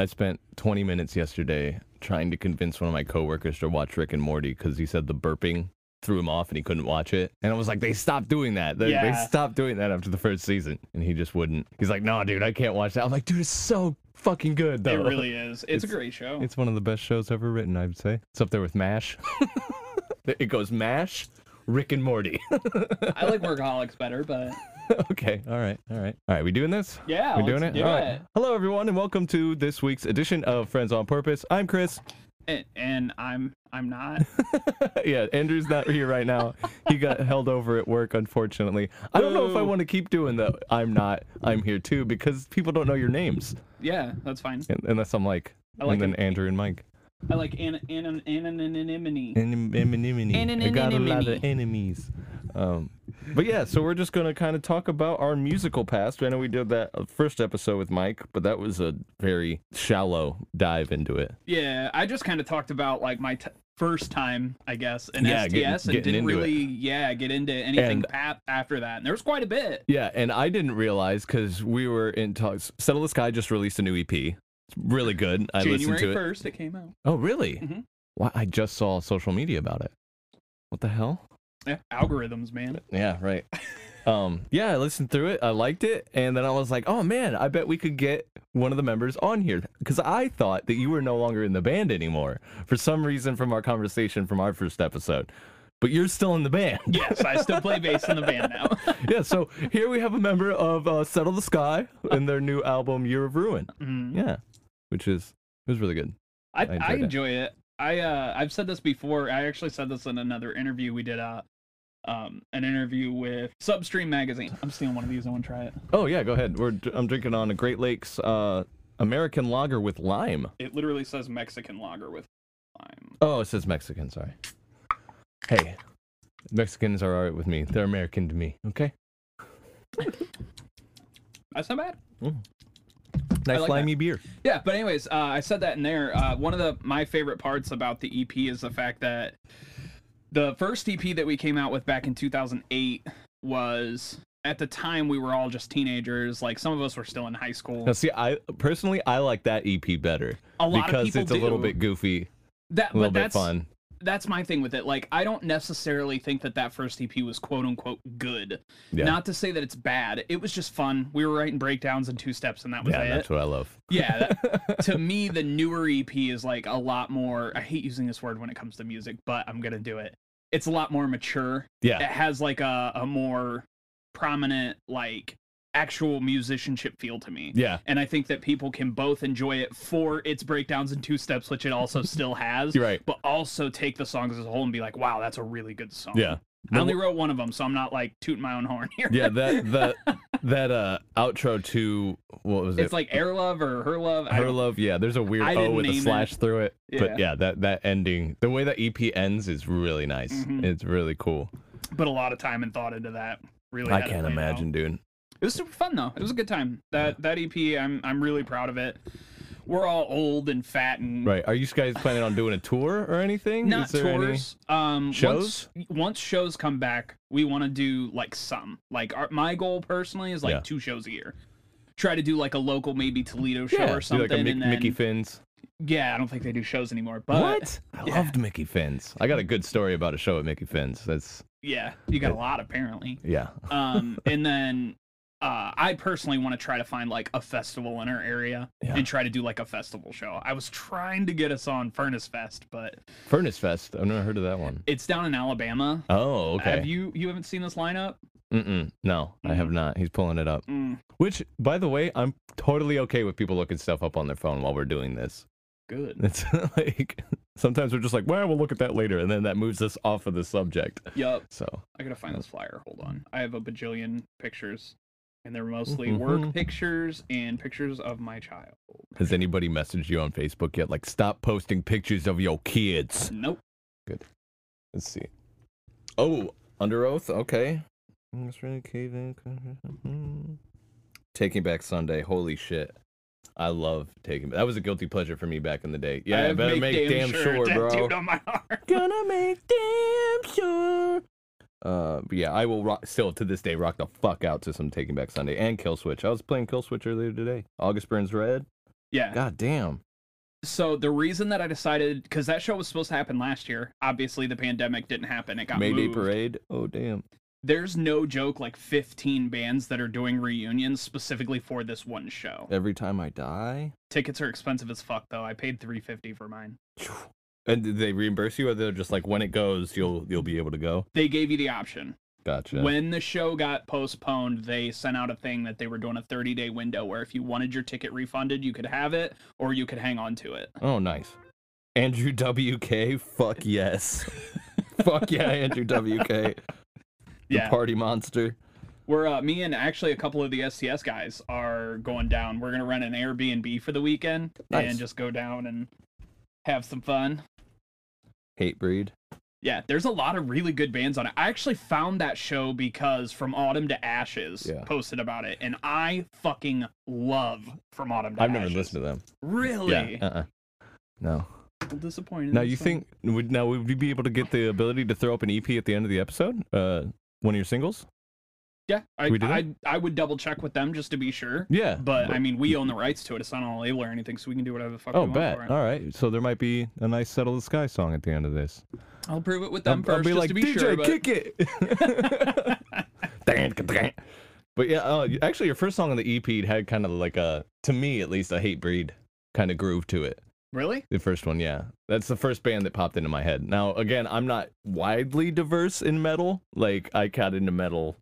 I spent 20 minutes yesterday trying to convince one of my coworkers to watch Rick and Morty because he said the burping threw him off and he couldn't watch it. And I was like, they stopped doing that. They, they stopped doing that after the first season. And he just wouldn't. He's like, no, dude, I can't watch that. I'm like, dude, it's so fucking good, though. It really is. It's, a great show. It's one of the best shows ever written, I'd say. It's up there with MASH. it goes MASH, Rick and Morty. I like Workaholics better, but okay, all right, all right. All right, we doing this? yeah, we doing it? do All right. it. Hello, everyone, and welcome to this week's edition of Friends on Purpose. I'm Chris. And, and I'm I'm not. yeah, Andrew's not here right now. He got held over at work, unfortunately. I don't know if I want to keep doing the I'm not, I'm here too, because people don't know your names. Yeah, that's fine. Un- Unless I'm like, I like and then it. Andrew and Mike. I like an, an, an, anonymity. Anim- anonymity. I got a lot of enemies. Um, but yeah, so we're just gonna kind of talk about our musical past. I know we did that uh, first episode with Mike, but that was a very shallow dive into it. Yeah, I just kind of talked about like my t- first time, I guess, in Yeah, STS, getting- and getting didn't into it. really, yeah, get into anything And- after that. And there was quite a bit. Yeah, and I didn't realize because we were in talks. Settle the Sky just released a new EP. It's really good. I listened January to it. first, it came out. Oh, really? Mhm. Why? I just saw social media about it. What the hell? Yeah, algorithms, man. Yeah, right. um, yeah, I listened through it. I liked it, and then I was like, "Oh man, I bet we could get one of the members on here." Because I thought that you were no longer in the band anymore for some reason from our conversation from our first episode. But you're still in the band. Yes, I still play bass in the band now. yeah. So here we have a member of uh, Settle the Sky in their new album Year of Ruin. Mhm. Yeah, which is it was really good. I, I I it. enjoy it. I uh I've said this before. I actually said this in another interview we did. Uh, um, an interview with Substream magazine. I'm stealing one of these. I want to try it. Oh yeah, go ahead. We're I'm drinking on a Great Lakes uh, American Lager with lime. It literally says Mexican lager with lime. Oh, it says Mexican. Sorry. Hey, Mexicans are alright with me. They're American to me. Okay. That's not bad. Nice like limey beer. Yeah, but anyways, uh, I said that in there. Uh, one of the my favorite parts about the EP is the fact that the first EP that we came out with back in 2008 was at the time we were all just teenagers. Like some of us were still in high school. Now, see, I personally I like that EP better A lot of because it's a little bit goofy, That, a little but bit that's fun. That's my thing with it. Like I don't necessarily think that that first EP was quote unquote good. Yeah. Not to say that it's bad. It was just fun. We were writing breakdowns in two steps, and that was it. Yeah, it. that's what I love. Yeah, that, to me, the newer EP is like a lot more. I hate using this word when it comes to music, but I'm gonna do it. It's a lot more mature. Yeah. It has like a, a more prominent, like actual musicianship feel to me. yeah. And I think that people can both enjoy it for its breakdowns and two steps, which it also still has, You're right. but also take the songs as a whole and be like, wow, that's a really good song. Yeah. I only wrote one of them, so I'm not like tooting my own horn here. yeah, that that that uh outro to what was it? it's like Air Love or Her Love. Her love, yeah. There's a weird O didn't with a slash through it, but Yeah. yeah, that that ending, the way that EP ends is really nice. Mhm. It's really cool. put a lot of time and thought into that. Really, I can't laid out. imagine, dude. It was super fun though. It was a good time. That that EP, I'm I'm really proud of it. We're all old and fat and Right? Are you guys planning on doing a tour or anything? not Is there tours. Um, shows? Once, once shows come back, we want to do like some. Like our, my goal personally is like Yeah. two shows a year. Try to do like a local, maybe Toledo show or do something. like a Mick- and then, Mickey Finn's. yeah, I don't think they do shows anymore. But what? I yeah. loved Mickey Finn's. I got a good story about a show at Mickey Finn's. That's yeah, you got a lot apparently. yeah. um and then uh i personally want to try to find like a festival in our area Yeah. and try to do like a festival show i was trying to get us on furnace fest but Furnace Fest. I've never heard of that one. it's down in alabama Oh, okay. have you you haven't seen this lineup Mm-mm. No, I have not. He's pulling it up. mm, Which, by the way, I'm totally okay with people looking stuff up on their phone while we're doing this. good It's like sometimes we're just like, well, we'll look at that later, and then that moves us off of the subject. yup So i gotta find this flyer hold on i have a bajillion pictures and they're mostly work mm-hmm. pictures and pictures of my child has anybody messaged you on Facebook yet? Like, stop posting pictures of your kids. nope Good. Let's see. Oh, Underoath. Okay. That's really cave in. Taking Back Sunday. Holy shit. I love taking. That was a guilty pleasure for me back in the day. Yeah, I better make, damn, sure, bro. on my arm Gonna make damn sure. Uh, but yeah, I will rock, still to this day rock the fuck out to some Taking Back Sunday and Killswitch. I was playing Killswitch earlier today. August Burns Red. Yeah. God damn. So the reason that I decided because that show was supposed to happen last year, obviously the pandemic didn't happen. It got Mayday moved. Parade. Oh damn. There's no joke like 15 bands that are doing reunions specifically for this one show. Every time I die. Tickets are expensive as fuck though. I paid 350 for mine. And did they reimburse you, or they're just like when it goes, you'll you'll be able to go? They gave you the option. Gotcha. When the show got postponed, they sent out a thing that they were doing a 30 day window where if you wanted your ticket refunded, you could have it or you could hang on to it. Oh, nice. Andrew WK. Fuck yes. Fuck yeah, Andrew WK. The Yeah. party monster. We're uh, me and actually a couple of the STS guys are going down. We're gonna rent an Airbnb for the weekend Nice. and just go down and have some fun. Hatebreed. Yeah, there's a lot of really good bands on it. I actually found that show because From Autumn to Ashes Yeah. posted about it, and I fucking love From Autumn to Ashes. I've Ashes. never listened to them. Really? Yeah. Uh. uh No. I'm disappointed. Now you think would now would we be able to get the ability to throw up an EP at the end of the episode? Uh, one of your singles? Yeah, I? I I would double check with them just to be sure. Yeah. But I mean, we own the rights to it. It's not on a label or anything, so we can do whatever the fuck Oh, we want bet. for it. All right. So there might be a nice "Settle the Sky" song at the end of this. I'll prove it with I'll, them I'll be just like, to be DJ, sure. But... kick it. But yeah, uh, actually, your first song on the EP had kind of like a, to me at least, a Hatebreed kind of groove to it. Really? The first one, yeah. That's the first band that popped into my head. Now, again, I'm not widely diverse in metal. Like, I got into metal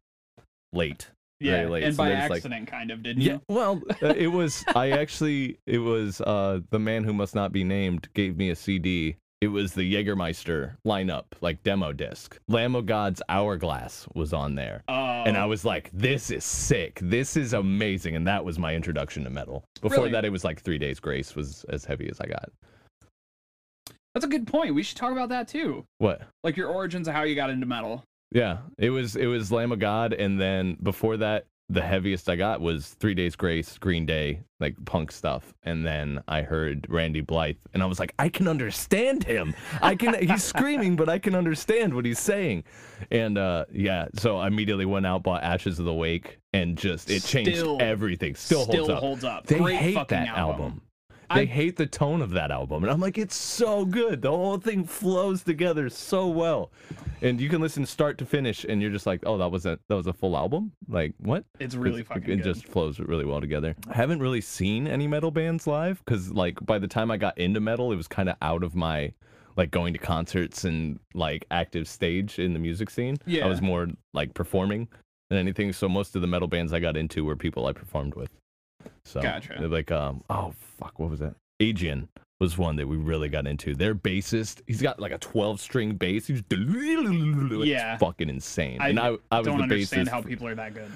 late. Yeah, late, and so by there's, like- accident, kind of, didn't Yeah, you? well, uh, it was, I actually, it was uh, the man who must not be named gave me a CD. It was the Jägermeister lineup, like demo disc. Lamb of God's Hourglass was on there. Oh, And I was like, this is sick. This is amazing. And that was my introduction to metal. Before Really? that, it was like Three Days Grace was as heavy as I got. that's a good point. We should talk about that too, What? like your origins of how you got into metal. Yeah, it was it was Lamb of God, and then before that, the heaviest I got was Three Days Grace, Green Day, like punk stuff, and then I heard Randy Blythe, and I was like, I can understand him. I can. he's screaming, but I can understand what he's saying, and uh, yeah, so I immediately went out, bought Ashes of the Wake, and just it changed Still- everything. Still, holds up. holds up. They Great hate fucking that album. album. They I- hate the tone of that album. And I'm like, it's so good. The whole thing flows together so well. And you can listen start to finish and you're just like, oh, that was a that was a full album? Like, what? It's really fucking it just flows really well together. I haven't really seen any metal bands live cuz like by the time I got into metal, it was kind of out of my like going to concerts and like active stage in the music scene. Yeah. I was more like performing than anything. So most of the metal bands I got into were people I performed with. So Gotcha. like um oh fuck what was that? Aegaeon was one that we really got into. Their bassist, he's got like a 12 string bass. He's it's Yeah. fucking insane. I and I I was Don't the understand bassist. how people are that good.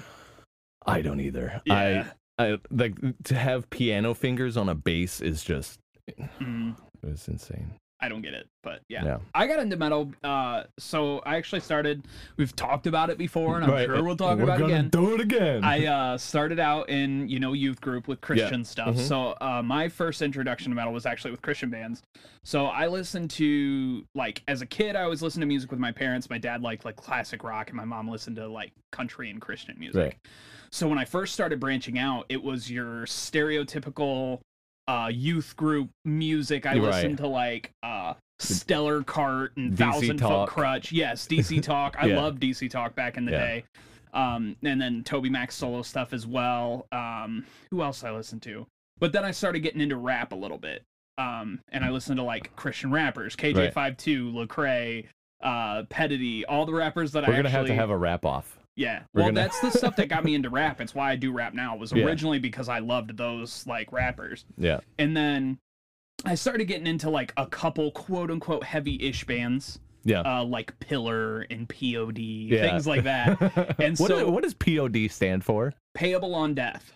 I don't either. Yeah. I I like to have piano fingers on a bass is just Mm, was insane. I don't get it, but yeah. Yeah. I got into metal. Uh, so I actually started. We've talked about it before, and I'm Right, sure we'll talk we're about it again. Do it again. I uh, started out in you know youth group with Christian stuff. mhm. So uh, my first introduction to metal was actually with Christian bands. So I listened to like as a kid, I always listened to music with my parents. My dad liked like classic rock, and my mom listened to like country and Christian music. Right. So when I first started branching out, it was your stereotypical uh, youth group music. I Right. listened to like uh, Stellar Kart and DC Thousand Talk. Foot Krutch. Yes, DC Talk. I Yeah. loved DC Talk back in the Yeah. day. Um, and then TobyMac's solo stuff as well. Um, who else I listened to? But then I started getting into rap a little bit. Um, and I listened to like Christian rappers, KJ52, Lecrae, uh, Pettidee, all the rappers that I We're gonna actually have to have a rap off. Yeah. We're Well, gonna- that's the stuff that got me into rap. It's why I do rap now. Was Yeah. originally because I loved those like rappers. Yeah. And then I started getting into like a couple quote unquote heavy ish bands, Yeah. uh, like Pillar and POD, Yeah. things like that. And what, so- what does POD stand for? Payable on Death.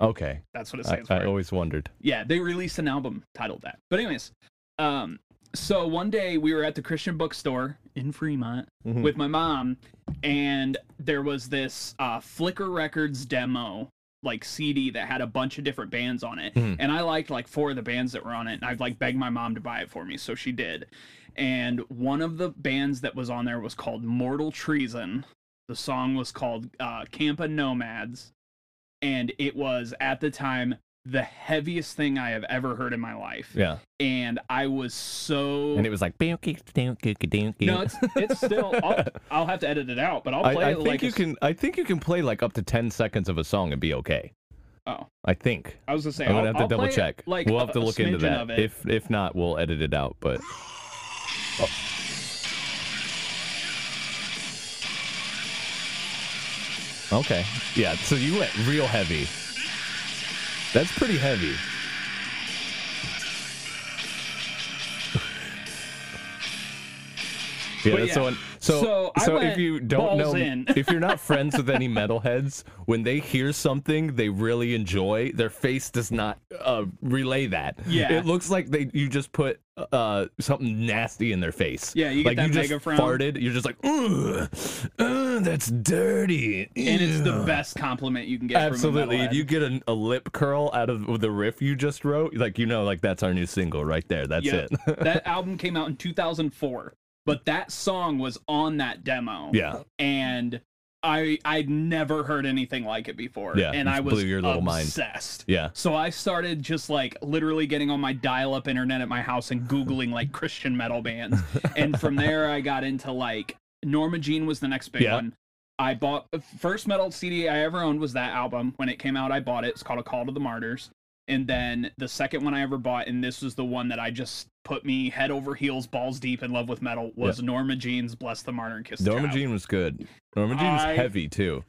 Okay. That's what it I, stands for. I always wondered. Yeah, they released an album titled that. But anyways, um, so one day we were at the Christian bookstore in Fremont Mhm. with my mom, and there was this uh, Flicker Records demo like CD that had a bunch of different bands on it, Mhm. and I liked like four of the bands that were on it, and I'd like begged my mom to buy it for me, so she did. And one of the bands that was on there was called Mortal Treason. The song was called uh, Campa Nomads, and it was at the time the heaviest thing I have ever heard in my life. Yeah. And I was so And it was like No, it's it's still I'll, I'll have to edit it out, but I'll I, play I it think like you s- can I think you can play like up to 10 seconds of a song and be okay. Oh. I think. I was gonna say I'm gonna have to I'll double play it check. Like we'll have to look into that. If if not, we'll edit it out. But oh. okay, yeah. So you went real heavy. That's pretty heavy. Yeah, But that's yeah. one. So, So so if you don't know, if you're not friends with any metalheads, when they hear something they really enjoy, their face does not uh, relay that. Yeah. it looks like they you just put uh, something nasty in their face. Yeah, you get like that you just mega frown. farted. You're just like, ugh, ugh, that's dirty. and it's the best compliment you can get Absolutely. from a If you get a, a lip curl out of the riff you just wrote, like you know, like that's our new single right there. That's Yep. it. that album came out in 2004 but that song was on that demo yeah. and i i'd never heard anything like it before. Yeah, and i was blew your little mind. obsessed. Yeah. so i started just like literally getting on my dial-up internet at my house and googling like christian metal bands. And from there i got into like norma jean was the next big Yeah. one. I bought first metal cd i ever owned was that album. When it came out i bought it. It's called a call to the martyrs and then the second one i ever bought and this was the one that i just put me head over heels balls deep in love with metal was norma jean's bless the martyr and kiss the Norma Child. Jean was good. Norma Jean was I- heavy too.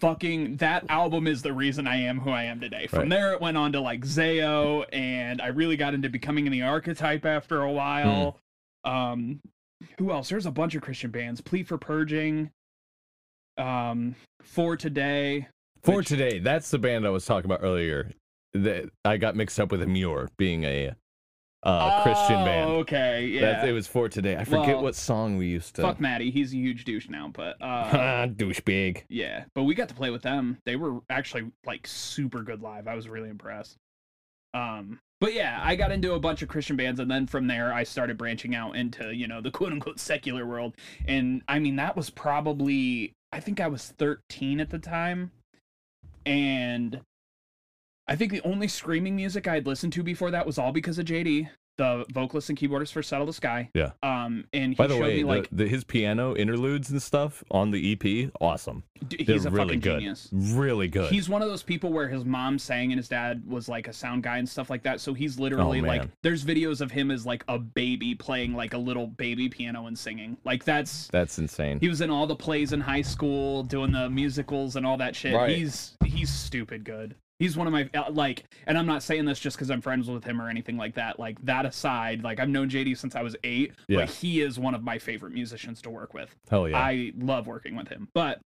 fucking that album is the reason I am who I am today. From Right. there it went on to like Zao and I really got into becoming the archetype after a while. Hmm. Um who else? There's a bunch of Christian bands. Plea for Purging. Um For Today. For Which- today, that's the band I was talking about earlier. That I got mixed up with Emery being a uh, Christian Oh, band. Okay, yeah. It was for today. I forget Well, what song we used to. Fuck Mattie, he's a huge douche now, but uh douchebag. Yeah, but we got to play with them. They were actually like super good live. I was really impressed. Um, but yeah, I got into a bunch of Christian bands, and then from there, I started branching out into you know the quote unquote secular world. And I mean, that was probably I think I was 13 at the time, and I think the only screaming music I had listened to before that was all because of JD, the vocalist and keyboardist for Settle the Sky. Yeah. Um, and he By the showed way, me like the, his piano interludes and stuff on the EP, awesome. d- They're he's a really fucking good. genius. Really good. He's one of those people where his mom sang and his dad was like a sound guy and stuff like that. So he's literally like, Oh, man. there's videos of him as like a baby playing like a little baby piano and singing. Like that's That's insane. he was in all the plays in high school, doing the musicals and all that shit. Right. He's he's stupid good. He's one of my uh, like, and I'm not saying this just because I'm friends with him or anything like that. Like that aside, like I've known JD since I was eight, Yeah. but he is one of my favorite musicians to work with. Hell yeah. I love working with him. But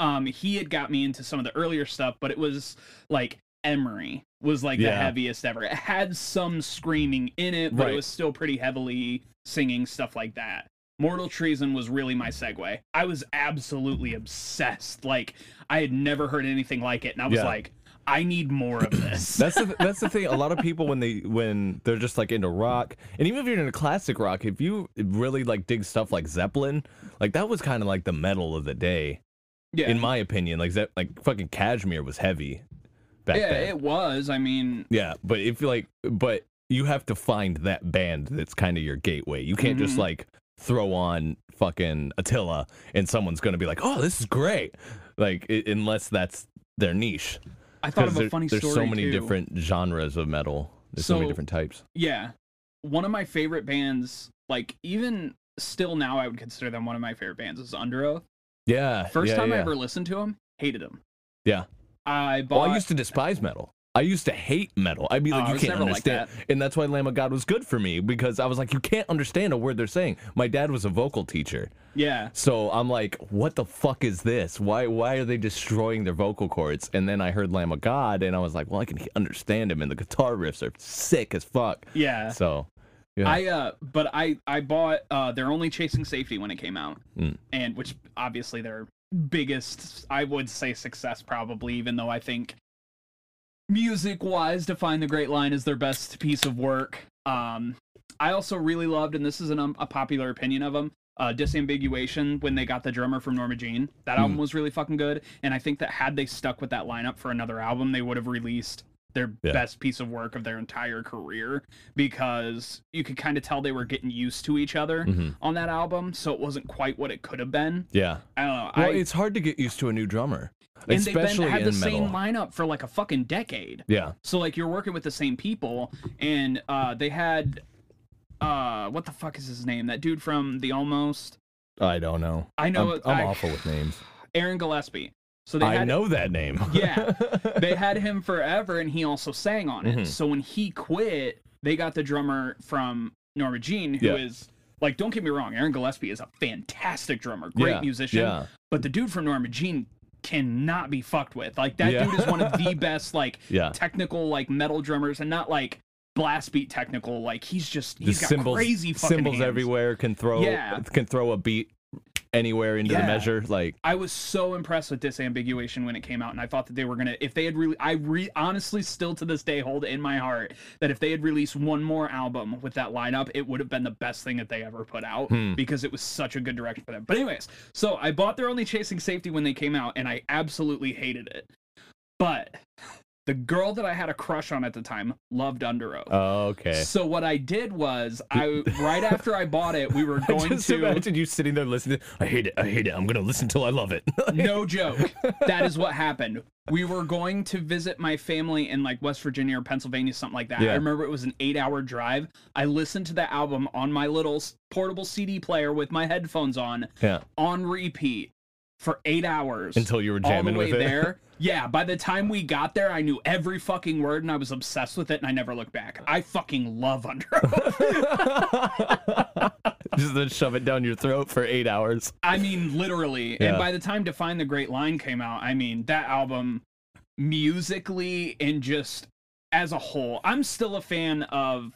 um he had got me into some of the earlier stuff, but it was like Emery was like the heaviest ever. It had some screaming in it, but Right. it was still pretty heavily singing stuff like that. Mortal Treason was really my segue. I was absolutely obsessed. Like I had never heard anything like it, and I was Yeah. like, I need more of this. that's the that's the thing. A lot of people when they when they're just like into rock, and even if you're into classic rock, if you really like dig stuff like Zeppelin, like that was kind of like the metal of the day, yeah, in my opinion. Like Ze- like fucking Kashmir was heavy back yeah, then. it was. I mean, Yeah, but if you like, but you have to find that band that's kind of your gateway. You can't just Mhm. like throw on fucking Attila and someone's gonna be like, "Oh, this is great," like i unless that's their niche. I thought of a there- funny there's story There's so many too. different genres of metal. There's so, many different types. Yeah. One of my favorite bands, like even still now I would consider them one of my favorite bands is Underoath. Yeah. First yeah, time I ever listened to them, hated them. Yeah. I bought Well, I used to despise metal. I used to hate metal. I'd be Oh, like, I you can't never like understand. and that's why Lamb of God was good for me because I was like, you can't understand a word they're saying. My dad was a vocal teacher. Yeah. So I'm like, what the fuck is this? Why why are they destroying their vocal cords? And then I heard Lamb of God and I was like, well, I can understand him and the guitar riffs are sick as fuck. Yeah. So yeah. I uh but I I bought uh they're only chasing safety when it came out. Mm. And which obviously their biggest I would say success probably even though I think music wise define the great line is their best piece of work. Um I also really loved and this is an, um, a popular opinion of them uh, disambiguation when they got the drummer from Norma Jean. That album Hmm. was really fucking good, and I think that had they stuck with that lineup for another album, they would have released their Yeah. best piece of work of their entire career because you could kind of tell they were getting used to each other Mhm. on that album, so it wasn't quite what it could have been. Yeah. I don't know. Well, I, it's hard to get used to a new drummer, and especially they've been, had the metal. same lineup for like a fucking decade. yeah. So like you're working with the same people, and uh, they had uh, what the fuck is his name? That dude from The Almost. I don't know. I know. I'm, I'm I- awful with names. Aaron Gillespie. So they I had know that name. Yeah. they had him forever, and he also sang on it. Mhm. So when he quit, they got the drummer from Norma Jean, who is Yeah. like, don't get me wrong, Aaron Gillespie is a fantastic drummer, great Yeah, musician, Yeah. but the dude from Norma Jean cannot be fucked with. Like that Yeah. dude is one of the best like Yeah. technical like metal drummers, and not like blast beat technical. Like he's just he's the got cymbals, crazy fucking cymbals hands. everywhere can throw Yeah. can throw a beat anywhere into the measure. Like I was so impressed with disambiguation when it came out, and I thought that they were gonna. If they had really, I re, honestly still to this day hold in my heart that if they had released one more album with that lineup, it would have been the best thing that they ever put out Hmm. because it was such a good direction for them. But anyways, so I bought their Only Chasing Safety when they came out, and I absolutely hated it. But the girl that I had a crush on at the time loved Underoath. oh, okay. So what I did was I right after I bought it, we were I going just to imagine you sitting there listening. I hate it. I hate it. I'm gonna listen till I love it. no joke. That is what happened. We were going to visit my family in like West Virginia or Pennsylvania, something like that. Yeah. I remember it was an eight hour drive. I listened to the album on my little portable CD player with my headphones on, yeah. on repeat for eight hours. Until you were all the way with it. there. Yeah, by the time we got there, I knew every fucking word and I was obsessed with it and I never looked back. I fucking love Underoath. just then shove it down your throat for eight hours. I mean, literally. Yeah. And by the time Define the Great Line came out, I mean, that album musically and just as a whole, I'm still a fan of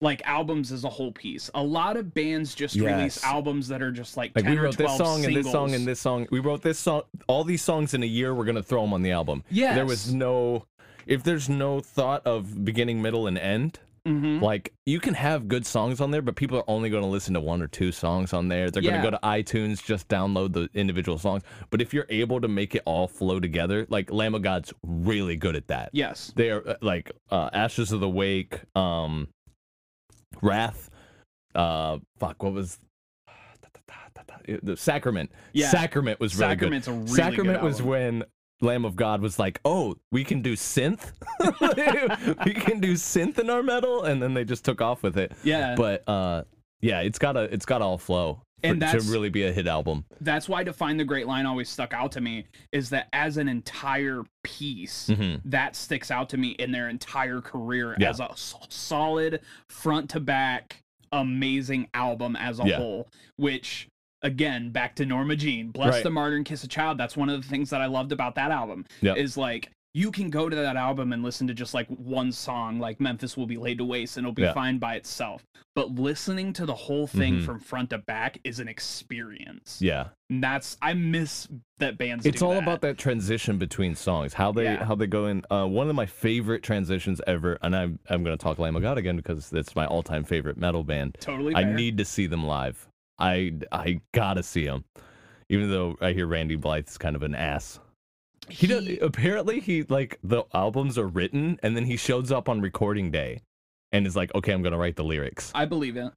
like albums as a whole piece. A lot of bands just release albums that are just like, Like 10 we wrote 12 this song and this song and this song. We wrote this song, all these songs in a year. We're gonna throw them on the album. Yes. There was no, if there's no thought of beginning, middle, and end. Mhm. Like you can have good songs on there, but people are only going to listen to one or two songs on there. They're going to go to iTunes, just download the individual songs. But if you're able to make it all flow together, like Lamb of God's really good at that. Yes. They are uh, like uh, Ashes of the Wake, um, Wrath, uh, fuck, what was the Sacrament? Yeah. Sacrament was really Sacrament's good. a really Sacrament good was album. when Lamb of God was like, "Oh, we can do synth. we can do synth in our metal," and then they just took off with it. Yeah. But uh, yeah, it's got to it's got to all flow for, And to that's- really be a hit album. That's why Define the Great Line always stuck out to me is that as an entire piece, Mhm. that sticks out to me in their entire career Yeah. as a solid front to back amazing album as a Yeah. whole which again back to norma jean bless Right. the martyr and kiss a child that's one of the things that i loved about that album Yep. is like you can go to that album and listen to just like one song like memphis will be laid to waste and it'll be Yeah. fine by itself but listening to the whole thing Mhm. from front to back is an experience Yeah, and that's I miss that bands. it's all that. about that transition between songs, how they Yeah. how they go in. Uh, one of my favorite transitions ever, and I'm I'm gonna talk Lamb of God again because it's my all time favorite metal band. Totally. I need to see them live. I I gotta see them, even though I hear Randy Blythe's kind of an ass. He, does, apparently he like the albums are written and then he shows up on recording day and is like, okay, I'm gonna write the lyrics. I believe it.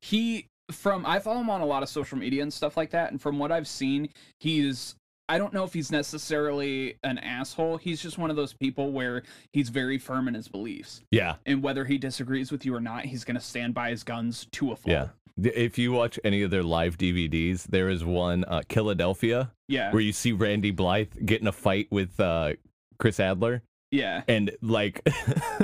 He from I follow him on a lot of social media and stuff like that, and from what I've seen, he's I don't know if he's necessarily an asshole. He's just one of those people where he's very firm in his beliefs, Yeah, and whether he disagrees with you or not, he's gonna stand by his guns to a fault. yeah. If you watch any of their live DVDs, there is one uh, Philadelphia yeah, where you see Randy Blythe get in a fight with uh, Chris Adler, yeah. and like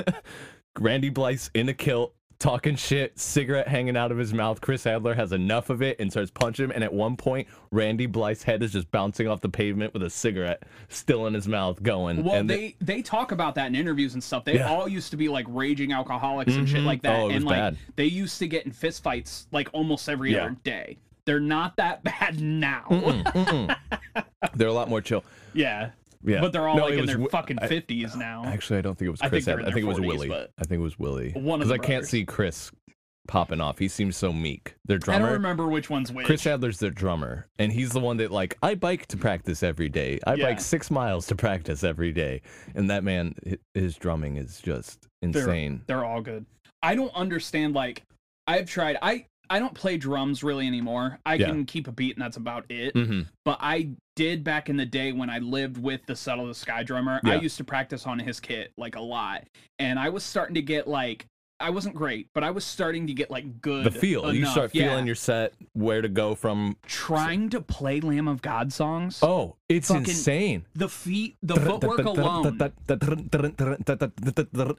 Randy Blythe's in a kilt talking shit cigarette hanging out of his mouth chris adler has enough of it and starts punching him and at one point randy blythe's head is just bouncing off the pavement with a cigarette still in his mouth going Well, and they they talk about that in interviews and stuff. They Yeah. all used to be like raging alcoholics and shit Mhm. like that, Oh, it was and like bad. they used to get in fistfights like almost every Yeah. other day. They're not that bad now. Mm-mm, mm-mm. they're a lot more chill yeah, yeah but they're all No, like in their Wi- fucking fifties now. actually i don't think it was I chris think they're adler in i think it was 40s, willie but- i think it was willie One because i can't see chris popping off. He seems so meek. Their drummer. I don't remember which one's which. Chris Adler's their drummer, and he's the one that like I bike to practice every day. I Yeah. bike six miles to practice every day, and that man, his drumming is just insane. They're all good. I don't understand. Like, I've tried. I I don't play drums really anymore. I Yeah. can keep a beat, and that's about it. hmm But I did back in the day when I lived with the Settle the Sky drummer. I used to practice on his kit like a lot, and I was starting to get like. I wasn't great, but I was starting to get like good. The feel, you enough. start Yeah. feeling your set, where to go from. trying to play Lamb of God songs. Oh, it's Fucking- insane. The feet, the footwork alone.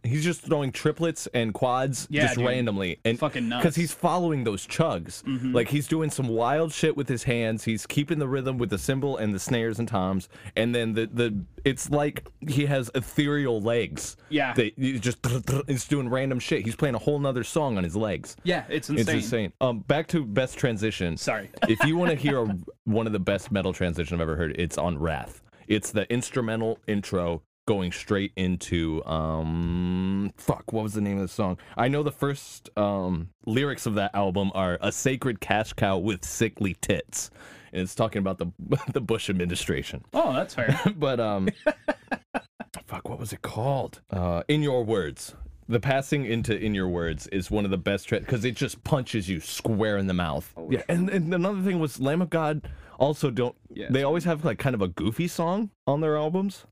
He's just throwing triplets and quads Yeah, just dude. randomly, and Fucking nuts. because he's following those chugs. Mhm. Like he's doing some wild shit with his hands. He's keeping the rhythm with the cymbal and the snares and toms, and then the the it's like he has ethereal legs. Yeah. that he just he's doing random shit. He's playing a whole nother song on his legs. yeah, it's insane. It's insane. insane. Um, back to best transition. Sorry. if you want to hear a, one of the best metal transition I've ever heard, it's on Wrath. It's the instrumental intro going straight into um fuck what was the name of the song? I know the first um lyrics of that album are a sacred cash cow with sickly tits. And it's talking about the the bush administration. Oh, that's fair. but um fuck what was it called? Uh in your words. The passing into in your words is one of the best because it just punches you square in the mouth. Yeah and, and another thing was lamb of god also don't Yeah, they always have like kind of a goofy song on their albums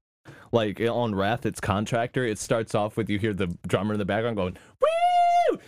like eh, on wrath it's contractor it starts off with you hear the drummer in the background going Woo!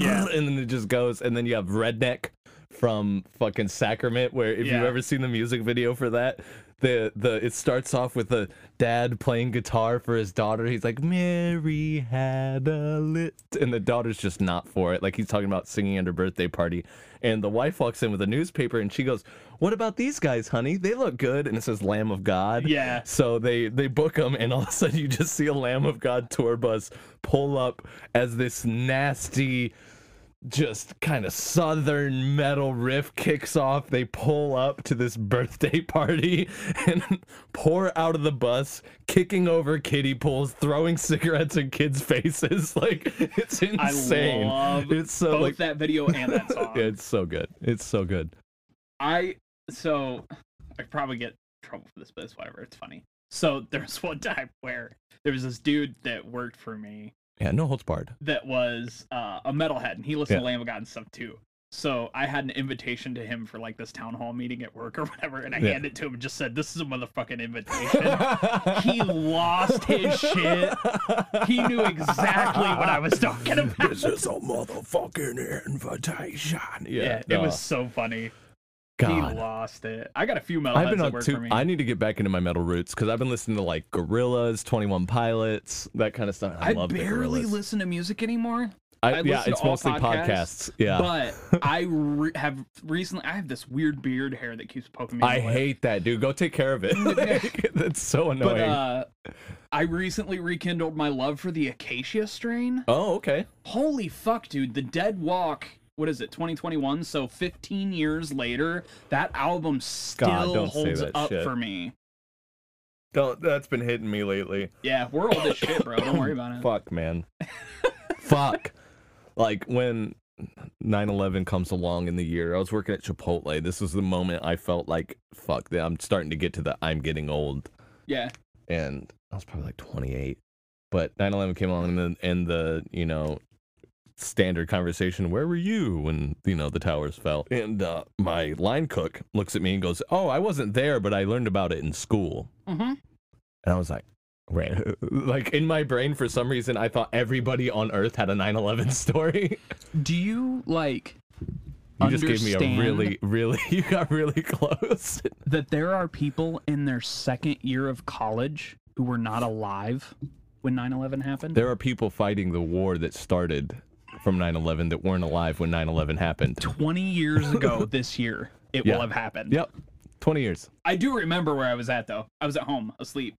Yeah. and then it just goes and then you have redneck from fucking sacrament where if you've ever seen the music video for that the the it starts off with the dad playing guitar for his daughter. He's like mary had a lit and the daughter's just not for it. Like he's talking about singing at her birthday party. And the wife walks in with a newspaper and she goes what about these guys honey? They look good. And it says lamb of god. Yeah. so they they book them, and all of a sudden you just see a Lamb of God tour bus pull up as this nasty, just kind of southern metal riff kicks off. They pull up to this birthday party and pour out of the bus, kicking over kiddie pools, throwing cigarettes in kids' faces. Like it's insane. I love it's so both like that video and that song. it's so good. It's so good. I so I probably get trouble for this, but it's whatever. It's funny. So there's one time where there was this dude that worked for me Yeah, no holds barred. that was uh, a metalhead, and he listened Yeah. to Lamb of God and stuff too. So I had an invitation to him for like this town hall meeting at work or whatever, and I Yeah. handed it to him and just said, "This is a motherfucking invitation." he lost his shit. He knew exactly what I was talking about. This is a motherfucking invitation. Yeah, it was so funny. God. He lost it. I got a few metalheads I've been that on work two. for me. I need to get back into my metal roots because I've been listening to like Gorillaz, Twenty One Pilots, that kind of stuff. I, I, love barely listen to music anymore. I, I yeah, it's mostly podcasts. podcasts, Yeah, But I re- have recently. I have this weird beard hair that keeps poking me. I hate that, dude. Go take care of it. That's so But annoying. uh, I recently rekindled my love for the Acacia strain. oh, okay. Holy fuck, dude! The Dead Walk. What is it? 2021. So 15 years later, that album still don't say holds up shit. for me. Don't. That's been hitting me lately. Yeah, we're old as shit, bro. Don't worry about it. Fuck, man. Fuck. Like when 9/11 comes along in the year, I was working at Chipotle. This was the moment I felt like, fuck, I'm starting to get to the I'm getting old. Yeah, and I was probably like 28. But 9/11 came along, and the, and the you know standard conversation, where were you when you know the towers fell? And uh, my line cook looks at me and goes, "Oh, I wasn't there, but I learned about it in school." mm-hmm. And I was like. Right. Like in my brain, for some reason, I thought everybody on Earth had a 9 11 story. Do you like You just gave me a really, really, you got really close. that there are people in their second year of college who were not alive when 9/11 happened? There are people fighting the war that started from 9 11 that weren't alive when 9 11 happened. 20 years ago this year, it Yeah. will have happened. Yep. 20 years. I do remember where I was at though. I was at home asleep.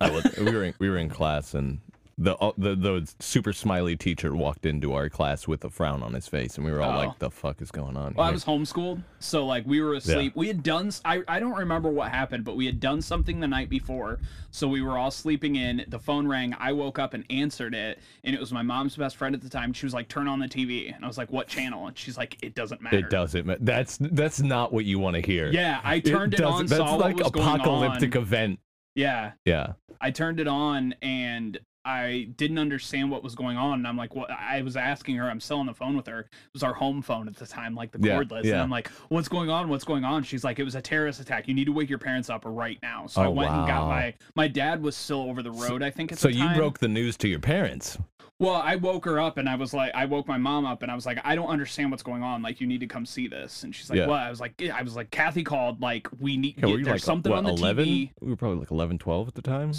I was, we were in, we were in class and the uh, the the super smiley teacher walked into our class with a frown on his face, and we were all Oh. like, "The fuck is going on?" Well, I was homeschooled, so like we were asleep. We had done. I I don't remember what happened, but we had done something the night before, so we were all sleeping in. The phone rang. I woke up and answered it, and it was my mom's best friend at the time. She was like, "Turn on the TV," and I was like, "What channel?" And she's like, "It doesn't matter." It doesn't. ma- That's that's not what you want to hear. Yeah, I turned it, doesn't- on. That's like what was going apocalyptic event. Yeah, Yeah. I turned it on and I didn't understand what was going on. And I'm like, what? I was asking her. I'm still on the phone with her. It was our home phone at the time, like the Yeah, cordless. And. I'm like, what's going on? What's going on? She's like, it was a terrorist attack. You need to wake your parents up right now. So I Oh, went and got my my dad was still over the road. I think at So you broke the news to your parents. Well, I woke her up and I was like, I woke my mom up and I was like, I don't understand what's going on. Like, you need to come see this. And she's like, Yeah. what? I was like, I was like, Kathy called. Like, we need. Yeah, you there's like something what, on the 11? TV. We were probably like 11, 12 at the time.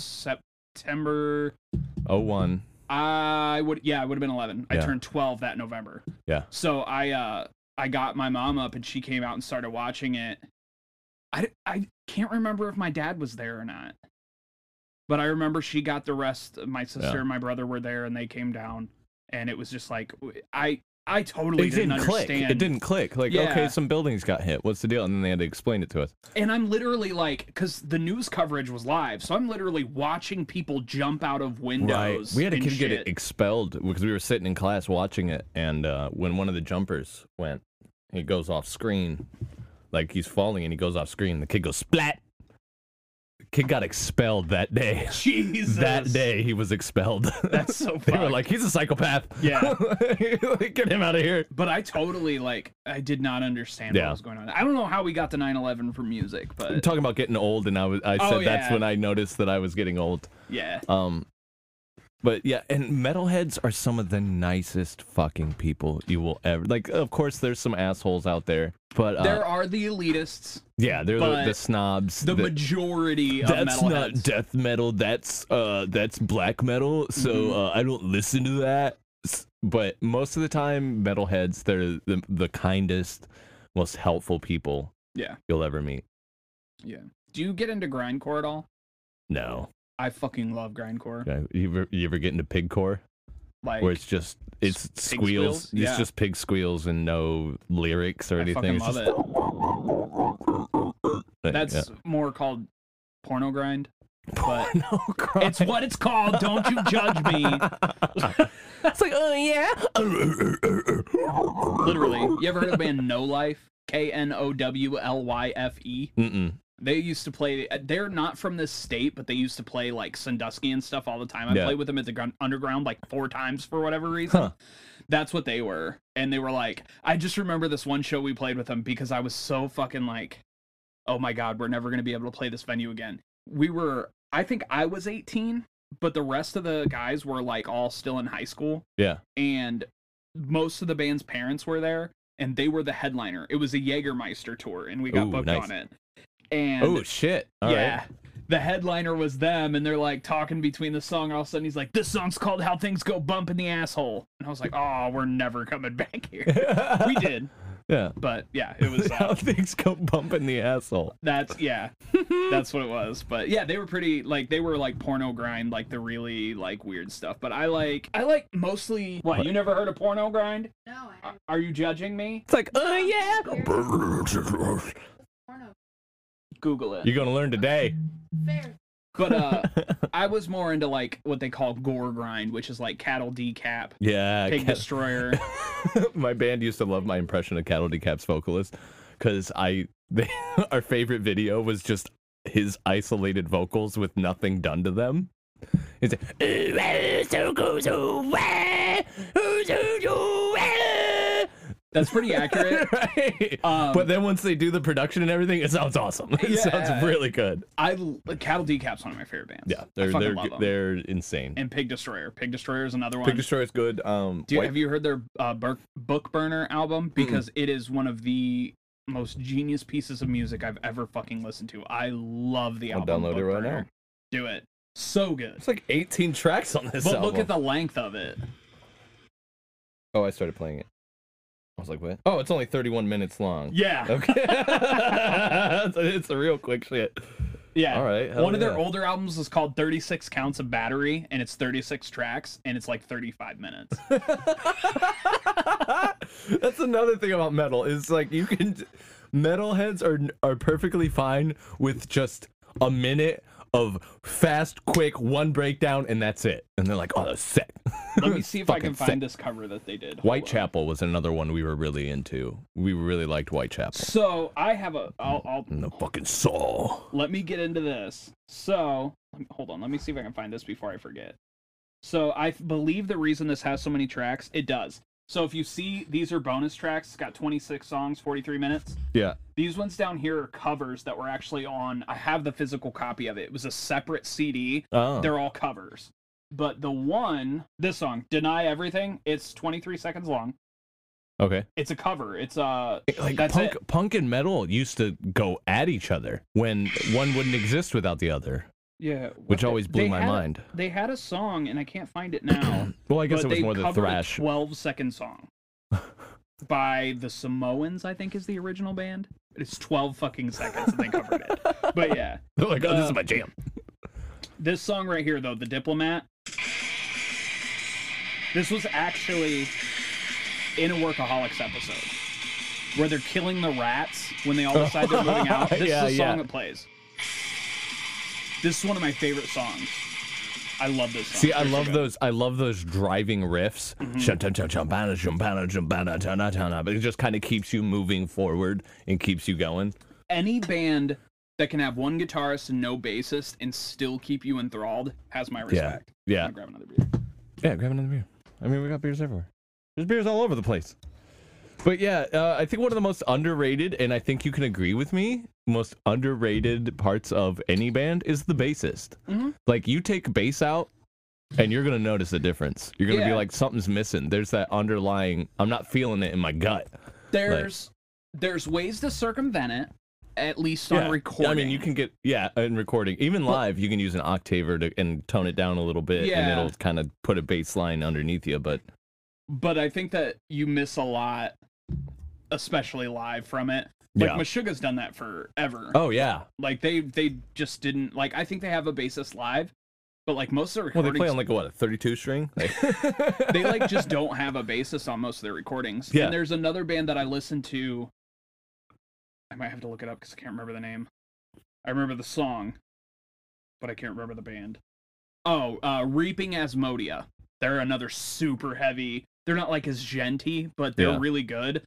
September. Oh one. I would yeah, I would have been 11. I turned 12 that November. Yeah. So I uh I got my mom up and she came out and started watching it. I I can't remember if my dad was there or not. But I remember she got the rest. My sister Yeah. and my brother were there and they came down and it was just like I I totally It didn't, didn't click. understand. It didn't click. Like, Yeah. okay, some buildings got hit. What's the deal? And then they had to explain it to us. And I'm literally like, because the news coverage was live, so I'm literally watching people jump out of windows. Right. We had a kid get shit. expelled because we were sitting in class watching it, and uh, when one of the jumpers went, he goes off screen, like he's falling, and he goes off screen. The kid goes splat. Kid got expelled that day. Jesus. That day he was expelled. That's so they were like, he's a psychopath. Yeah. Get him out of here. But I totally like I did not understand Yeah. what was going on. I don't know how we got to 9/11 for music, I'm but talking about getting old, and I was I said Oh, that's when I noticed that I was getting old. yeah. Um, but yeah, and metalheads are some of the nicest fucking people you will ever like. Of course, there's some assholes out there, but uh, there are the elitists, yeah, they're the, the snobs. the that- majority of that's not death metal. That's uh, that's black metal. So Mhm. uh, I don't listen to that. But most of the time, metalheads they're the the kindest, most helpful people yeah. you'll ever meet. Yeah. Do you get into grindcore at all? No, I fucking love grindcore. Yeah, you ever, you ever get into pigcore? Like where it's just it's pig squeals. squeals? It's Yeah. just pig squeals and no lyrics or I anything. fucking It's love just- it. That's yeah. more called porno grind. But no, grind. it's what it's called. Don't you judge me. it's like, oh yeah. Literally. You ever heard of the band No Life? K N O W L Y F E. They used to play. Uh, they're not from this state, but they used to play like Sandusky and stuff all the time. I Yeah. played with them at the underground like four times for whatever reason. Huh. That's what they were, and they were like. I just remember this one show we played with them because I was so fucking like, oh my god, we're never gonna be able to play this venue again. We were. I think I was 18, but the rest of the guys were like all still in high school Yeah. and most of the band's parents were there and they were the headliner it was a jägermeister tour and we got Ooh, booked nice. on it and oh shit. All right. yeah the headliner was them and they're like talking between the song all of a sudden he's like this song's called how things go bump in the asshole and i was like oh we're never coming back here we did Yeah. but yeah it was How uh, things go bump in the asshole. that's yeah that's what it was but yeah they were pretty like they were like porno grind like the really like weird stuff but i like i like mostly what you never heard of porno grind No, I Are- are you judging me It's like, oh yeah. Porno. google it You're gonna learn today. Fair. But uh I was more into like what they call gore grind, which is like cattle decap, yeah. pig Cat- destroyer. my band used to love my impression of Cattle Decap's vocalist because I they, our favorite video was just his isolated vocals with nothing done to them. It's like, "Ooh, ah, so goes away, ooh, so go away." That's pretty accurate. right? Um, but then once they do the production and everything, it sounds awesome. It Yeah. sounds really good. I cattle decap's one of my favorite bands. Yeah, they're they're they're insane. and Pig Destroyer. Pig Destroyer is another one. Pig Destroyer is good. Um, Do you, White- have you heard their uh, Book Burner album? Because it is one of the most genius pieces of music I've ever fucking listened to. I love the I'll album. download Book it right Burner. now. Do it. So good. It's like 18 tracks on this But album. look at the length of it. Oh, I started playing it. I was like, what? Oh, it's only 31 minutes long. Yeah. Okay. it's, it's a real quick shit. Yeah. All right. One of their older albums is called 36 Counts of Battery, and it's 36 tracks, and it's like 35 minutes. That's another thing about metal is like you can metalheads are are perfectly fine with just a minute of fast, quick, one breakdown, and that's it. And they're like, "Oh, that's sick." Let me see if I can find sick. this cover that they did. Hold on. Whitechapel was another one we were really into. We really liked Whitechapel. So I have a. I'll, I'll the fucking soul. let me get into this. So me- hold on. Let me see if I can find this before I forget. So I believe the reason this has so many tracks, it does. So if you see, these are bonus tracks. It's got 26 songs, 43 minutes. Yeah. These ones down here are covers that were actually on. I have the physical copy of it. It was a separate CD. Oh. They're all covers. But the one, this song, "Deny Everything," it's 23 seconds long. Okay. It's a cover. It's uh, Like That's punk, it. punk and metal used to go at each other when one wouldn't exist without the other, yeah, which always blew my had mind. they had a song, and I can't find it now. Well, I guess it was they more the thrash. A 12 second song by the Samoans, I think is the original band. It's 12 fucking seconds and they covered it. But yeah, They're like, oh, this Uh, is my jam. this song right here, though, The Diplomat, this was actually in a Workaholics episode where they're killing the rats when they all decide they're moving out. This Yeah, is a song yeah. that plays. This is one of my favorite songs. I love this song. See, I love. Mm-hmm. those. I love those driving riffs. But it just kind of keeps you moving forward and keeps you going. any band that can have one guitarist and no bassist and still keep you enthralled has my respect. Yeah. gonna grab another beer. Yeah, grab another beer. I mean, we got beers everywhere. There's beers all over the place. But yeah, uh, I think one of the most underrated, and I think you can agree with me, most underrated parts of any band is the bassist. Mhm. Like, you take bass out, and you're gonna notice a difference. You're gonna be like, something's missing. There's that underlying. I'm not feeling it in my gut. There's there's ways to circumvent it, at least on recording. I mean, you can get yeah, in recording, even live, you can use an octaver to and tone it down a little bit, and it'll kind of put a bass line underneath you. But but I think that you miss a lot, especially live from it. Like yeah, Meshuggah's done that forever. oh yeah. Like they they just didn't like. I think they have a bassist live, but like most of their Well, they play on like what a 32 string. Like- they like just don't have a bassist on most of their recordings. Yeah. And there's another band that I listened to. I might have to look it up because I can't remember the name. I remember the song, but I can't remember the band. Oh, uh, Reaping Asmodeia. They're another super heavy. They're not like as djenty, but they're Yeah. really good.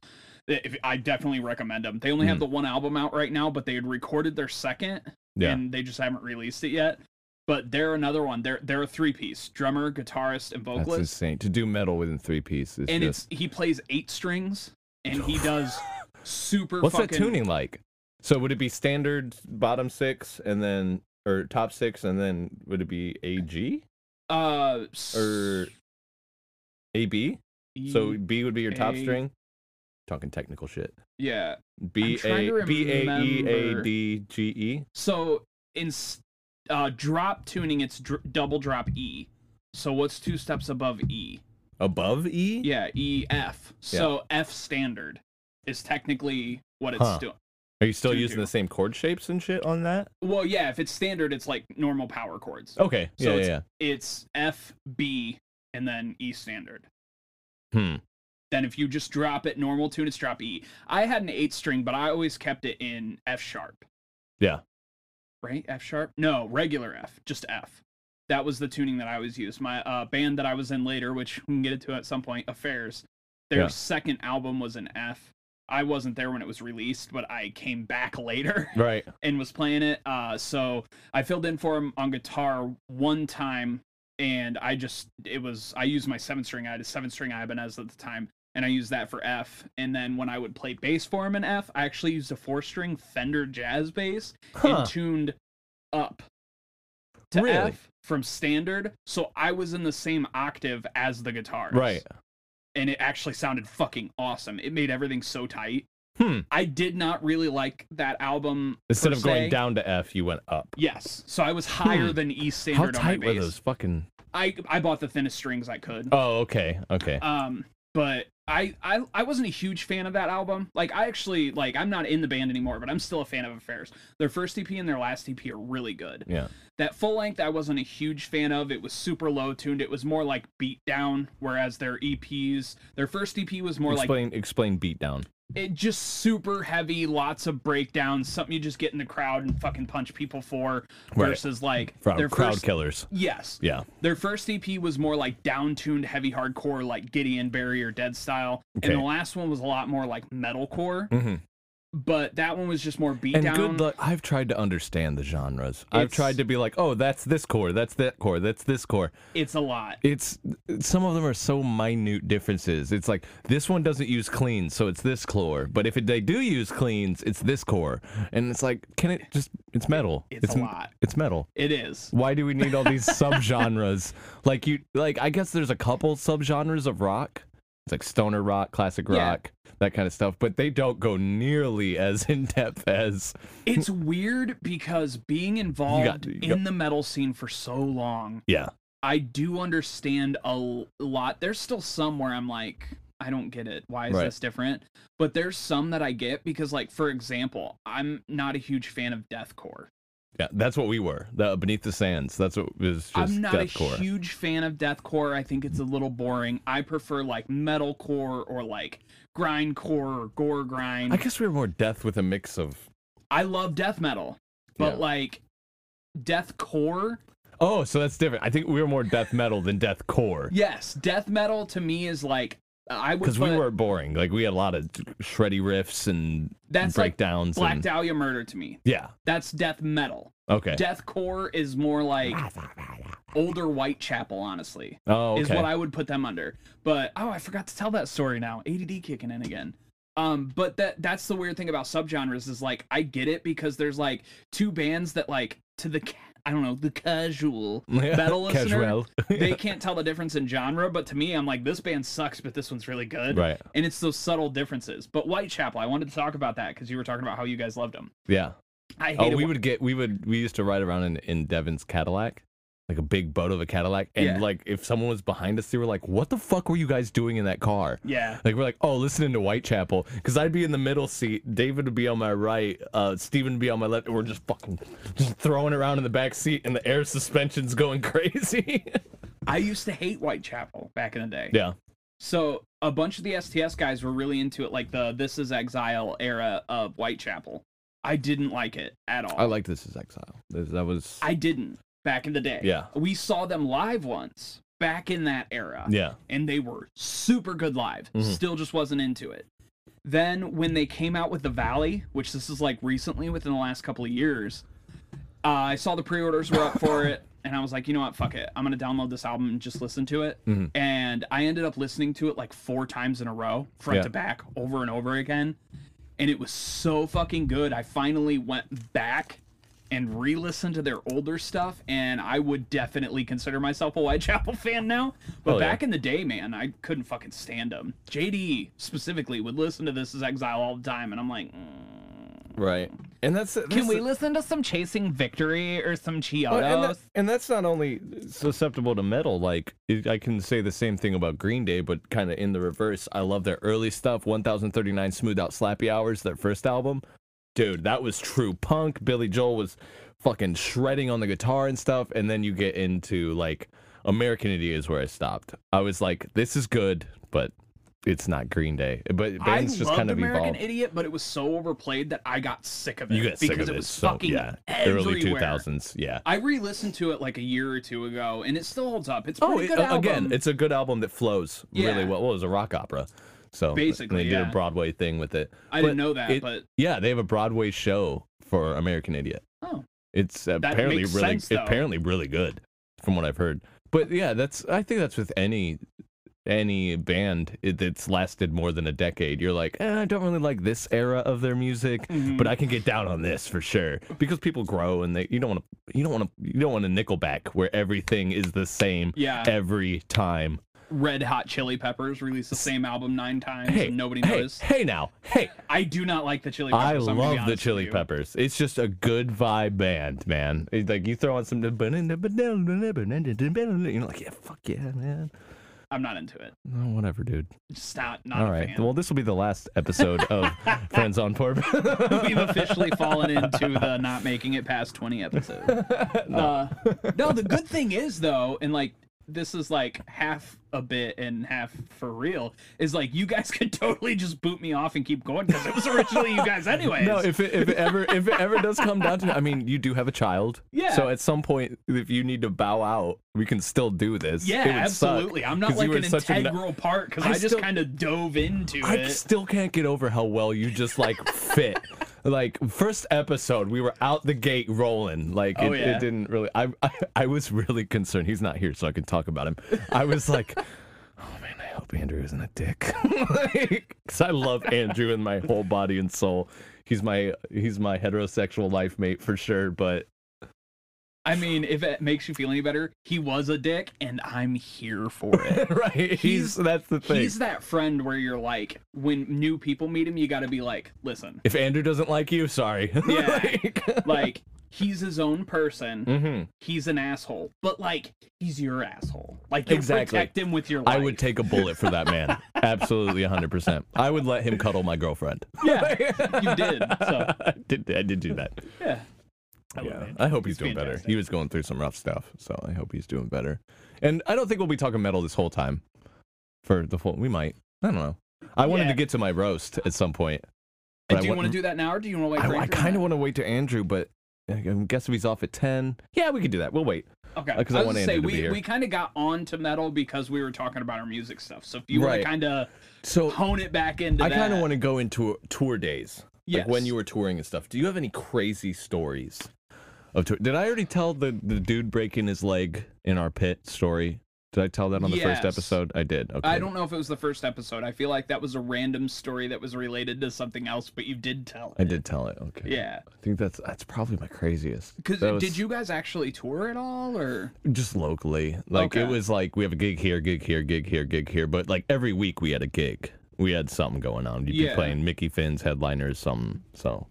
If, I definitely recommend them. They only have Mhm. the one album out right now, but they had recorded their second, yeah, and they just haven't released it yet. But they're another one. They're they're a three piece: drummer, guitarist, and that's vocalist insane to do metal within three pieces. and just, it's he plays eight strings and he does super what's fucking that tuning like? So would it be standard bottom six and then or top six and then would it be A G uh or A B? So B would be your top A- string. Talking technical shit. yeah B A B A E A. D G E. so in uh drop tuning it's dr- double drop e so what's two steps above e Above E? yeah e f so f standard is technically what it's Huh. doing Are you still using the same chord shapes and shit on that? well yeah if it's standard it's like normal power chords Okay. So yeah, it's- yeah. it's f b and then e standard Hmm. Then if you just drop it normal tune, it's drop E. I had an eight string, but I always kept it in F sharp. Yeah. Right? F sharp? No, regular F, just F. That was the tuning that I always used. My uh, band that I was in later, which we can get into at some point, Affairs. Their Yeah. second album was an F. I wasn't there when it was released, but I came back later Right. and was playing it. Uh, so I filled in for him on guitar one time, and I just it was I used my seven string. I had a seven string Ibanez at the time, and I used that for F. And then when I would play bass for him in F, I actually used a four string Fender jazz bass Huh. and tuned up to Really? F from standard, so I was in the same octave as the guitar. Right. And it actually sounded fucking awesome. It made everything so tight. Hmm. I did not really like that album. Instead of going down to F, you went up. Yes. So I was higher Hmm. than E How standard on my tight were those fucking? I I bought the thinnest strings I could. Oh, okay, okay. Um, but I, I I wasn't a huge fan of that album. Like I actually like I'm not in the band anymore, but I'm still a fan of Affairs. Their first EP and their last EP are really good. Yeah. That full length I wasn't a huge fan of. It was super low tuned. It was more like beat down, whereas their EPs, their first EP was more like explain explain beatdown. It just super heavy, lots of breakdowns, something you just get in the crowd and fucking punch people for Right. versus like Crowd, their crowd first killers. Yes. Yeah. Their first EP was more like downtuned heavy hardcore like Gideon Bury Your Dead style. Okay. And the last one was a lot more like metalcore. hmm But that one was just more beat And down. good luck. I've tried to understand the genres. I've It's- tried to be like, oh, that's this core, that's that core, that's this core. It's a lot. It's some of them are so minute differences. It's like this one doesn't use cleans, so it's this core. But if it, they do use cleans, it's this core. And it's like, can it just? It's metal. It's a lot. It's metal. It is. Why do we need all these subgenres? Like you, like I guess there's a couple subgenres of rock. It's like stoner rock, classic Yeah. rock, that kind of stuff. But they don't go nearly as in depth as It's weird because being involved you in got- the metal scene for so long, yeah. I do understand a lot. There's still some where I'm like, I don't get it. Why is Right. this different? But there's some that I get because, like, for example, I'm not a huge fan of deathcore. Yeah, that's what we were. The Beneath the Sands. That's what was just I'm not deathcore. a huge fan of deathcore. I think it's a little boring. I prefer like metalcore or like grindcore or gore grind. I guess we were more death with a mix of. I love death metal, but Yeah. like deathcore, Oh, so that's different. I think we were more death metal than deathcore yes, death metal to me is like I would because we put- were boring. Like we had a lot of shreddy riffs and that's like breakdowns. Black and, Dahlia Murder to me. yeah. That's death metal. Okay. Deathcore is more like older Whitechapel, honestly. oh, okay. is what I would put them under. But oh, I forgot to tell that story now. ADD kicking in again. Um, but that that's the weird thing about subgenres is like I get it because there's like two bands that like to the I don't know the casual metal listener Casual. they can't tell the difference in genre. But to me, I'm like this band sucks, but this one's really good. right. And it's those subtle differences. But Whitechapel, I wanted to talk about that because you were talking about how you guys loved them. Yeah. I hate Oh, we when- would get we would we used to ride around in in Devin's Cadillac, like a big boat of a Cadillac, and Yeah. like if someone was behind us, they were like, "What the fuck were you guys doing in that car?" yeah. Like we're like, oh, listening to Whitechapel, because I'd be in the middle seat, David would be on my right, uh, Steven would be on my left, and we're just fucking just throwing around in the back seat, and the air suspension's going crazy. I used to hate Whitechapel back in the day. yeah, So a bunch of the STS guys were really into it, like the This Is Exile era of Whitechapel. I didn't like it at all. I liked this Is Exile. That was I didn't back in the day. Yeah. We saw them live once back in that era. yeah, And they were super good live. Mhm. Still just wasn't into it. Then when they came out with The Valley, which this is like recently within the last couple of years, uh, I saw the pre-orders were up for it. And I was like, you know what, fuck it. I'm gonna download this album and just listen to it. Mhm. And I ended up listening to it like four times in a row, front Yeah. to back, over and over again. And it was so fucking good. I finally went back and re-listen to their older stuff, and I would definitely consider myself a Whitechapel fan now. But Oh, yeah. back in the day, man, I couldn't fucking stand them. JD specifically would listen to This Is Exile all the time, and I'm like, mm, right. And that's, that's can we the- listen to some Chasing Victory or some Chiodos? And, that- and that's not only susceptible to metal. Like I can say the same thing about Green Day, but kind of in the reverse. I love their early stuff. 1039 Smooth Out Slappy Hours, their first album. Dude, that was true punk. Billy Joel was fucking shredding on the guitar and stuff. And then you get into like American Idiot is where I stopped. I was like, this is good, but it's not Green Day. But bands I just loved kind of American evolved. Idiot, but it was so overplayed that I got sick of it. You get sick because of it it. was so, fucking yeah, everywhere. early 2000s. Yeah. I re-listened to it like a year or two ago, and it still holds up. It's Oh, it- good uh, album. again, it's a good album that flows really Yeah. well. Well, it was a rock opera, so Basically, they did yeah. a Broadway thing with it. I but didn't know that, it- but Yeah, they have a Broadway show for American Idiot. oh, It's apparently really, sense, apparently really good, from what I've heard. But yeah, that's I think that's with any any band it- that's lasted more than a decade. You're like, eh, I don't really like this era of their music, Mhm. but I can get down on this for sure because people grow and they you don't want to you don't want to you don't want a Nickelback where everything is the same yeah. every time. Red Hot Chili Peppers released the same album nine times, Hey, and nobody hey, noticed. hey now, hey, I do not like the Chili Peppers. I'm love the Chili. Peppers. It's just a good vibe band, man. It's like you throw on some, you're like, yeah, fuck yeah, man. I'm not into it. Oh, whatever, dude. Just not not All a right. fan. Well, this will be the last episode of Friends on Porp. We've officially fallen into the not making it past 20 episodes. Uh, no, the good thing is though, and like this is like half a bit and half for real, is like you guys could totally just boot me off and keep going because it was originally you guys anyway No, if it, if it ever if it ever does come down to, I mean, you do have a child. Yeah. So at some point, if you need to bow out, we can still do this. yeah, absolutely. I'm not like an such a integral part because I I, just kind of dove into I it. I still can't get over how well you just like fit. Like first episode, we were out the gate rolling. Like oh, it, Oh, yeah. it didn't really. I, I I was really concerned. He's not here, so I can talk about him. I was like, oh man, I hope Andrew isn't a dick. Because I love Andrew in my whole body and soul. He's my he's my heterosexual life mate for sure. But I mean, if it makes you feel any better, he was a dick, and I'm here for it. right, he's, He's- that's the thing. He's that friend where you're like, when new people meet him, you got to be like, listen, If Andrew doesn't like you, sorry. Yeah. like, like he's his own person. Mm-hmm. He's an asshole, but like he's your asshole. Like you Exactly. protect him with your life. I would take a bullet for that man. Absolutely, 100%. I would let him cuddle my girlfriend. Yeah, you did. So I did, I did do that. yeah. I Yeah. I hope he's, He's doing better. He was going through some rough stuff, so I hope he's doing better. And I don't think we'll be talking metal this whole time. For the full, we might. I don't know. I wanted Yeah. to get to my roast at some point. And do I you want to do that now, or do you want to wait? I, for I kind of want to wait to Andrew, but I guess if he's off at ten, yeah, we could do that. We'll wait. Okay. Uh, because I I want say to be we here. we kind of got on to metal because we were talking about our music stuff. So if you want to kind of So hone it back into I kind of want to go into tour days, yes. like when you were touring and stuff. Do you have any crazy stories of tour? Did I already tell the the dude breaking his leg in our pit story? Did I tell that on the first episode? I did. Okay. I don't know if it was the first episode. I feel like that was a random story that was related to something else, but you did tell it. I did tell it. Okay. Yeah. I think that's that's probably my craziest. Because was- did you guys actually tour at all, or Just locally, like it was like we have a gig here, gig here, gig here, gig here, but like every week we had a gig. We had something going on. You'd be playing Mickey Finn's headliners, something. So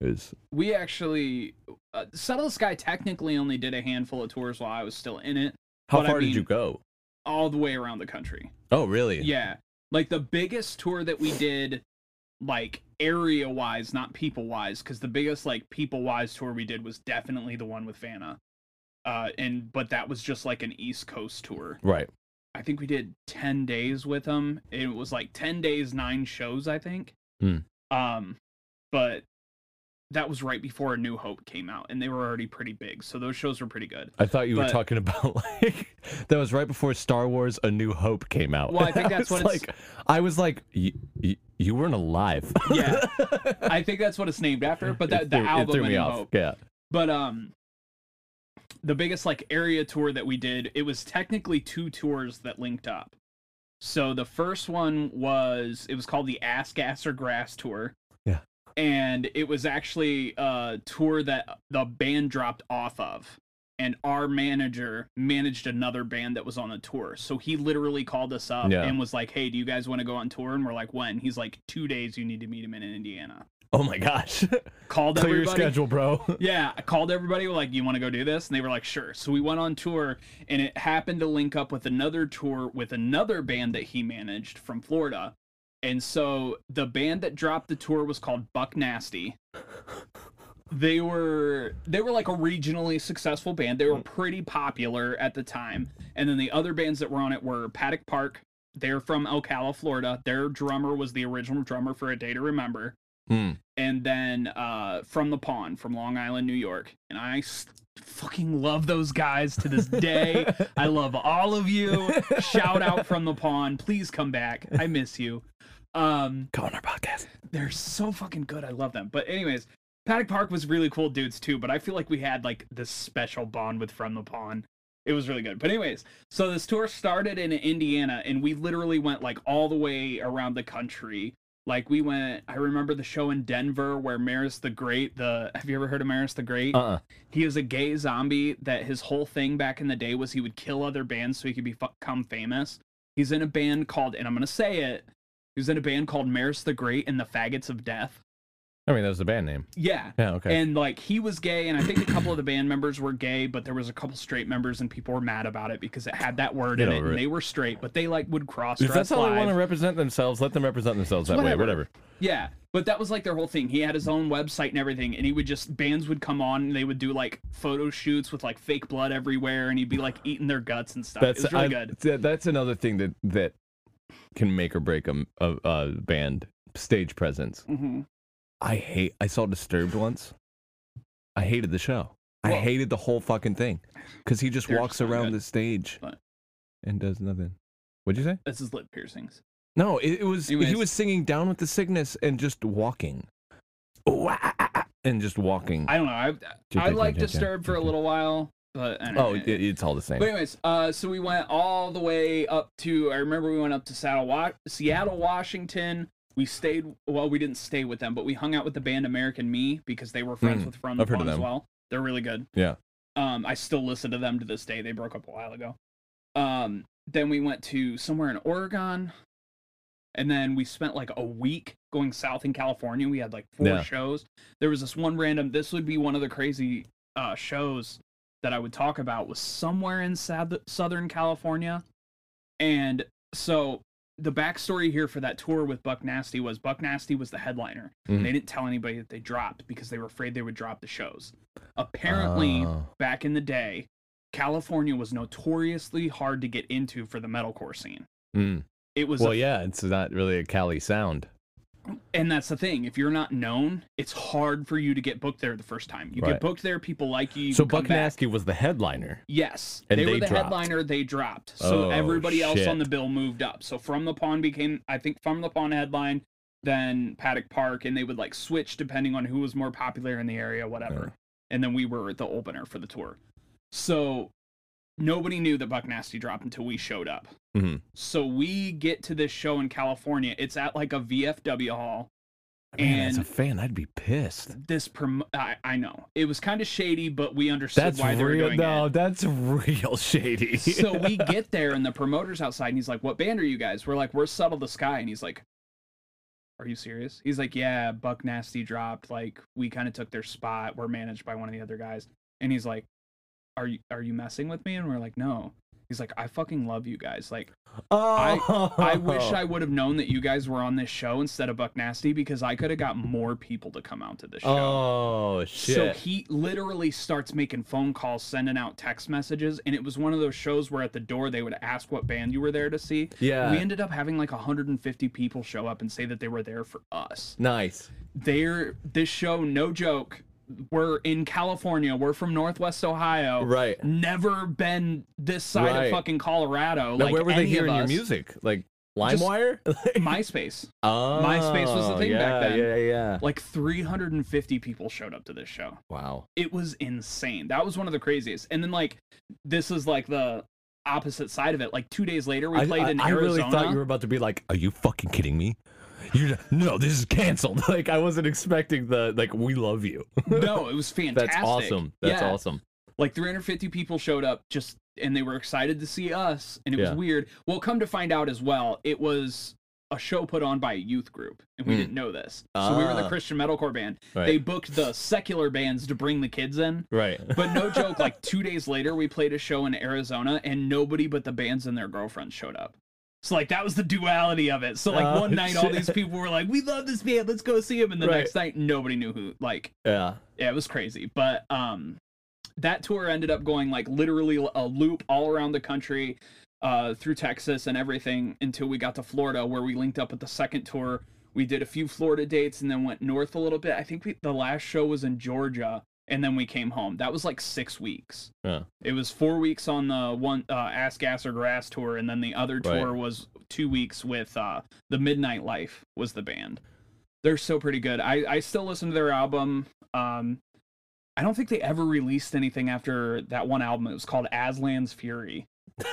it was we actually uh, Settle Sky technically only did a handful of tours while I was still in it, how But I far did you go? all the way around the country. Oh, really? Yeah, like the biggest tour that we did, like area wise, not people wise, because the biggest like people wise tour we did was definitely the one with Vanna. Uh, and but that was just like an East Coast tour. Right. I think we did 10 days with them. It was like 10 days, nine shows, I think. Hmm. Um, but that was right before A New Hope came out, and they were already pretty big. So those shows were pretty good. I thought you were talking about like that was right before Star Wars: A New Hope came out. Well, I think that's was what it's- like. I was like, y- y- you weren't alive. Yeah. I think that's what it's named after, but that the album threw me off. Hope. Yeah. But um the biggest like area tour that we did, it was technically two tours that linked up. So the first one was it was called the Ass Gas or Grass tour. And it was actually a tour that the band dropped off of. And our manager managed another band that was on the tour. So he literally called us up Yeah. and was like, Hey, do you guys want to go on tour? And we're like, When? He's like, Two days you need to meet him in Indiana. Oh my gosh. Called Clear your schedule, bro. Yeah, I called everybody like, "You want to go do this?" And they were like, "Sure." So we went on tour, and it happened to link up with another tour with another band that he managed from Florida. And so the band that dropped the tour was called Buck Nasty. They were they were like a regionally successful band. They were pretty popular at the time. And then the other bands that were on it were Paddock Park. They're from Ocala, Florida. Their drummer was the original drummer for A Day to Remember Hmm. and then uh from the pond from long island new york and i s- fucking love those guys to this day i love all of you shout out from the pond please come back i miss you um Go on our podcast. they're so fucking good. I love them. But anyways paddock park was really cool dudes too but i feel like we had like this special bond with from the pond. It was really good. But anyways so this tour started in indiana and we literally went like all the way around the country. Like we went i remember the show in denver where maris the great the have you ever heard of maris the great? Uh. uh he was a gay zombie that his whole thing back in the day was he would kill other bands so he could become famous. He's in a band called and i'm gonna say it he was in a band called maris the great and the faggots of death I mean, that was the band name. Yeah. Yeah, okay. And like he was gay, and I think a couple of the band members were gay, but there was a couple straight members, and people were mad about it because it had that word Get in it, and it. they were straight, but they like would cross if that's how they want to represent themselves, let them represent themselves that way. Whatever. Whatever. Yeah, but that was like their whole thing. He had his own website and everything, and he would just bands would come on and they would do like photo shoots with like fake blood everywhere, and he'd be like eating their guts and stuff. That's it was really I- good. That's another thing that that can make or break a, a, a band stage presence. hmm I hate. I saw Disturbed once. I hated the show. I hated the whole fucking thing because he just walks around good, the stage and does nothing. What'd you say? This is lip piercings. No, it, it was he was singing "Down with the Sickness" and just walking, Oh, ah, ah, ah, and just walking. I don't know. I I liked Disturbed for a little while, but oh, it, it's all the same. But anyways, uh, so we went all the way up to. I remember we went up to Seattle, Wa- Seattle, Washington. We stayed. Well, we didn't stay with them, but we hung out with the band American Me because they were friends Mm, with From the I've heard of Pond as well. They're really good. Yeah. Um, I still listen to them to this day. They broke up a while ago. Um, then we went to somewhere in Oregon, and then we spent like a week going south in California. We had like four Yeah. shows. There was this one random. This would be one of the crazy uh, shows that I would talk about was somewhere in South- Southern California, and so the backstory here for that tour with Buck Nasty was Buck Nasty was the headliner. Mhm. They didn't tell anybody that they dropped because they were afraid they would drop the shows. Apparently, Oh. back in the day, California was notoriously hard to get into for the metalcore scene. Mm. It was, Well, a- yeah, it's not really a Cali sound. And that's the thing. If you're not known, it's hard for you to get booked there the first time. You Right. get booked there, people like you. so Buck. Nasty was the headliner. Yes, And they, they were the dropped. headliner. They dropped, so Oh, everybody else shit. on the bill moved up. So from the pond became, I think, from the pond headline, then Paddock Park, and they would like switch depending on who was more popular in the area, whatever. Uh. And then we were the opener for the tour. So nobody knew that Buck Nasty dropped until we showed up. Mhm. So we get to this show in California. It's at like a VFW hall. Man, as a fan, I'd be pissed. This prom- I, I know it was kind of shady, but we understood That's why they were real. doing No, it. that's real shady. so we get there and the promoter's outside and he's like, "What band are you guys?" We're like, "We're Settle the Sky," and he's like, "Are you serious?" He's like, "Yeah, Buck Nasty dropped. Like, we kind of took their spot. We're managed by one of the other guys." And he's like, "Are you are you messing with me?" And we're like, "No." He's like, "I fucking love you guys. Like, oh, I wish oh. I would have known that you guys were on this show instead of Buck Nasty because I could have got more people to come out to this show." Oh shit! So he literally starts making phone calls, sending out text messages, and it was one of those shows where at the door they would ask what band you were there to see. yeah, We ended up having like 150 people show up and say that they were there for us. nice. They're this show, no joke. We're in California. We're from Northwest Ohio. Right. Never been this side Right. of fucking Colorado. Now, like where were they hearing your music? Like LimeWire? MySpace. oh, MySpace was the thing yeah, back then. Yeah, yeah. Yeah. Like 350 people showed up to this show. Wow. it was insane. That was one of the craziest. And then like this is like the opposite side of it. Like two days later, we I, played I- in I really thought you were about to be like, "Are you fucking kidding me?" You no, this is canceled. Like I wasn't expecting the like. We love you. no, it was fantastic. That's awesome. That's Yeah. awesome. Like 350 people showed up just and they were excited to see us and it Yeah. was weird. Well, come to find out as well, it was a show put on by a youth group and we Hmm. didn't know this. So we were the Ah. Christian metalcore band. Right. They booked the secular bands to bring the kids in. right. But no joke, like two days later, we played a show in Arizona, and nobody but the bands and their girlfriends showed up. So like that was the duality of it. So like Oh, one night, all these people were like, "We love this band, let's go see them," and the Right. next night, nobody knew who. Like, yeah. yeah, it was crazy. But um, that tour ended up going like literally a loop all around the country, uh, through Texas and everything until we got to Florida, where we linked up with the second tour. We did a few Florida dates and then went north a little bit. I think we, the last show was in Georgia, and then we came home. That was like six weeks. Yeah. It was four weeks on the one uh, Ass Gas or Grass tour, and then the other Right. tour was two weeks with uh, the Midnight Life was the band. They're so pretty good. I I still listen to their album. Um, I don't think they ever released anything after that one album. It was called Aslan's Fury.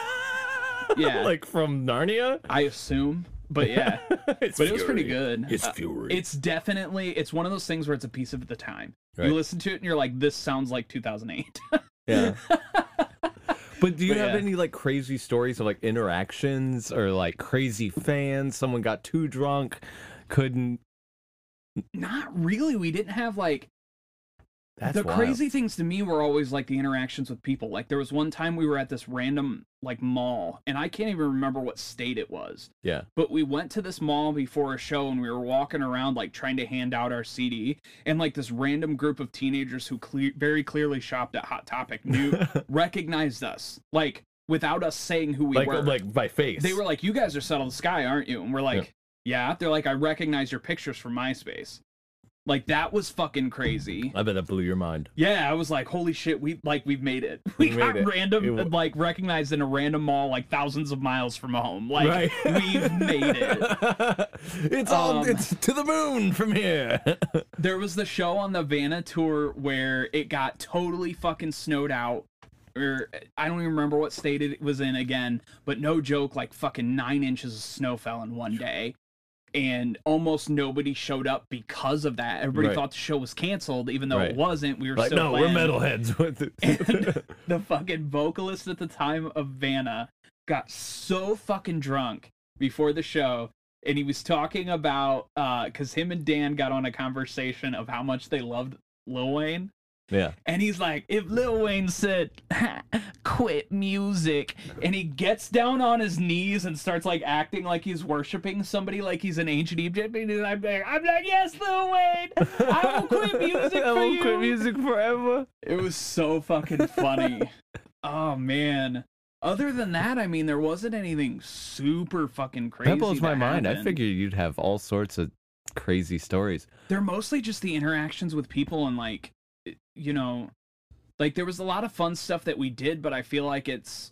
Yeah. like from Narnia. I assume, but yeah, It's but it was pretty good. It's Uh, fury. it's definitely it's one of those things where it's a piece of the time. Right. You listen to it and you're like, this sounds like 2008. yeah. But do you But have yeah. any like crazy stories of like interactions or like crazy fans? Someone got too drunk, couldn't not really. We didn't have like That's the wild. crazy things to me were always like the interactions with people. Like there was one time we were at this random like mall, and I can't even remember what state it was. Yeah. But we went to this mall before a show, and we were walking around like trying to hand out our CD, and like this random group of teenagers who cle- very clearly shopped at Hot Topic knew recognized us like without us saying who we like were. like by face. they were like, "You guys are Settle the Sky, aren't you?" And we're like, "Yeah." They're like, "I recognize your pictures from MySpace." Like that was fucking crazy. I bet that blew your mind. Yeah, I was like, "Holy shit, we like we've made it. We, We got it. random It like recognized in a random mall like thousands of miles from home. Like Right. we've made it." it's all Um, it's to the moon from here. There was the show on the Vanna tour where it got totally fucking snowed out. Or I don't even remember what state it was in again, but no joke, like fucking nine inches of snow fell in one day. And almost nobody showed up because of that. Everybody Right. thought the show was canceled, even though Right. it wasn't. We were like still no, we're metalheads with it. The fucking vocalist at the time of Vanna got so fucking drunk before the show and he was talking about uh cuz him and Dan got on a conversation of how much they loved Lil Wayne yeah. and he's like if Lil Wayne said quit music and he gets down on his knees and starts like acting like he's worshiping somebody like he's an ancient Egypt and I'm like I'm like yes Lil Wayne I will quit music I for will you quit music forever. it was so fucking funny. oh man. Other than that, I mean, there wasn't anything super fucking crazy. That blows my mind. I figured you'd have all sorts of crazy stories. they're mostly just the interactions with people and like, you know, like there was a lot of fun stuff that we did, but I feel like it's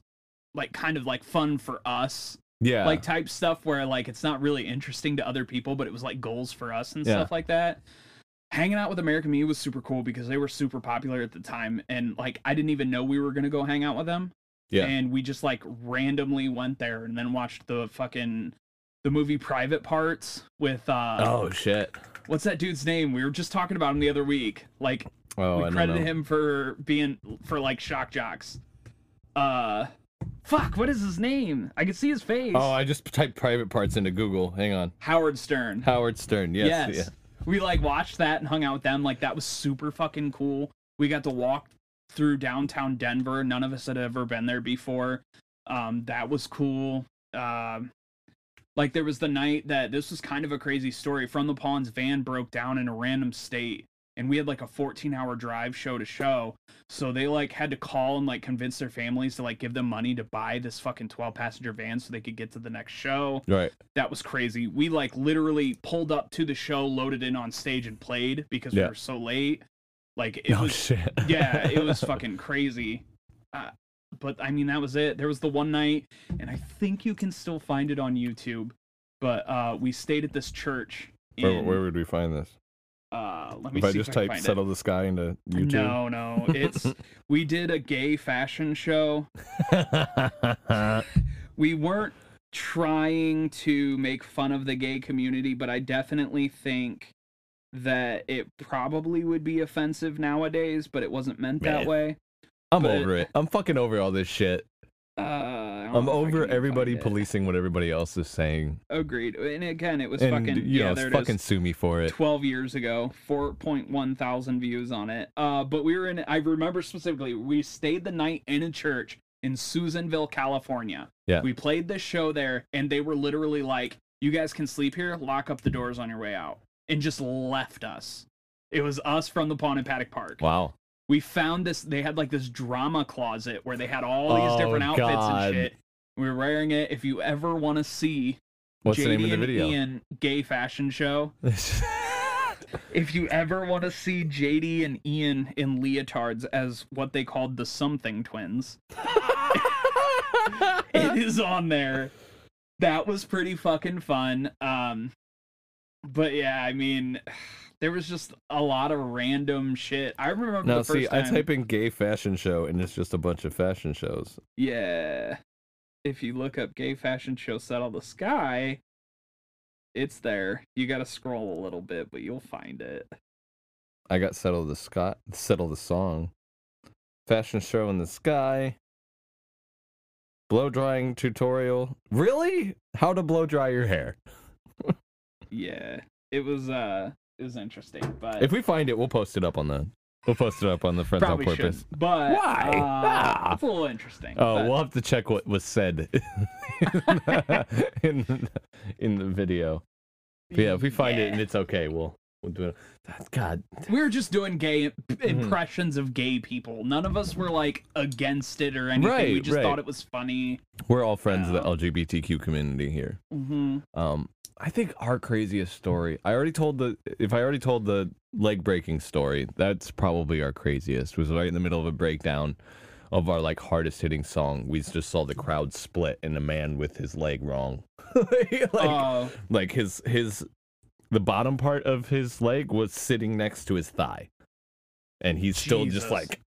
like kind of like fun for us, Yeah. like type stuff where like it's not really interesting to other people, but it was like goals for us and Yeah. stuff like that. Hanging out with American Me was super cool because they were super popular at the time, and like I didn't even know we were gonna go hang out with them. Yeah. And we just like randomly went there and then watched the fucking the movie Private Parts with uh oh shit. what's that dude's name? We were just talking about him the other week. Like Oh, we don't credited him for being for like shock jocks. Uh fuck, what is his name? I can see his face. Oh, I just typed private parts into Google. Hang on. Howard Stern. Howard Stern. Yes. yes. Yeah. We like watched that and hung out with them. Like that was super fucking cool. We got to walk through downtown Denver. None of us had ever been there before. Um, that was cool. Um, like there was the night that this was kind of a crazy story. From the Pond's van broke down in a random state, and we had like a 14 hour drive show to show. So they like had to call and like convince their families to like give them money to buy this fucking 12 passenger van so they could get to the next show Right. that was crazy. We like literally pulled up to the show, loaded in on stage, and played because we were so late. Like it oh was, shit. yeah, it was fucking crazy. Uh, but I mean, that was it. There was the one night, and I think you can still find it on YouTube. But uh, we stayed at this church. In, Where, where would we find this? Uh, let me If I just if I type find "settle the sky" into. YouTube. No, no, it's we did a gay fashion show. we weren't trying to make fun of the gay community, but I definitely think that it probably would be offensive nowadays, but it wasn't meant that way. I'm But- over it. I'm fucking over all this shit. Uh, I'm know if I over everybody policing what everybody else is saying. Agreed. And again, it was And fucking you yeah, know, there it fucking is. sue me for it. 12 years ago 4.1 thousand views on it uh but we were in i remember specifically we stayed the night in a church in susanville california Yeah. we played this show there and they were literally like you guys can sleep here lock up the doors on your way out and just left us it was us from the pond and paddock park Wow. We found this they had like this drama closet where they had all these Oh, different outfits God. and shit we were wearing it if you ever want to see What's JD the name of the and video? Ian gay fashion show if you ever want to see JD and Ian in leotards as what they called the something twins, it is on there. That was pretty fucking fun. Um but yeah, I mean there was just a lot of random shit. I remember now the first see, I type in "gay fashion show" and it's just a bunch of fashion shows. Yeah. If you look up gay fashion show settle the sky, it's there. You got to scroll a little bit, but you'll find it. I got settle the Scott settle the song, fashion show in the sky, blow drying tutorial. Really? How to blow dry your hair? Yeah. It was uh is interesting. But If we find it, we'll post it up on the we'll post it up on the Friends on probably Purpose. should. But Why? uh, Ah. it's a little interesting. Oh, but- we'll have to check what was said in the, in the video. But yeah, if we find it and it's okay, we'll we'll do it. That's God, we were just doing gay Mm-hmm. impressions of gay people. None of us were like against it or anything. we Right, just right. thought it was funny. we're all friends of the. LGBTQ community here. Mm-hmm. Um, I think our craziest story. I already told the. If I already told the leg breaking story, that's probably our craziest. Was right in the middle of a breakdown of our like hardest hitting song. We just saw the crowd split and a man with his leg wrong. like, Uh, like his his the bottom part of his leg was sitting next to his thigh, and he's still just like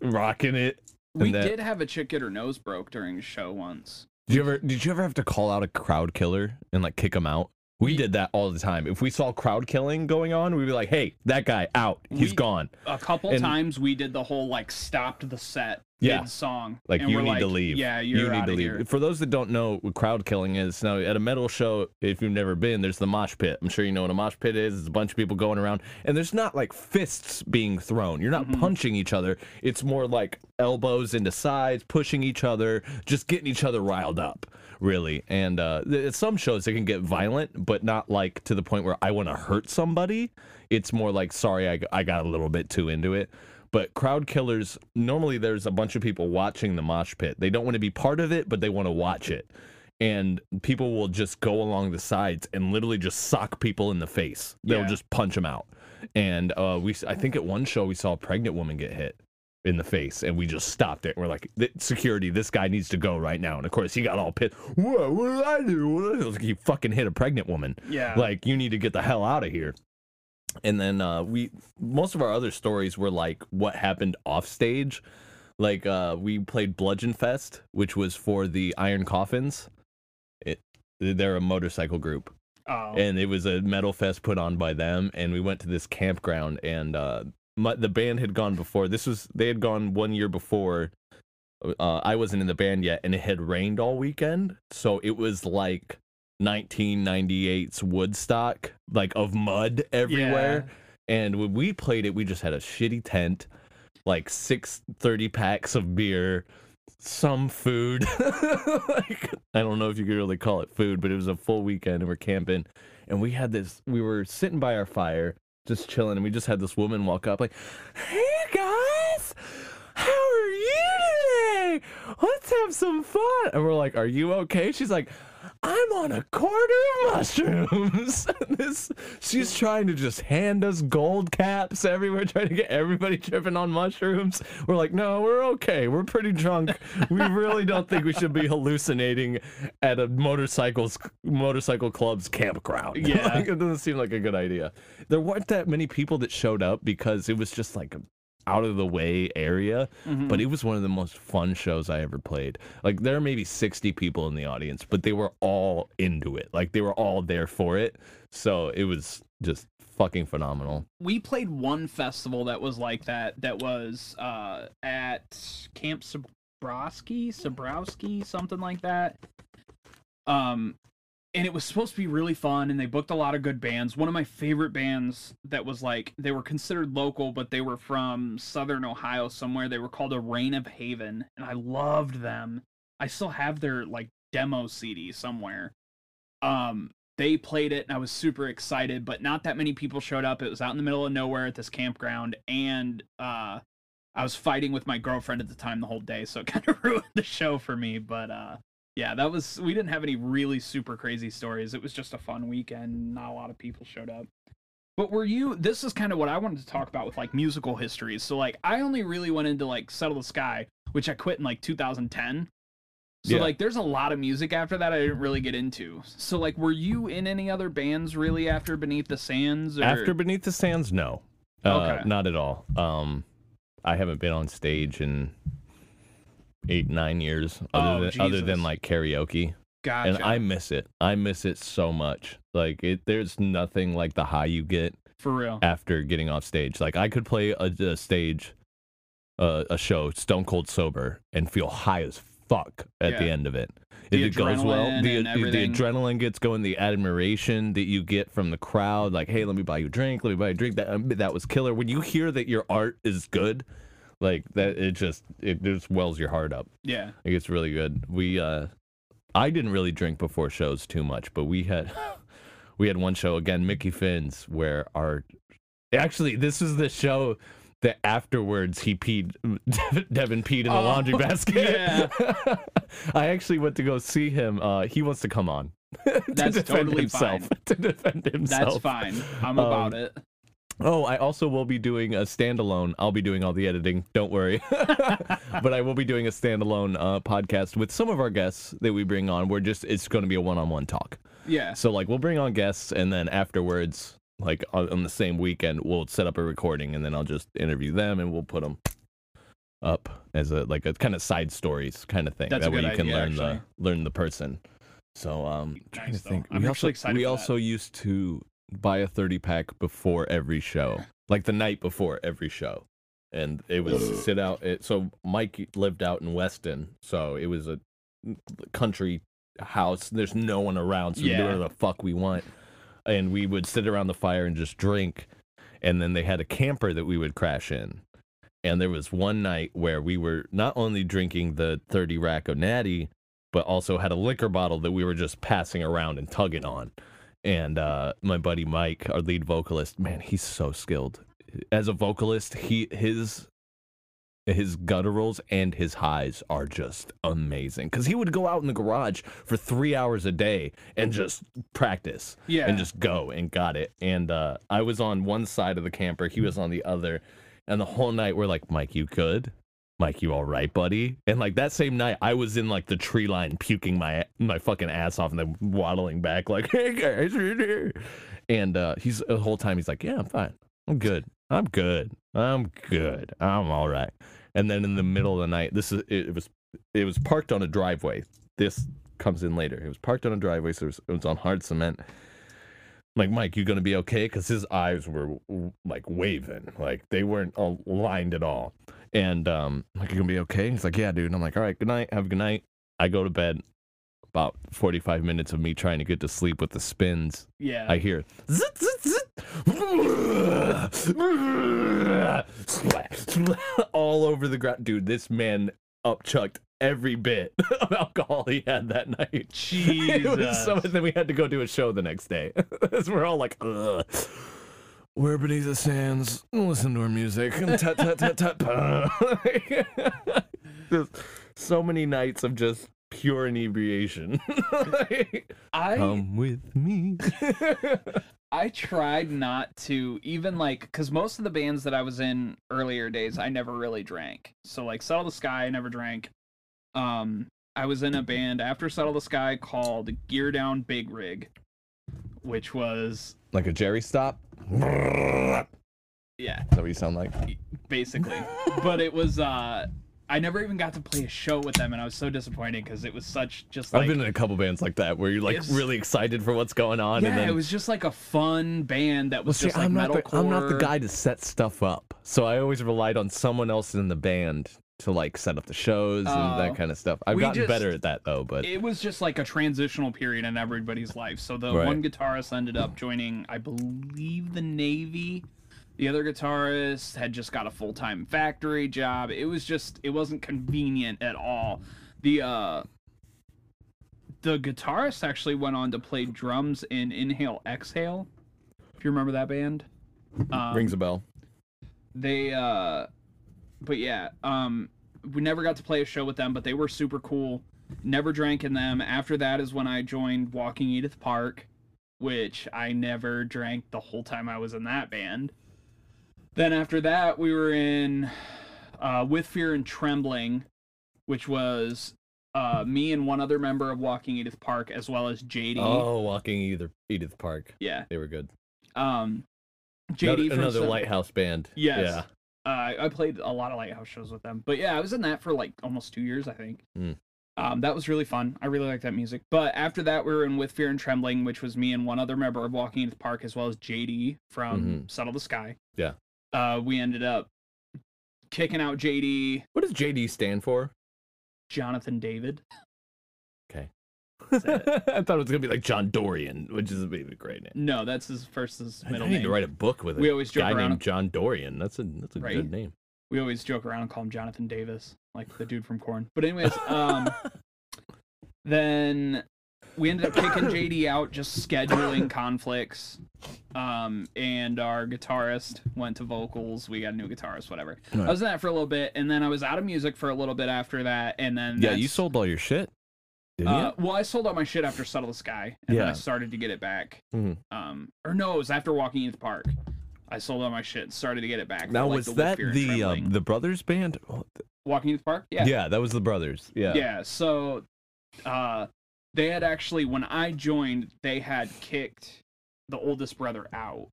rocking it. we that- did have a chick get her nose broke during a show once. Did you ever did you ever have to call out a crowd killer and like kick him out? We did that all the time. If we saw crowd killing going on, we'd be like, "Hey, that guy out. He's We- gone." A couple And- times we did the whole like stopped the set Yeah. song. Like and you need like, to leave. Yeah, you're you need to leave. Here. For those that don't know what crowd killing is, now at a metal show, if you've never been, there's the mosh pit. I'm sure you know what a mosh pit is. It's a bunch of people going around, and there's not like fists being thrown. You're not Mm-hmm. punching each other. It's more like elbows into sides, pushing each other, just getting each other riled up, really. And uh, at some shows, it can get violent, but not like to the point where I want to hurt somebody. It's more like, sorry, I, I got a little bit too into it. But crowd killers, normally there's a bunch of people watching the mosh pit. They don't want to be part of it, but they want to watch it. And people will just go along the sides and literally just sock people in the face. They'll Yeah. just punch them out. And uh, we, I think at one show we saw a pregnant woman get hit in the face, and we just stopped it. We're like, security, this guy needs to go right now. And of course, he got all pissed. What? What did I do? What did I-" It was like, you fucking hit a pregnant woman Yeah. like you need to get the hell out of here and then uh we most of our other stories were like what happened off stage like uh we played bludgeon fest which was for the iron coffins. It they're a motorcycle group. Oh. and it was a metal fest put on by them and we went to this campground and uh my, the band had gone before. This was they had gone one year before uh, i wasn't in the band yet and it had rained all weekend. So it was like 1998's woodstock like of mud everywhere. And when we played it we just had a shitty tent like six 30 packs of beer some food. Like i don't know if you could really call it food but it was a full weekend and we're camping. And we had this we were sitting by our fire just chilling and we just had this woman walk up like hey guys how are you today? Let's have some fun. And we're like are you okay? She's like i'm on a quarter of mushrooms. This she's trying to just hand us gold caps everywhere trying to get everybody tripping on mushrooms. We're like no we're okay. We're pretty drunk. We really don't think we should be hallucinating at a motorcycles motorcycle club's campground. Yeah. Like, it doesn't seem like a good idea. There weren't that many people that showed up because it was just like a out of the way area Mhm. but it was one of the most fun shows i ever played like there are maybe 60 people in the audience but they were all into it like they were all there for it so it was just fucking phenomenal we played one festival that was like that that was uh at camp Sabrowski, Sabrowski, something like that. Um and it was supposed to be really fun and they booked a lot of good bands. One of my favorite bands that was like they were considered local but they were from southern Ohio somewhere. They were called A Rain of Haven and I loved them. I still have their like demo CD somewhere. Um they played it and I was super excited, but not that many people showed up. It was out in the middle of nowhere at this campground and uh I was fighting with my girlfriend at the time the whole day, so it kind of ruined the show for me, but uh yeah, that was we didn't have any really super crazy stories. It was just a fun weekend. Not a lot of people showed up. But were you this is kind of what I wanted to talk about with like musical histories. So like I only really went into like Settle the Sky, which I quit in like 2010. So Yeah. like there's a lot of music after that I didn't really get into. So like were you in any other bands really after Beneath the Sands or after beneath the sands no uh, Okay. not at all um i haven't been on stage in eight nine years other Oh, than other than like karaoke Gotcha. and i miss it i miss it so much like it there's nothing like the high you get for real. after getting off stage. Like I could play a, a stage, uh, a show, stone cold sober, and feel high as fuck at the end of it. If it goes well, the, the adrenaline gets going, the admiration that you get from the crowd, like, hey, let me buy you a drink, let me buy you a drink. That um, that was killer. When you hear that your art is good, like that, it just it just wells your heart up. Yeah. It gets really good. We uh I didn't really drink before shows too much, but we had we had one show again, Mickey Finn's, where our actually this is the show that afterwards he peed Devin peed in the Oh, laundry basket. yeah. I actually went to go see him. Uh he wants to come on. to That's defend totally himself. fine. To defend himself. That's fine. I'm about Um, it. Oh, I also will be doing a standalone. I'll be doing all the editing. Don't worry. but I will be doing a standalone uh, podcast with some of our guests that we bring on. We're just it's going to be a one-on-one talk. Yeah. So like we'll bring on guests, and then afterwards, like on, on the same weekend, we'll set up a recording, and then I'll just interview them, and we'll put them up as a like a kind of side stories kind of thing. That's that a way good you can idea, learn actually. the learn the person. So um, trying to though. think. I'm we actually also, excited We for that. also used to buy a thirty pack before every show, like the night before every show, and it was sit out. It, so Mike lived out in Weston, so it was a country house. There's no one around, so we do whatever the fuck we want, and we would sit around the fire and just drink. And then they had a camper that we would crash in. And there was one night where we were not only drinking the 30 rack of natty, but also had a liquor bottle that we were just passing around and tugging on. And uh, my buddy Mike, our lead vocalist, man, he's so skilled. As a vocalist, he his his gutturals and his highs are just amazing because he would go out in the garage for three hours a day and just practice Yeah. and just go and got it. And uh, I was on one side of the camper, he was on the other, and the whole night we're like, Mike, you good? Mike, you all right, buddy? And like that same night, I was in like the tree line, puking my my fucking ass off, and then waddling back like, "Hey guys, we're here." And uh, he's the whole time he's like, "Yeah, I'm fine. I'm good. I'm good. I'm good. I'm all right." And then in the middle of the night, this is it, was it was parked on a driveway. This comes in later. It was parked on a driveway, so it was, it was on hard cement. Like Mike, you gonna be okay? Because his eyes were like waving, like they weren't aligned at all. And um, like, you gonna be okay? He's like, yeah, dude. And I'm like, all right, good night. Have a good night. I go to bed. About 45 minutes of me trying to get to sleep with the spins. yeah. I hear zit, zit, zit. all over the ground. Dude, this man upchucked every bit of alcohol he had that night. Jesus. So, then we had to go do a show the next day. We're all like, ugh. We're beneath the sands. Listen to our music. Tut, tut, tut, tut, pa. Just so many nights of just pure inebriation. I Come with me. I tried not to even like because most of the bands that I was in earlier days I never really drank. So like Settle the Sky I never drank. Um I was in a band after Settle the Sky called Gear Down Big Rig, which was like a Jerry stop. Is yeah, that what you sound like? basically. but it was uh I never even got to play a show with them and I was so disappointed because it was such just like I've been in a couple bands like that where you're like really excited for what's going on, yeah, and then it was just like a fun band that Well, was see, just like I'm Not the, I'm not the guy to set stuff up, so I always relied on someone else in the band to like set up the shows and Oh. that kind of stuff. I've gotten just- better at that though, but it was just like a transitional period in everybody's life. So the Right. one guitarist ended up joining, I believe, the Navy. The other guitarist had just got a full time factory job. It was just, it wasn't convenient at all. The uh, the guitarist actually went on to play drums in Inhale Exhale. If you remember that band, um, rings a bell. they uh but yeah um we never got to play a show with them but they were super cool never drank in them after that is when i joined walking edith park which i never drank the whole time i was in that band then after that we were in uh with fear and trembling which was uh me and one other member of walking edith park as well as jd Oh, walking either Edith Park, yeah they were good. um jd another, from another lighthouse band. Yes. Yeah. Uh, I played a lot of Lighthouse shows with them. But yeah, I was in that for like almost two years, I think. Mm. Um, that was really fun. I really liked that music. But after that, we were in With Fear and Trembling, which was me and one other member of Walking into the Park, as well as JD from Mhm. Settle the Sky. Yeah. Uh, we ended up kicking out JD, What does JD stand for? Jonathan David. Okay. That's it. I thought it was gonna be like John Dorian, which is a great name. No, that's his first his I middle need name. to write a book with a We always joke guy around- named John Dorian. That's a that's a Right? good name. We always joke around and call him Jonathan Davis, like the dude from Korn. But anyways, um, then we ended up kicking JD out, just scheduling conflicts. Um, and our guitarist went to vocals. We got a new guitarist, whatever. Right. I was in that for a little bit, and then I was out of music for a little bit after that, and then Yeah, you sold all your shit, Uh, well, I sold all my shit after Settle the Sky, and then I started to get it back. Mhm. Um, or no, it was after Walking in the Park. I sold all my shit, and started to get it back. Now like, was the that the uh, the brothers band? Walking in the Park? Yeah. yeah. that was the brothers. Yeah. Yeah, so uh they had actually when I joined, they had kicked the oldest brother out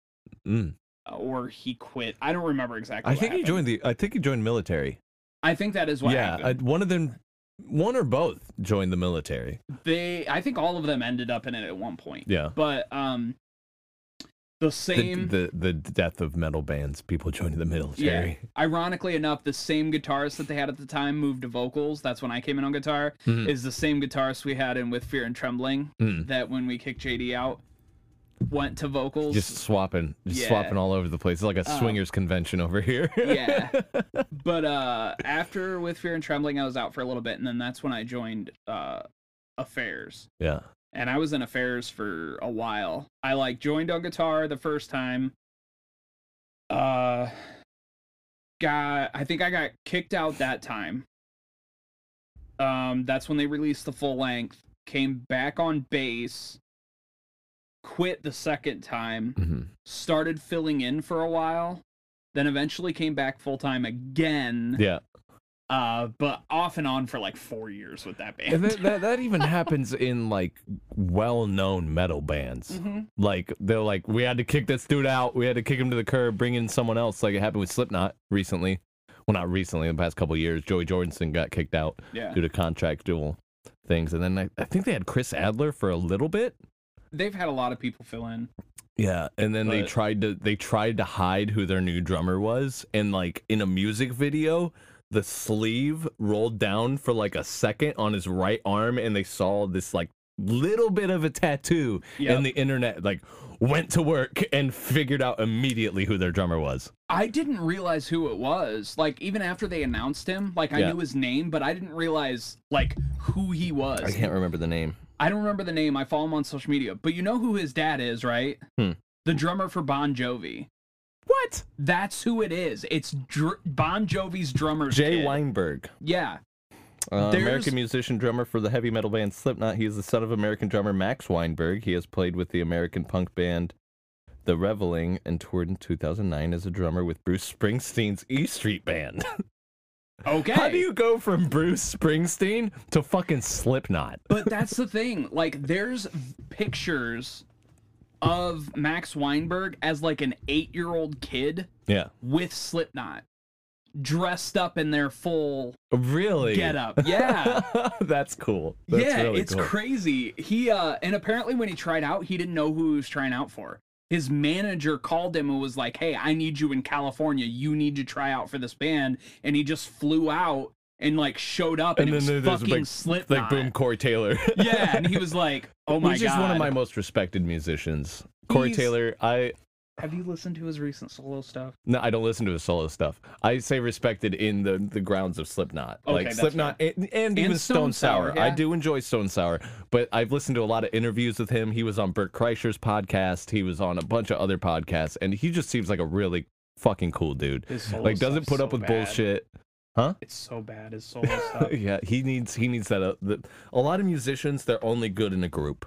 Mm. uh, or he quit. I don't remember exactly. I think he joined the. I think he joined military. I think that is what yeah, happened. I, one of them, one or both joined the military. they I think all of them ended up in it at one point. Yeah. But um the The, same the the death of metal bands, people joining the military. ironically enough, the same guitarist that they had at the time moved to vocals. That's when I came in on guitar. Mhm. Is the same guitarist we had in with Fear and Trembling Mm. that when we kicked JD out went to vocals. Just swapping, just Yeah. swapping all over the place. It's like a Um, swingers convention over here. yeah. But uh after with Fear and Trembling I was out for a little bit and then that's when I joined uh Affairs. yeah. And I was in Affairs for a while. I like joined on guitar the first time. Uh got I think I got kicked out that time. Um that's when they released the full length. Came back on bass. Quit the second time hmm started filling in for a while, then eventually came back full time again. Yeah. Uh, but off and on for like four years with that band. And that, that that even happens in like well-known metal bands. Mhm. Like they're like, we had to kick this dude out. We had to kick him to the curb, bring in someone else. Like it happened with Slipknot recently. Well, not recently. In the past couple of years, Joey Jordison got kicked out Yeah, due to contractual things, and then I, I think they had Chris Adler for a little bit. They've had a lot of people fill in. Yeah, and then they tried to they tried to hide who their new drummer was, and like in a music video, the sleeve rolled down for like a second on his right arm, and they saw this like little bit of a tattoo, Yep. and the internet like went to work and figured out immediately who their drummer was. I didn't realize who it was. Like even after they announced him, like I Yeah. knew his name, but I didn't realize like who he was. I can't remember the name. I don't remember the name. I follow him on social media, but you know who his dad is, right? Hmm. The drummer for Bon Jovi. What? That's who it is. It's Dr- Bon Jovi's drummer. Jay kid. Weinberg, Yeah. uh, American musician, drummer for the heavy metal band Slipknot. He is the son of American drummer Max Weinberg. He has played with the American punk band The Reveling and toured in 2009 as a drummer with Bruce Springsteen's E Street Band. Okay. How do you go from Bruce Springsteen to fucking Slipknot? But that's the thing. Like, there's pictures of Max Weinberg as like an eight-year-old kid Yeah. with Slipknot, dressed up in their full Really? get up. Yeah. That's cool. That's yeah, really it's cool. crazy. He uh and apparently when he tried out, he didn't know who he was trying out for. His manager called him and was like, "Hey, I need you in California. You need to try out for this band." And he just flew out and like showed up and, and it was there's fucking big, Slipknot. like boom, Corey Taylor. Yeah, and he was like, "Oh my god. He's god." just one of my most respected musicians. Corey He's- Taylor, I Have you listened to his recent solo stuff? no, I don't listen to his solo stuff. I say respected in the the grounds of Slipknot, Okay, like Slipknot, and, and even Stone, Stone Sour. Sour, I do enjoy Stone Sour, but I've listened to a lot of interviews with him. He was on Bert Kreischer's podcast. He was on a bunch of other podcasts, and he just seems like a really fucking cool dude. Like doesn't put up so with bad. bullshit. Huh? It's so bad his solo stuff. yeah, he needs he needs that. Uh, the, a lot of musicians, they're only good in a group.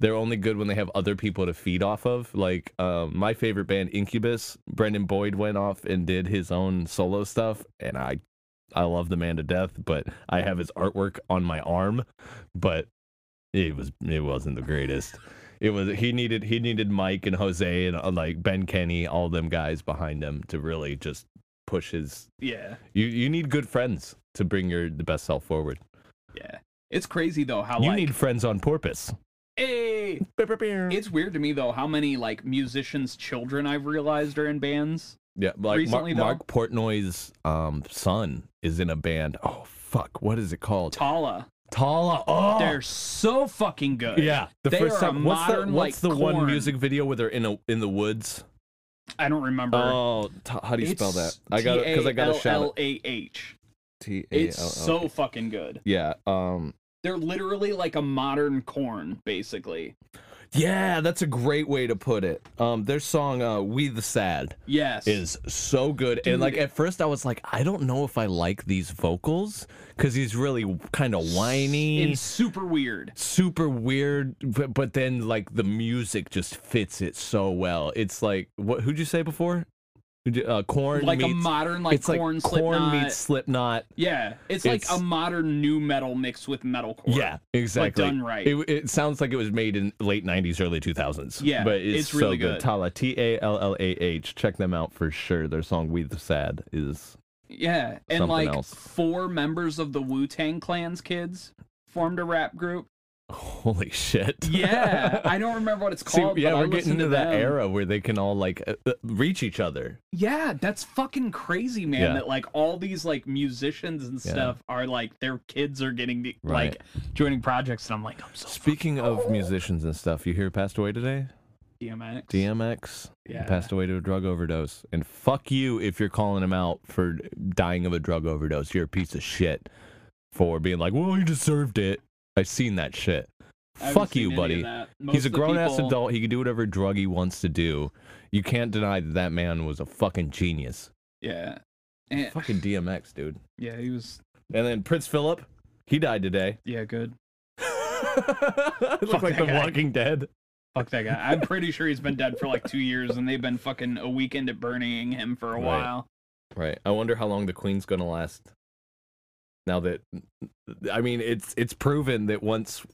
They're only good when they have other people to feed off of. Like um, my favorite band, Incubus. Brandon Boyd went off and did his own solo stuff, and I, I love the man to death. But I have his artwork on my arm, but it was it wasn't the greatest. It was he needed he needed Mike and Jose and uh, like Ben Kenney, all them guys behind him to really just push his. yeah, You you need good friends to bring your the best self forward. yeah. It's crazy though how You like need friends on porpoise. Hey, it's weird to me though how many like musicians' children I've realized are in bands. yeah, like recently, Mark, Mark Portnoy's um, son is in a band. Oh fuck, what is it called? Tallah. Tallah. Oh, They're so fucking good. yeah. The they first are a time. What's the What's like, the one music video where they're in a in the woods? I don't remember. Oh, t- how do you spell that? I got because I got a shout. T-A-L-L-A-H. T A It's L L. so fucking good. Yeah. Um. They're literally like a modern Korn, basically. Yeah, that's a great way to put it. Um, their song uh, "We the Sad" Yes. is so good, and like at first I was like, I don't know if I like these vocals because he's really kind of whiny, and super weird. super weird, but, but then like the music just fits it so well. It's like what? Who'd you say before? Uh, Korn Like a modern like it's like Korn Korn Slipknot. meets Slipknot. Yeah, it's, It's- like a modern nu metal mixed with metalcore. Yeah, exactly. done right. It, it sounds like it was made in late '90s, early 2000s. Yeah, but it's, it's really so good. good. Tallah, T A L L A H. Check them out for sure. Their song "We the Sad" is Yeah, and like else. four members of the Wu Tang Clan's kids formed a rap group. Holy shit. Yeah, I don't remember what it's See, called. yeah, but we're getting into to that them. era where they can all like uh, uh, reach each other. Yeah, that's fucking crazy, man. Yeah. That like all these like musicians and Yeah. stuff are like their kids are getting the, Right. like joining projects, and I'm like, I'm so Speaking of musicians and stuff, you hear who passed away today? DMX. DMX Yeah. passed away to a drug overdose. And fuck you if you're calling him out for dying of a drug overdose. You're a piece of shit for being like, well, he deserved it. I've seen that shit. Fuck you, buddy. of that. Most He's a grown ass people- adult. He can do whatever drug he wants to do. You can't deny that that man was a fucking genius. Yeah. And, Fucking DMX, dude. yeah, he was. And then Prince Philip, he died today. Yeah, good. Look like The guy. Walking Dead. Fuck that guy. I'm pretty sure he's been dead for like two years, and they've been fucking a weekend at burning him for a Right. while. Right. I wonder how long the Queen's gonna last. Now that, I mean, it's it's proven that once,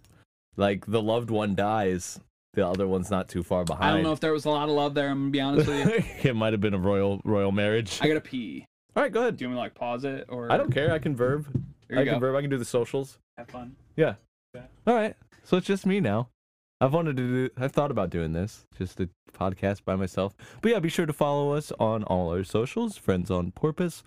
like the loved one dies, the other one's not too far behind. I don't know if there was a lot of love there. I'm gonna be honest with you. it might have been a royal royal marriage. I gotta pee. All right, go ahead. Do you want me to like pause it or? I don't care. I can verb. I you can verb. I can do the socials. Have fun. Yeah. Okay. All right. So it's just me now. I've wanted to do. I've thought about doing this, just a podcast by myself. But yeah, be sure to follow us on all our socials. Friends on Porpoise.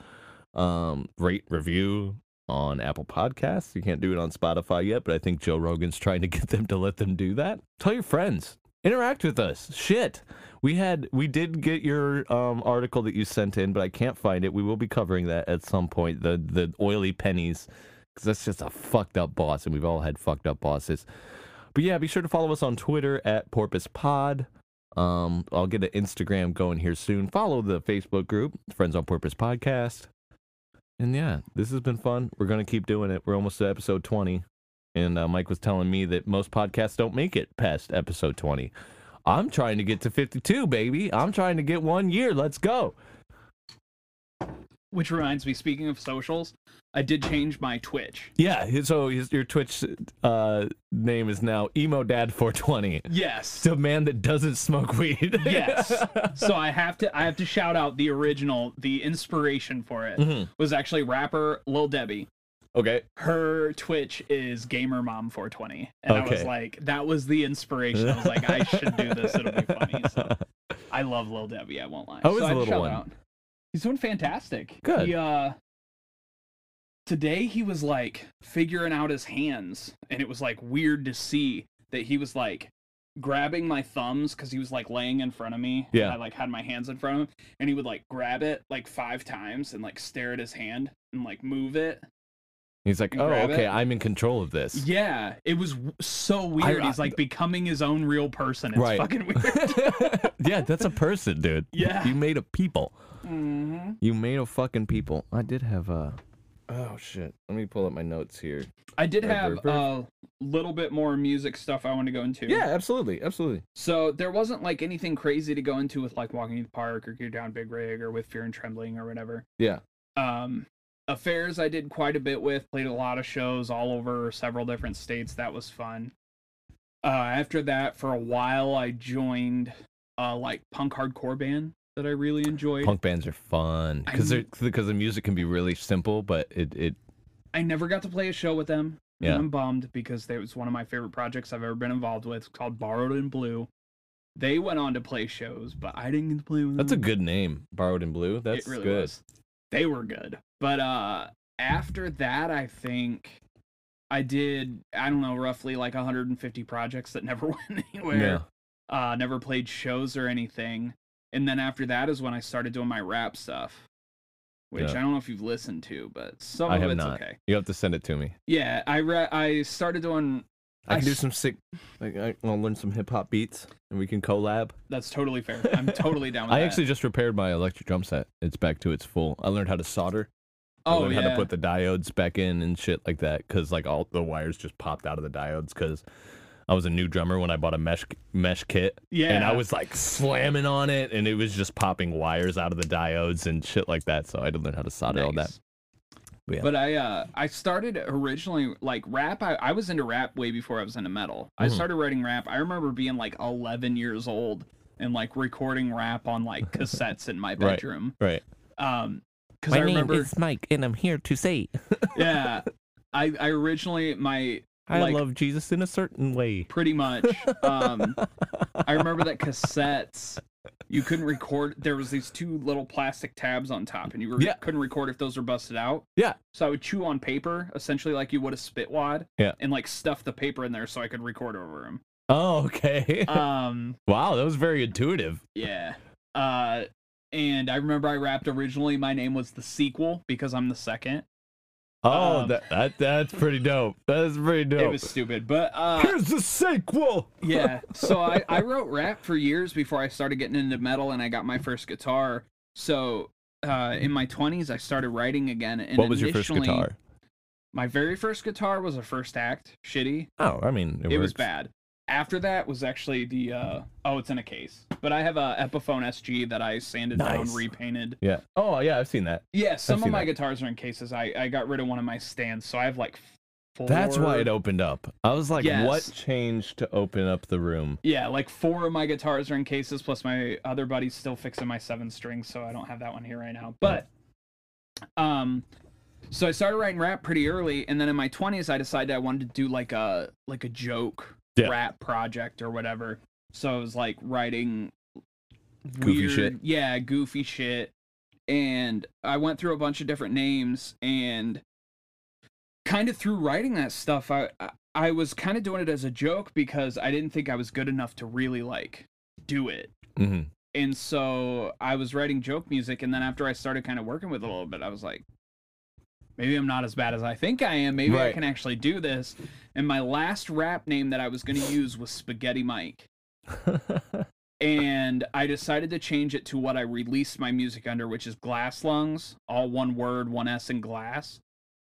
Um, rate review on Apple Podcasts. You can't do it on Spotify yet, but I think Joe Rogan's trying to get them to let them do that. Tell your friends. Interact with us. Shit. We had we did get your um, article that you sent in, but I can't find it. We will be covering that at some point. The the oily pennies because that's just a fucked up boss, and we've all had fucked up bosses. But yeah, be sure to follow us on Twitter at Porpoise Pod. Um, I'll get an Instagram going here soon. Follow the Facebook group, Friends on Porpoise Podcast. And yeah, this has been fun. We're gonna keep doing it. We're almost to episode twenty, and uh, Mike was telling me that most podcasts don't make it past episode twenty. I'm trying to get to fifty-two, baby. I'm trying to get one year. Let's go. Which reminds me, speaking of socials, I did change my Twitch. Yeah. So his, your Twitch uh, name is now Emo Dad 420. Yes. The man that doesn't smoke weed. yes. So I have to I have to shout out the original, the inspiration for it Mhm. was actually rapper Lil Debbie. Okay. Her Twitch is Gamer Mom 420. And I was like, that was the inspiration. I was like, I should do this. It'll be funny. So I love Lil Debbie, I won't lie. Is so the I'd little shout one? out. He's doing fantastic. Good. He uh today he was like figuring out his hands and it was like weird to see that he was like grabbing my thumbs because he was like laying in front of me and Yeah. i like had my hands in front of him and he would like grab it like five times and like stare at his hand and like move it He's like, oh, okay, it. I'm in control of this. yeah it was w- so weird I- he's like becoming his own real person it's Right. fucking weird yeah, that's a person, dude. Yeah. You made a people. Hmm You made a fucking people. I did have a. Oh shit. Let me pull up my notes here. i did Right, have a little bit more music stuff i want to go into Yeah, absolutely, absolutely. So there wasn't like anything crazy to go into with like walking to the park or get down Big Rig or with Fear and Trembling or whatever. Yeah. Um, affairs I did quite a bit with. Played a lot of shows all over several different states. That was fun. Uh, after that, for a while, I joined uh like punk hardcore band that I really enjoyed. Punk bands are fun because because the music can be really simple, but it it I never got to play a show with them. and Yeah. I'm bummed because it was one of my favorite projects I've ever been involved with. Called Borrowed in Blue. They went on to play shows, but I didn't get to play with them. that's a good name. Borrowed in Blue. That's really good. was. They were good. But uh after that I think I did I don't know roughly like 150 projects that never went anywhere. Uh, never played shows or anything. And then after that is when I started doing my rap stuff, which Yeah. I don't know if you've listened to, but some I of have it's not. okay. You have to send it to me. Yeah, I re- I started doing. I I can do s- some sick. Like, I want to learn some hip hop beats, and we can collab. That's totally fair. I'm totally down with I that. actually just repaired my electric drum set. It's back to its full. I learned how to solder. I oh learned yeah. how to put the diodes back in and shit like that because like all the wires just popped out of the diodes because I was a new drummer when I bought a mesh mesh kit yeah. and I was like slamming on it and it was just popping wires out of the diodes and shit like that. So I had to learn how to solder all that. But yeah. But I uh I started originally like rap. I, I was into rap way before I was into metal. I Mhm. started writing rap. I remember being like 11 years old and like recording rap on like cassettes in my bedroom. Right. right. Um, because I remember, is Mike and I'm here to say yeah, I I originally my I Like- love Jesus in a certain way. pretty much um I remember that cassettes you couldn't record there was these two little plastic tabs on top and you were, Yeah. couldn't record if those were busted out Yeah. so i would chew on paper essentially like you would a spit wad Yeah. and like stuff the paper in there so i could record over them Oh, okay. um wow, that was very intuitive. yeah uh and i remember i rapped originally my name was the sequel because i'm the second Oh, Um, that, that that's pretty dope. That's pretty dope. it was stupid but uh Here's the sequel. yeah so I, I wrote rap for years before i started getting into metal and i got my first guitar so uh, in my 20s i started writing again and what was your first guitar? my very first guitar was a first act shitty Oh, I mean, it, it, was bad after that was actually the uh, oh it's in a case but i have a epiphone sg that i sanded Nice. down repainted Yeah. Oh, yeah, I've seen that. yeah some of my that. guitars are in cases i i got rid of one of my stands so i have like four That's why it opened up. I was like, Yes. what changed to open up the room? Yeah, like four of my guitars are in cases, plus my other buddy's still fixing my seven strings, so I don't have that one here right now. But, um, so I started writing rap pretty early, and then in my twenties, I decided I wanted to do like a like a joke Yeah. rap project or whatever. So I was like writing Goofy weird, shit. yeah, goofy shit, and I went through a bunch of different names and kind of through writing that stuff I, I was kind of doing it as a joke because I didn't think I was good enough to really like do it. hmm And so I was writing joke music and then after I started kind of working with it a little bit I was like maybe I'm not as bad as I think I am. Maybe I can actually do this. And my last rap name that I was going to use was Spaghetti Mike. And I decided to change it to what I released my music under, which is Glass Lungs, all one word, one S in glass.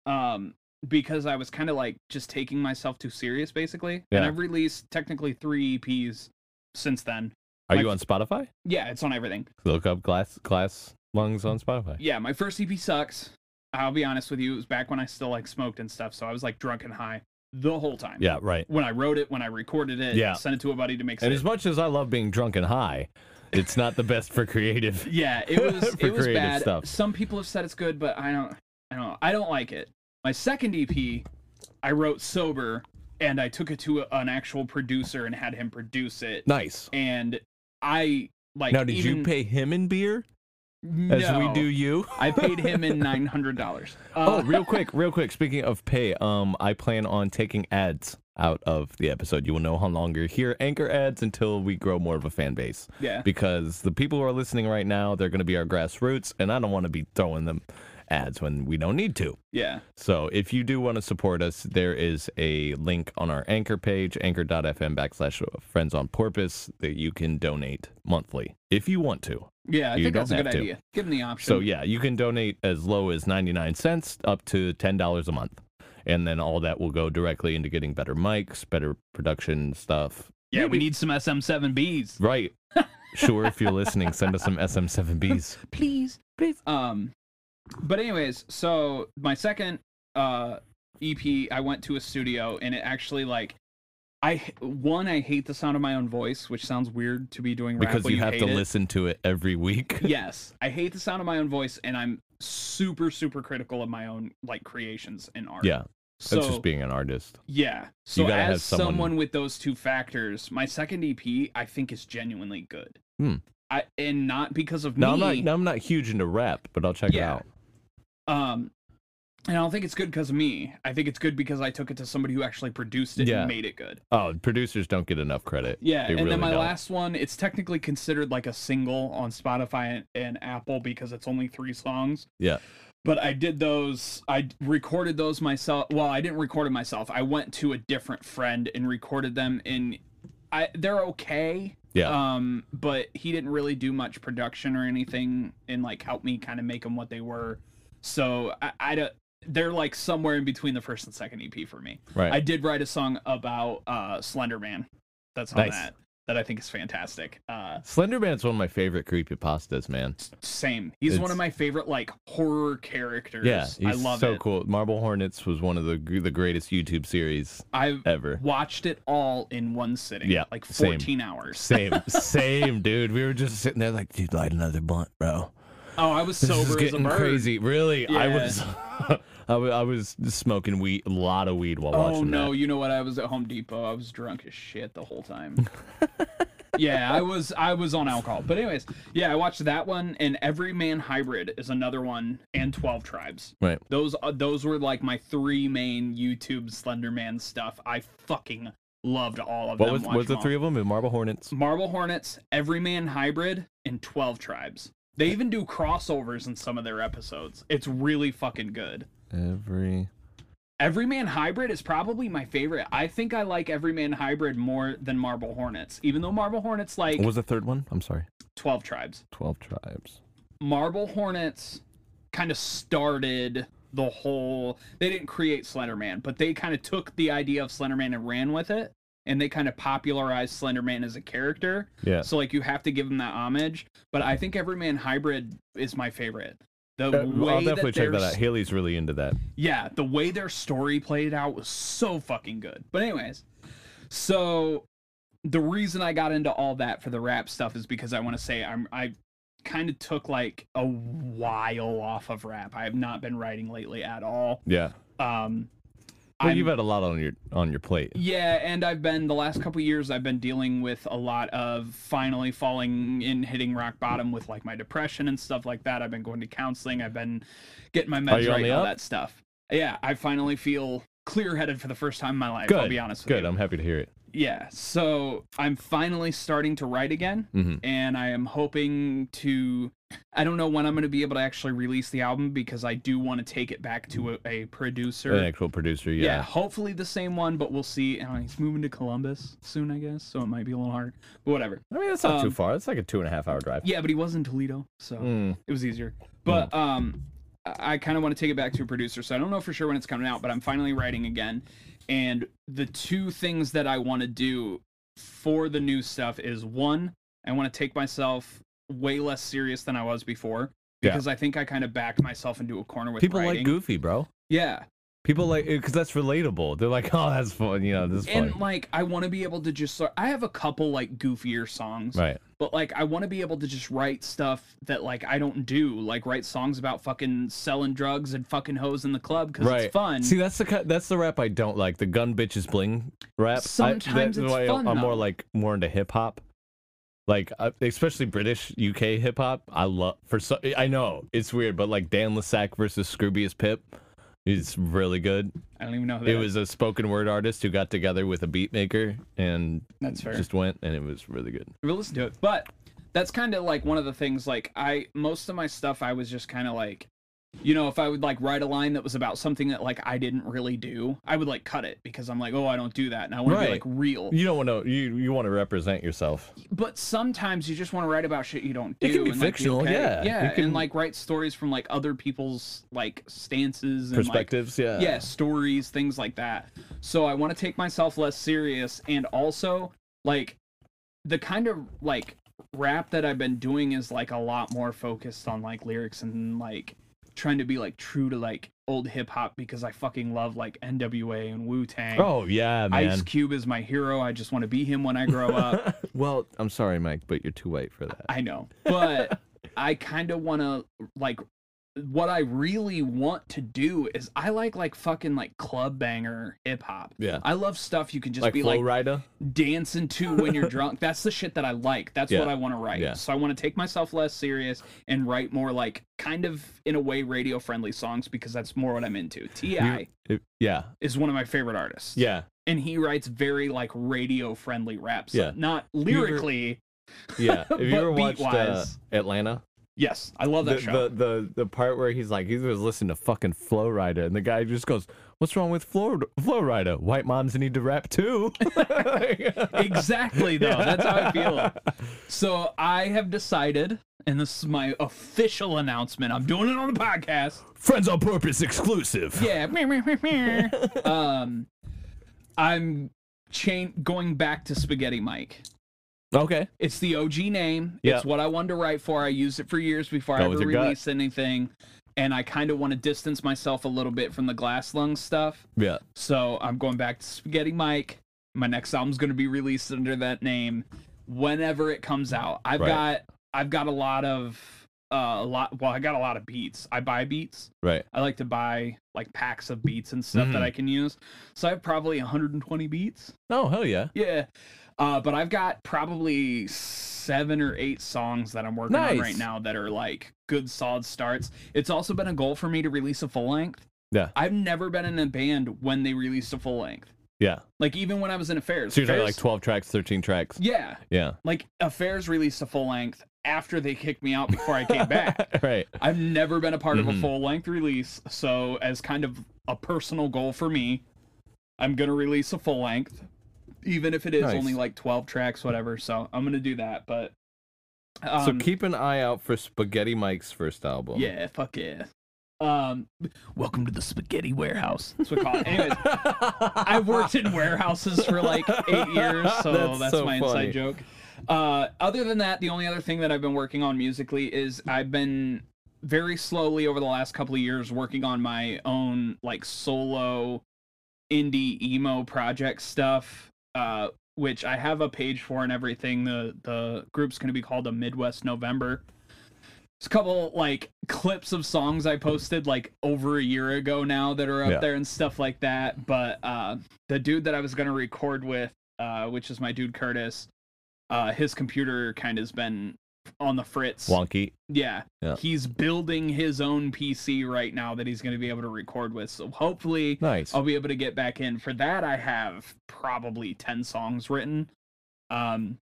Um, because I was kind of like just taking myself too serious, basically. Yeah. And I've released technically three EPs since then. Are My you on Spotify? Yeah, it's on everything. Look up glass glass lungs on Spotify. Yeah, my first EP sucks. I'll be honest with you, it was back when I still like smoked and stuff, so I was like drunk and high the whole time. Yeah, right. When I wrote it, when I recorded it, Yeah. sent it to a buddy to make And as much as I love being drunk and high, it's not the best for creative. Yeah, it was For it was creative bad. stuff. Some people have said it's good, but I don't I don't I don't like it. My second EP, I wrote sober and I took it to a, an actual producer and had him produce it. Nice. And I like now, did even, you pay him in beer as we do you? I paid him in nine hundred dollars. Uh, oh, real quick, real quick. Speaking of pay, um, I plan on taking ads out of the episode. You will know how long you're here. anchor ads until we grow more of a fan base. yeah. Because the people who are listening right now, they're going to be our grassroots, and I don't want to be throwing them ads when we don't need to. Yeah. So if you do want to support us, there is a link on our anchor page, anchor.fm backslash friends on porpoise, that you can donate monthly if you want to. Yeah, I You think that's a good to. idea. Give them the option. So yeah, you can donate as low as 99 cents up to $10 a month. And then all that will go directly into getting better mics, better production stuff. yeah, we need some SM7Bs. Right. Sure, if you're listening, send us some SM7Bs. please please um but anyways so my second uh ep i went to a studio and it actually like i one i hate the sound of my own voice which sounds weird to be doing rap Because when you have to it. listen to it every week. yes i hate the sound of my own voice and i'm super super critical of my own like creations in art Yeah, so that's just being an artist. yeah so as someone- someone with those two factors my second ep i think is genuinely good Hmm. I, and not because of No, me I'm not. No, I'm not huge into rap, but I'll check Yeah. it out. Um And I don't think it's good because of me. I think it's good because I took it to somebody who actually produced it Yeah. and made it good. Oh, producers don't get enough credit. Yeah, They and really then my don't. last one, it's technically considered like a single on Spotify and, and Apple because it's only three songs. Yeah. But I did those. I recorded those myself. Well, I didn't record it myself. I went to a different friend and recorded them. In, I they're okay. Yeah. Um, but he didn't really do much production or anything and like help me kind of make them what they were. So I, I don't. They're like somewhere in between the first and second EP for me. right. I did write a song about uh Slender Man. That's on Nice. that. That I think is fantastic. Uh Slender Man's one of my favorite creepy pastas, man. same. He's one of my favorite like horror characters. Yeah, he's I love so it. So cool. Marble Hornets was one of the the greatest YouTube series I've ever. watched it all in one sitting. Yeah, Like same. 14 hours. Same, same, dude. We were just sitting there like, dude, light another blunt, bro. Oh, I was This sober is as a getting crazy. Really, I Yeah. was, I wa- I was smoking weed, a lot of weed while Oh watching Oh no, that. you know what? I was at Home Depot. I was drunk as shit the whole time. yeah, I was I was on alcohol. But anyways, yeah, I watched that one and Everyman Hybrid is another one and 12 Tribes. Right. Those uh, those were like my three main YouTube Slenderman stuff. I fucking loved all of What them. was was the all. three of them? Marble Hornets. Marble Hornets, Everyman Hybrid, and 12 Tribes. They even do crossovers in some of their episodes. It's really fucking good. Every. Everyman Hybrid is probably my favorite. I think I like Everyman Hybrid more than Marble Hornets, even though Marble Hornets like What was the third one? I'm sorry. 12 Tribes. Twelve tribes. Marble Hornets kind of started the whole. They didn't create Slenderman, but they kind of took the idea of Slenderman and ran with it, and they kind of popularized Slenderman as a character. Yeah. So like you have to give him that homage. But I think Everyman Hybrid is my favorite. The Uh, way I'll definitely that check that out. Haley's really into that. yeah, the way their story played out was so fucking good. But anyways, so the reason I got into all that for the rap stuff is because I want to say I'm I kind of took like a while off of rap. I have not been writing lately at all. Yeah. Um Well, you've had a lot on your on your plate. yeah, and I've been the last couple years I've been dealing with a lot of finally falling in hitting rock bottom with like my depression and stuff like that. I've been going to counseling, I've been getting my meds right all up? that stuff. Yeah, I finally feel clear headed for the first time in my life, I'll Good. be honest with you. Good. you. I'm happy to hear it. Yeah, so I'm finally starting to write again, hmm and I am hoping to. I don't know when I'm going to be able to actually release the album because I do want to take it back to a, a producer. An actual producer. Yeah. Yeah. hopefully the same one, but we'll see. Uh, he's moving to Columbus soon, I guess, so it might be a little hard. But whatever. I mean, that's not too Um, far. It's like a two and a half hour drive. Yeah, but he was in Toledo, so Mm. it was easier. But um, I, I kind of want to take it back to a producer, so I don't know for sure when it's coming out, but I'm finally writing again. And the two things that I want to do for the new stuff is one, I want to take myself way less serious than I was before. Yeah. Because I think I kind of backed myself into a corner with People writing. like Goofy, bro. Yeah, People like because that's relatable. They're like, oh, that's fun. You know, this is and like I want to be able to just. I have a couple like goofier songs, Right. but like I want to be able to just write stuff that like I don't do, like write songs about fucking selling drugs and fucking hoes in the club because Right. it's fun. See, that's the that's the rap I don't like. The gun bitches bling rap. I- Sometimes that's it's why fun, I'm more like more into hip hop. Like uh, especially British UK hip hop. I love for so I know it's weird, but like Dan le Sac versus Scroobius Pip is really good. I don't even know who It that was a spoken word artist who got together with a beat maker and That's fair. just went, and it was really good. We'll listen to it. But that's kind of like one of the things. Like I, most of my stuff, I was just kind of like, you know, if I would like write a line that was about something that like I didn't really do, I would like cut it because I'm like, oh, I don't do that, and I want to be like real. You don't want to you you want to represent yourself. But sometimes you just want to write about shit you don't do. It can be and, like, fictional, okay. yeah. yeah, You can- and like write stories from like other people's like stances and like Perspectives, yeah. yeah stories things like that so i want to take myself less serious and also like the kind of like rap that i've been doing is like a lot more focused on like lyrics and like trying to be like true to like old hip hop because i fucking love like nwa and wu-tang Oh yeah, man. ice cube is my hero i just want to be him when i grow up well, I'm sorry, Mike, but you're too white for that. i know but i kind of want to like what I really want to do is I like like fucking like club banger hip hop. Yeah. I love stuff you can just like be Flow like Rida. dancing to when you're drunk. That's the shit that I like. That's Yeah. what I want to write. Yeah. So I want to take myself less serious and write more like kind of in a way radio friendly songs because that's more what I'm into. T.I. yeah. is one of my favorite artists. Yeah. and he writes very like radio friendly raps. Yeah. not lyrically. Yeah. Have you ever watched uh, Atlanta? Yes, I love that the, show. the the the part where he's like he was listening to fucking Flo Rida and the guy just goes, "What's wrong with Flow Flo Rida? White moms need to rap too." exactly though. That's how I feel. So I have decided, and this is my official announcement. I'm doing it on the podcast. Friends on Porpoise exclusive. Yeah. um, I'm chain going back to Spaghetti Mike. Okay. It's the OG name. Yeah. It's what I wanted to write for. I used it for years before Go I ever your gut. released anything. And I kind of want to distance myself a little bit from the glass lung stuff. Yeah. So I'm going back to Spaghetti Mike. My next album's going to be released under that name whenever it comes out. I've Right. got I've got a lot of uh, a lot well, I got a lot of beats. I buy beats. Right. I like to buy like packs of beats and stuff that Mhm. I can use. So I have probably 120 beats. Oh hell yeah. Yeah. Uh, but I've got probably seven or eight songs that I'm working on right now that are like good solid starts. It's also been a goal for me to release a full length. Yeah. I've never been in a band when they released a full length. Yeah. Like even when I was in Affairs. So you're talking like 12 tracks, 13 tracks. Yeah. Yeah. Like Affairs released a full length after they kicked me out before I came back. right. I've never been a part of a Mhm. full length release, so as kind of a personal goal for me, I'm gonna release a full length, even if it is Nice. only like 12 tracks, whatever. So I'm gonna do that. But um, so keep an eye out for Spaghetti Mike's first album. yeah, fuck yeah. Um, welcome to the spaghetti warehouse. That's what we call it. Anyways, I've worked in warehouses for like eight years, so that's, That's so my funny. inside joke. Uh, other than that, the only other thing that I've been working on musically is I've been very slowly over the last couple of years working on my own like solo indie emo project stuff. Uh, which I have a page for and everything. The the group's going to be called a Midwest November. There's a couple like clips of songs I posted like over a year ago now that are up Yeah. there and stuff like that. But uh, the dude that I was gonna record with, uh, which is my dude Curtis, uh, his computer kind of has been on the fritz. Wonky. Yeah. Yeah. He's building his own PC right now that he's going to be able to record with. So hopefully Nice. I'll be able to get back in. For that, I have probably 10 songs written. Um,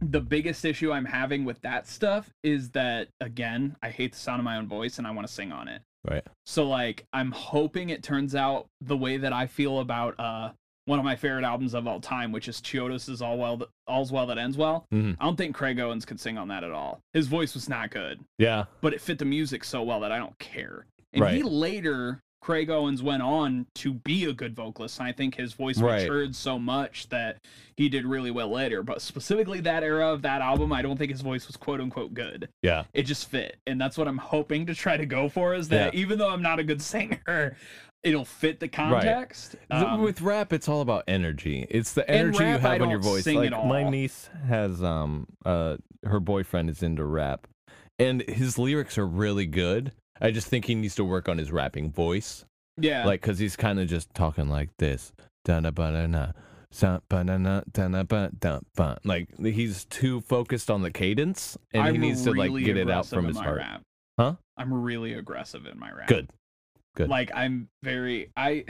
the biggest issue I'm having with that stuff is that, again, I hate the sound of my own voice and I want to sing on it. Right. So, like, I'm hoping it turns out the way that I feel about uh, one of my favorite albums of all time, which is Chiodos' All Well That, All's Well That Ends Well. Mhm. I don't think Craig Owens could sing on that at all. His voice was not good Yeah. but it fit the music so well that I don't care. And he later, Craig Owens went on to be a good vocalist, and I think his voice Right. matured so much that he did really well later. But specifically that era of that album, I don't think his voice was quote unquote good. Yeah. It just fit, and that's what I'm hoping to try to go for. Is that Yeah. even though I'm not a good singer, it'll fit the context. Th- Um, With rap, it's all about energy. It's the energy you rap, I have on your voice. Like my niece has um uh her boyfriend is into rap, and his lyrics are really good. I just think he needs to work on his rapping voice, yeah, like because he's kind of just talking like this. Da-na, ba-da-na, sa- ba-da-na, da-na, ba- da- ba. Like he's too focused on the cadence, and he I'm needs to like get it out from his heart. Rap. Huh? I'm really aggressive in my rap. Good. Good. Like I'm very I.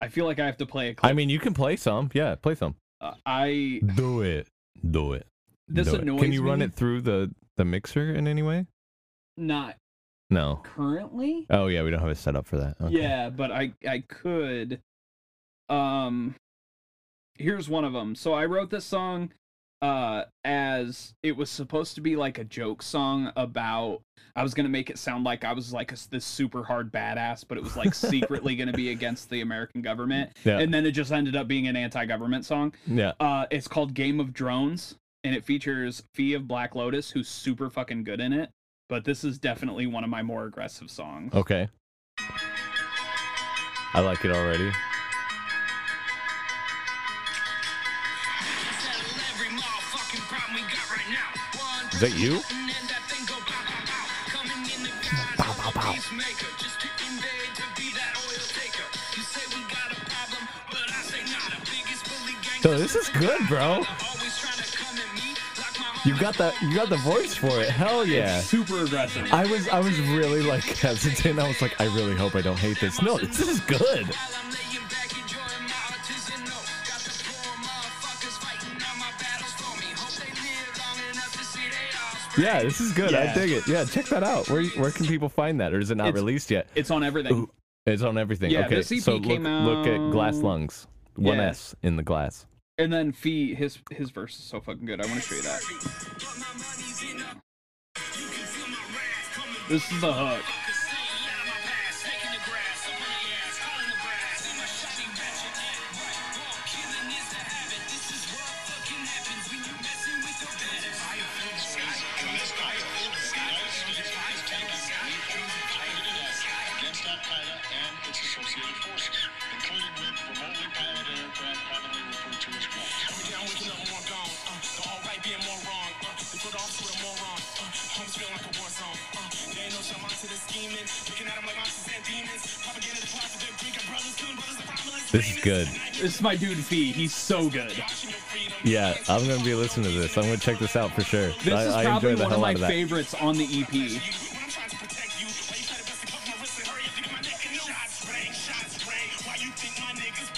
I feel like I have to play a clip. I mean, you can play some. Yeah, play some. Uh, I Do it. Do it. this Do it. Can you run it through the the mixer in any way? Not No. currently. Oh yeah, we don't have a setup for that. Okay. Yeah, but I I could. Um, here's one of them. So I wrote this song, uh, as it was supposed to be like a joke song about. I was gonna make it sound like I was like a, this super hard badass, but it was like secretly gonna be against the American government, Yeah. and then it just ended up being an anti-government song. Yeah. Uh, it's called Game of Drones, and it features Fee of Black Lotus, who's super fucking good in it. But this is definitely one of my more aggressive songs. Okay. I like it already. Is good, you? always trying to come at me like my You got that. You got the voice for it. Hell yeah. Super aggressive. I was I was really like hesitant. I was like, I really hope I don't hate this. No, this is good. Yeah, this is good. I dig it. Yeah, check that out. Where where can people find that, or is it not It's- released yet? It's on everything. Ooh, It's on everything. Yeah, okay, so look, came look at Glass Lungs. One Yeah. S in the glass. And then Fee, his his verse is so fucking good. I want to show you that. This is the hook. This is good. This is my dude Fee. He's so good. Yeah, I'm gonna be listening to this. I'm gonna check this out for sure. This I, is I probably enjoy the one of my of favorites on the EP. When I'm trying to protect you, why you try to bust the cover my wrist and hurry up to get my neck and shots rain, shots rain. Why you think my niggas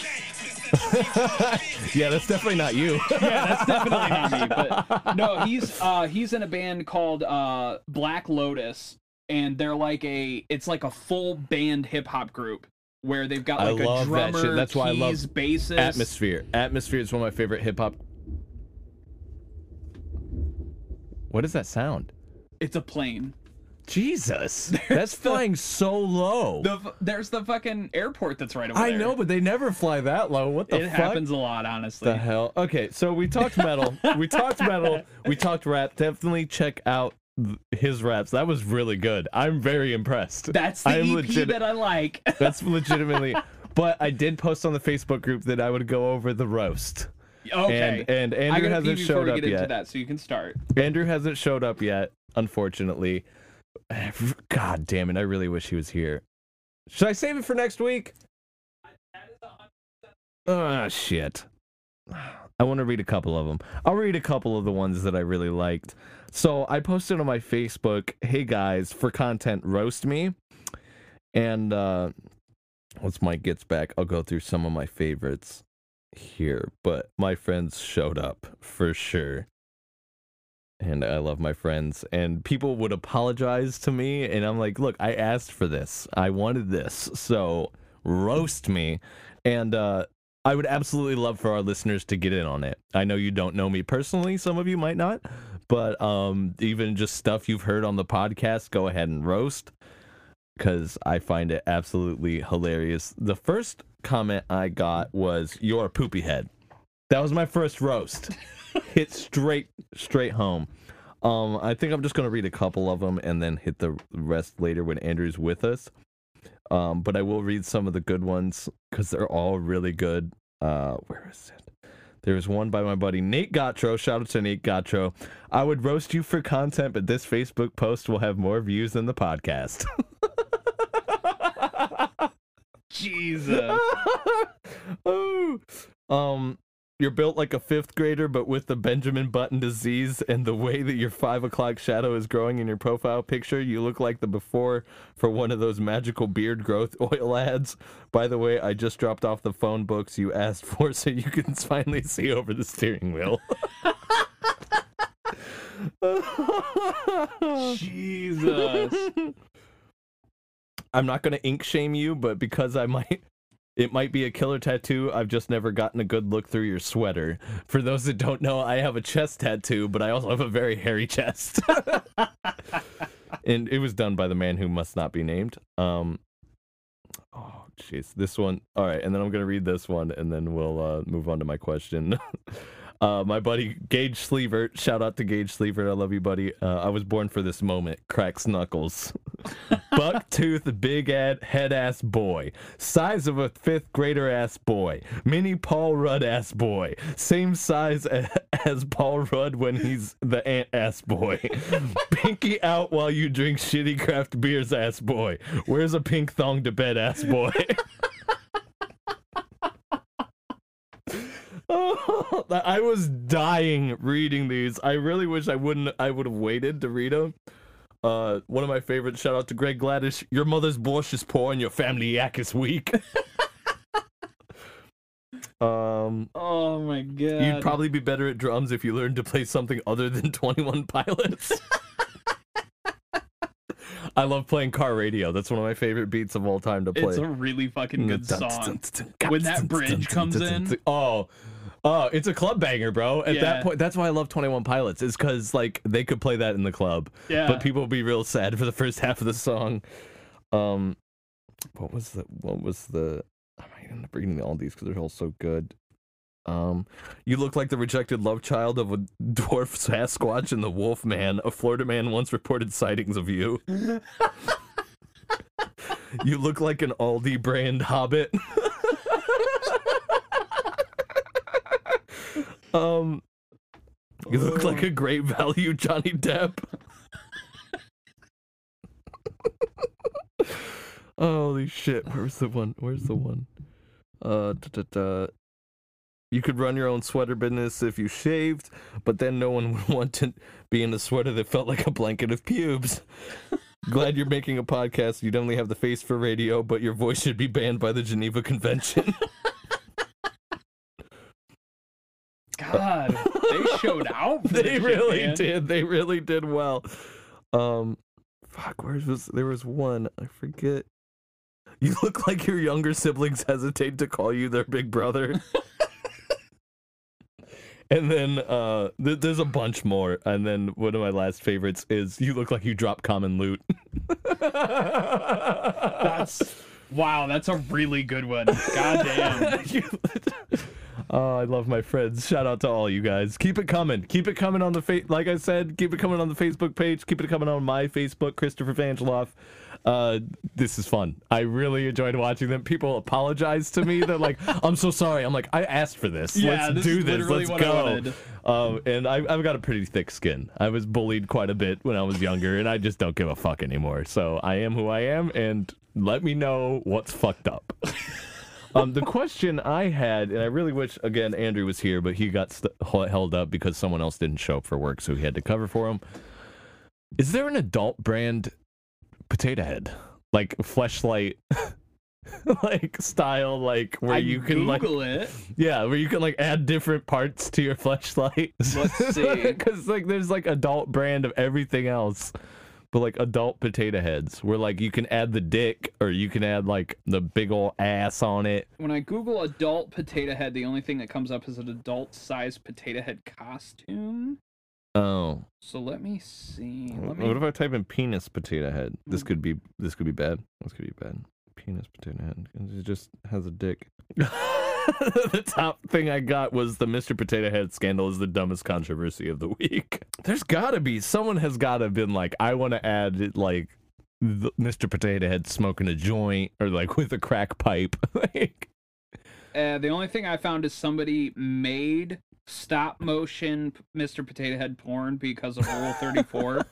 bang? Yeah, that's definitely not you. yeah, that's definitely not me. But no, he's uh he's in a band called uh Black Lotus, and they're like a it's like a full band hip hop group where they've got I like a that drummer, shit. That's why I love keys, bassist. Atmosphere. Atmosphere is one of my favorite hip hop. What does that sound? It's a plane. Jesus, that's flying so low. The there's the fucking airport that's right over I there. know, but they never fly that low. What the it fuck? happens a lot, honestly. The hell? Okay, so we talked metal. we talked metal. We talked rap. Definitely check out his raps. That was really good. I'm very impressed. That's the I'm EP legit- that I like. That's legitimately. But I did post on the Facebook group that I would go over the roast. okay. And and Andrew hasn't showed we up get into yet. that, so you can start. Andrew hasn't showed up yet, unfortunately. God damn it! I really wish he was here. Should I save it for next week? Ah, shit. I want to read a couple of them. I'll read a couple of the ones that I really liked. So I posted on my Facebook, "Hey guys, for content, roast me." And uh once Mike gets back, I'll go through some of my favorites here. But my friends showed up for sure and I love my friends. And people would apologize to me, and I'm like, look, I asked for this. I wanted this, so roast me. And uh, I would absolutely love for our listeners to get in on it. I know you don't know me personally; some of you might not, but um, even just stuff you've heard on the podcast, go ahead and roast because I find it absolutely hilarious. The first comment I got was "You're a poopy head." That was my first roast. hit straight straight home. Um, I think I'm just gonna read a couple of them and then hit the rest later when Andrew's with us. Um, but I will read some of the good ones because they're all really good. Uh, where is it? There's one by my buddy Nate Gautro. Shout out to Nate Gautro. I would roast you for content, but this Facebook post will have more views than the podcast. Jesus. oh. Um, you're built like a fifth grader, but with the Benjamin Button disease and the way that your five o'clock shadow is growing in your profile picture, you look like the before for one of those magical beard growth oil ads. By the way, I just dropped off the phone books you asked for so you can finally see over the steering wheel. Jesus. I'm not gonna ink shame you, but because I might it might be a killer tattoo, I've just never gotten a good look through your sweater. For those that don't know, I have a chest tattoo, but I also have a very hairy chest. and it was done by the man who must not be named. Um Oh jeez. This one all right, and then I'm gonna read this one and then we'll uh move on to my question. Uh, my buddy Gage Sleevert, shout out to Gage Sleevert. I love you, buddy. Uh, I was born for this moment. Cracks knuckles. Buck tooth, big ad, head ass boy. Size of a fifth grader ass boy. Mini Paul Rudd ass boy. Same size as Paul Rudd when he's the ant ass boy. Pinky out while you drink shitty craft beers ass boy. Where's a pink thong to bed ass boy? Oh, I was dying reading these. I really wish I wouldn't. I would have waited to read them. Uh, one of my favorites. Shout out to Greg Gladish. Your mother's borscht is poor and your family yak is weak. um, Oh my god. you'd probably be better at drums if you learned to play something other than Twenty One Pilots. I love playing car radio. That's one of my favorite beats of all time to play. It's a really fucking good song. When that bridge comes in. Oh, oh, it's a club banger, bro. At Yeah. that point, that's why I love Twenty One Pilots. Is because like they could play that in the club, Yeah. but people would be real sad for the first half of the song. Um, what was the what was the? I might end up reading all these because they're all so good. Um, you look like the rejected love child of a dwarf Sasquatch and the Wolf Man. A Florida man once reported sightings of you. you look like an Aldi brand hobbit. Um, you look like a great value Johnny Depp. Holy shit! Where's the one? Where's the one? Uh, da, da, da. You could run your own sweater business if you shaved, but then no one would want to be in a sweater that felt like a blanket of pubes. Glad you're making a podcast. You definitely have the face for radio, but your voice should be banned by the Geneva Convention. God, they showed out. They shit, really did. They really did well. Um, fuck. Where was there was one I forget. You look like your younger siblings hesitate to call you their big brother. and then uh, th- there's a bunch more. And then one of my last favorites is you look like you drop common loot. That's wow. That's a really good one. God damn. Oh, I love my friends. Shout out to all you guys. Keep it coming. Keep it coming on the fa- like I said. Keep it coming on the Facebook page. Keep it coming on my Facebook, Christopher Vangeloff. Uh, this is fun. I really enjoyed watching them. People apologize to me. They're like, "I'm so sorry." I'm like, "I asked for this. Yeah, Let's this do this. Let's go." Um, and I, I've got a pretty thick skin. I was bullied quite a bit when I was younger, and I just don't give a fuck anymore. So I am who I am, and let me know what's fucked up. Um, the question I had, and I really wish again Andrew was here, but he got st- held up because someone else didn't show up for work, so he had to cover for him. Is there an adult brand potato head, like fleshlight, like style, like where I you can like, it. yeah, where you can like add different parts to your fleshlight? Let's see. because like there's like adult brand of everything else. But like adult potato heads, where like you can add the dick or you can add like the big old ass on it. When I Google adult potato head, the only thing that comes up is an adult sized potato head costume. Oh, So let me see. Let me. what if I type in penis potato head? This hmm. could be this could be bad. This could be bad. Penis potato head. It just has a dick. the top thing I got was the Mr. Potato Head scandal is the dumbest controversy of the week. There's gotta be someone has gotta been like, I want to add like the Mr. Potato Head smoking a joint or like with a crack pipe. like, Uh, the only thing I found is somebody made stop motion Mr. Potato Head porn because of Rule 34.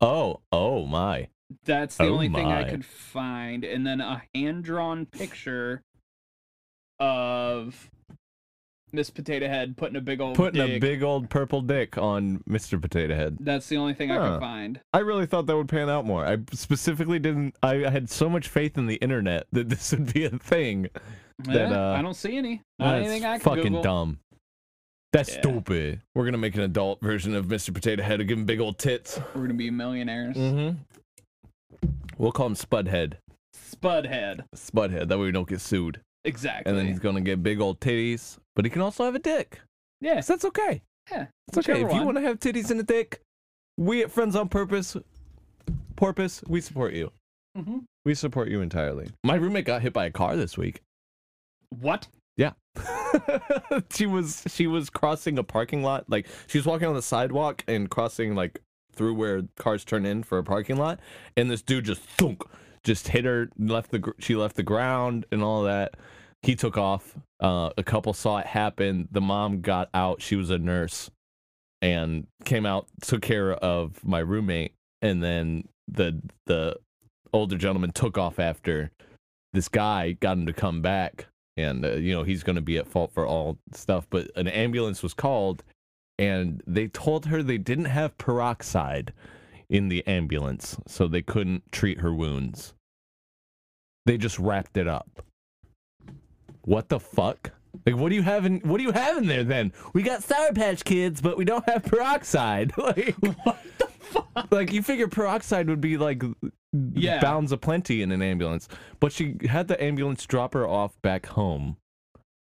oh, oh my. That's the Oh only thing I could find. And then a hand drawn picture of Miss Potato Head putting a big old Putting a big old purple dick on Mr. Potato Head. That's the only thing I Huh. could find. I really thought that would pan out more. I specifically didn't. I, I had so much faith in the internet that this would be a thing. That, Eh, uh, I don't see any. Not anything I can fucking Google. dumb. That's Yeah. stupid. We're gonna make an adult version of Mr. Potato Head and give him big old tits. We're gonna be millionaires. Mm-hmm. We'll call him Spudhead. Spudhead. Spudhead. That way we don't get sued. Exactly. And then he's gonna get big old titties, but he can also have a dick. yeah. So that's okay. Yeah. It's okay. If you want to have titties and a dick, we at Friends on Purpose, Porpoise, we support you. Mhm. We support you entirely. My roommate got hit by a car this week. What? Yeah. she was she was crossing a parking lot. Like she was walking on the sidewalk and crossing like through where cars turn in for a parking lot, and this dude just thunk, just hit her, left the she left the ground and all that. He took off. Uh, a couple saw it happen. The mom got out. She was a nurse, and came out, took care of my roommate, and then the the older gentleman took off after this guy got him to come back and uh, you know he's going to be at fault for all stuff but an ambulance was called and they told her they didn't have peroxide in the ambulance so they couldn't treat her wounds they just wrapped it up what the fuck? Like what do you have in what do you have in there then? We got sour patch kids but we don't have peroxide. Like what the fuck? like you figure peroxide would be like Yeah. bounds of plenty in an ambulance. But she had the ambulance drop her off back home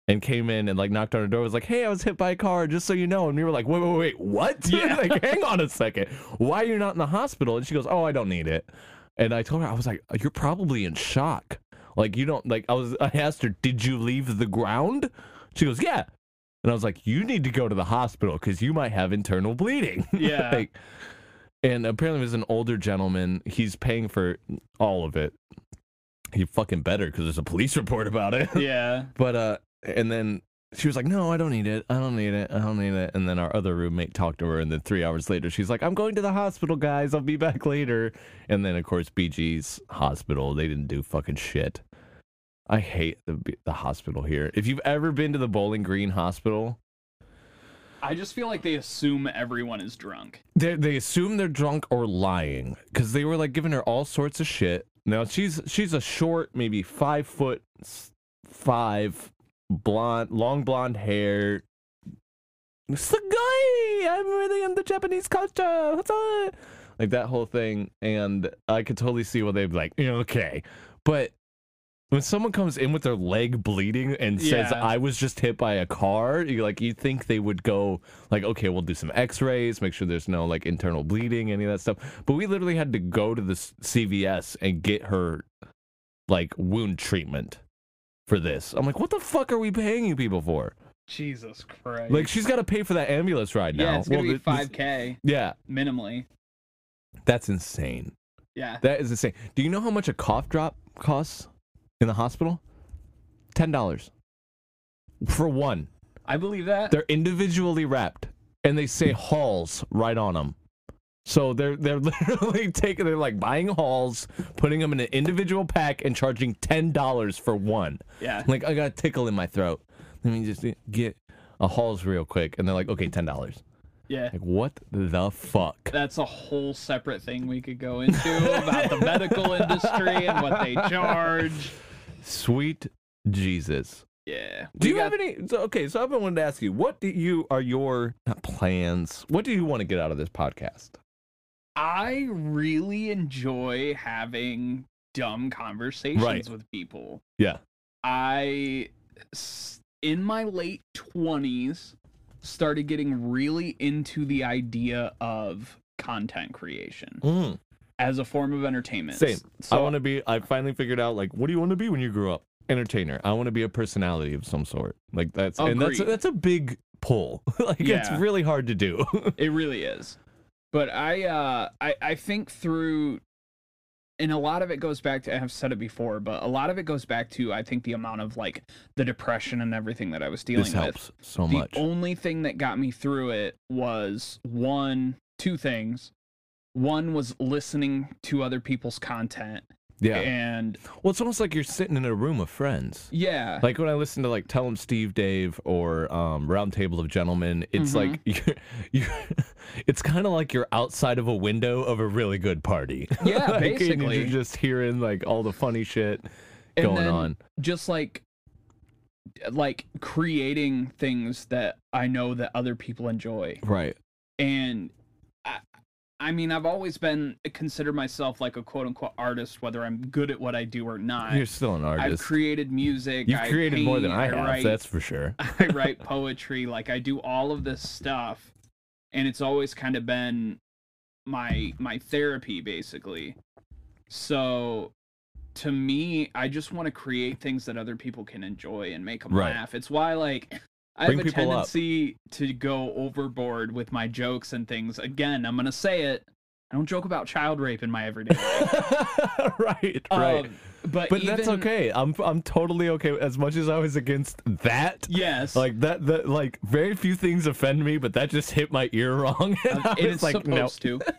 and came in and like knocked on her door was like hey i was hit by a car just so you know. And we were like wait wait wait what? Yeah. like hang on a second. Why are you not in the hospital? And she goes oh i don't need it. And i told her i was like you're probably in shock like you don't like i was i asked her did you leave the ground? She goes yeah. And i was like you need to go to the hospital because you might have internal bleeding. Yeah. like, and apparently it was an older gentleman he's paying for all of it. He fucking better because there's a police report about it. Yeah. but uh, and then she was like, "No, I don't need it. I don't need it. I don't need it." And then our other roommate talked to her, and then three hours later, she's like, "I'm going to the hospital, guys. I'll be back later." And then, of course, BG's hospital. They didn't do fucking shit. I hate the the hospital here. If you've ever been to the Bowling Green Hospital, I just feel like they assume everyone is drunk. they they assume they're drunk or lying because they were like giving her all sorts of shit. Now she's she's a short, maybe five foot five, blonde, long blonde hair. Sugoi, I'm really into Japanese culture. What's up? Like that whole thing, and I could totally see why they'd be like, okay, but. When someone comes in with their leg bleeding and says, Yeah. "I was just hit by a car," you like you think they would go like, "Okay, we'll do some X-rays, make sure there's no like internal bleeding, any of that stuff." But we literally had to go to the CVS and get her like wound treatment for this. I'm like, "What the fuck are we paying you people for?" Jesus Christ. Like, she's got to pay for that ambulance ride now. yeah, it's gonna Well, be five k Yeah, minimally. that's insane. Yeah. That is insane. Do you know how much a cough drop costs in the hospital? Ten dollars for one. I believe that. They're individually wrapped, and they say Halls right on them. So they're they're literally taking they're like buying Halls, putting them in an individual pack, and charging ten dollars for one. yeah. Like I got a tickle in my throat. Let me just get a Halls real quick, and they're like, okay, ten dollars. Yeah. Like what the fuck? That's a whole separate thing we could go into about the medical industry and what they charge. Sweet Jesus. Yeah. Do you got- have any? So, okay, so I've been wanting to ask you, what do you are your plans? What do you want to get out of this podcast? I really enjoy having dumb conversations Right. with people. Yeah. I in my late 20s, started getting really into the idea of content creation mm. as a form of entertainment. Same. So, I want to be. I finally figured out like, what do you want to be when you grow up? Entertainer. I want to be a personality of some sort. Like that's oh, and that's Agreed. that's a big pull. like it's really hard to do. It really is. But I uh I, I think through and a lot of it goes back to I've said it before, but a lot of it goes back to I think the amount of like the depression and everything that I was dealing this with. helps so the much. only thing that got me through it was one two things. One was listening to other people's content yeah. and Well, it's almost like you're sitting in a room of friends. yeah. Like when I listen to like Tell 'em Steve Dave or um, Round Table of Gentlemen, it's Mhm. like you're, you're it's kind of like you're outside of a window of a really good party. Yeah, Like, and basically. you're just hearing like all the funny shit And going on. just like like creating things that I know that other people enjoy. Right. and I mean i've always been uh, considered myself like a quote unquote artist whether i'm good at what i do or not You're still an artist. i've created music You've I created more than I paint, have. write, That's for sure. i write poetry like i do all of this stuff and it's always kind of been my my therapy basically so to me i just want to create things that other people can enjoy and make them Right. laugh it's why like I have a people up. tendency to go overboard with my jokes and things. Again, I'm gonna say it. I don't joke about child rape in my everyday life. right, right. Um, but but that's okay. I'm I'm totally okay. As much as I was against that, Yes. like that, that like very few things offend me, but that just hit my ear wrong. I it is like, no. supposed to.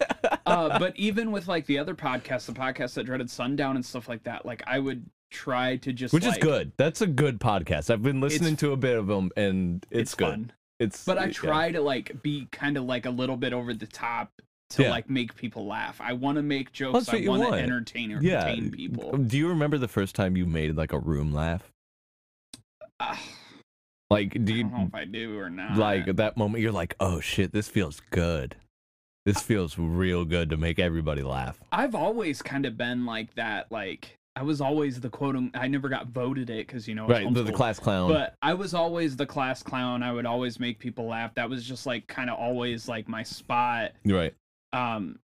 Uh, but even with like the other podcasts, the podcast that dreaded sundown and stuff like that, like I would try to just Which is good. That's a good podcast. I've been listening to a bit of them, and it's, It's, good. fun. It's But I yeah. try to like be kind of like a little bit over the top to Yeah. like make people laugh. I want to make jokes. I want to want. entertain Yeah. entertain people. Do you remember the first time you made like a room laugh? Ah, Like, do I you know if I do or not. like at that moment? You're like, oh shit, this feels good. This feels real good to make everybody laugh. I've always kind of been like that. Like I was always the quote. I never got voted it because you know Right, the, the class clown. But I was always the class clown. I would always make people laugh. That was just like kind of always like my spot. right. Um,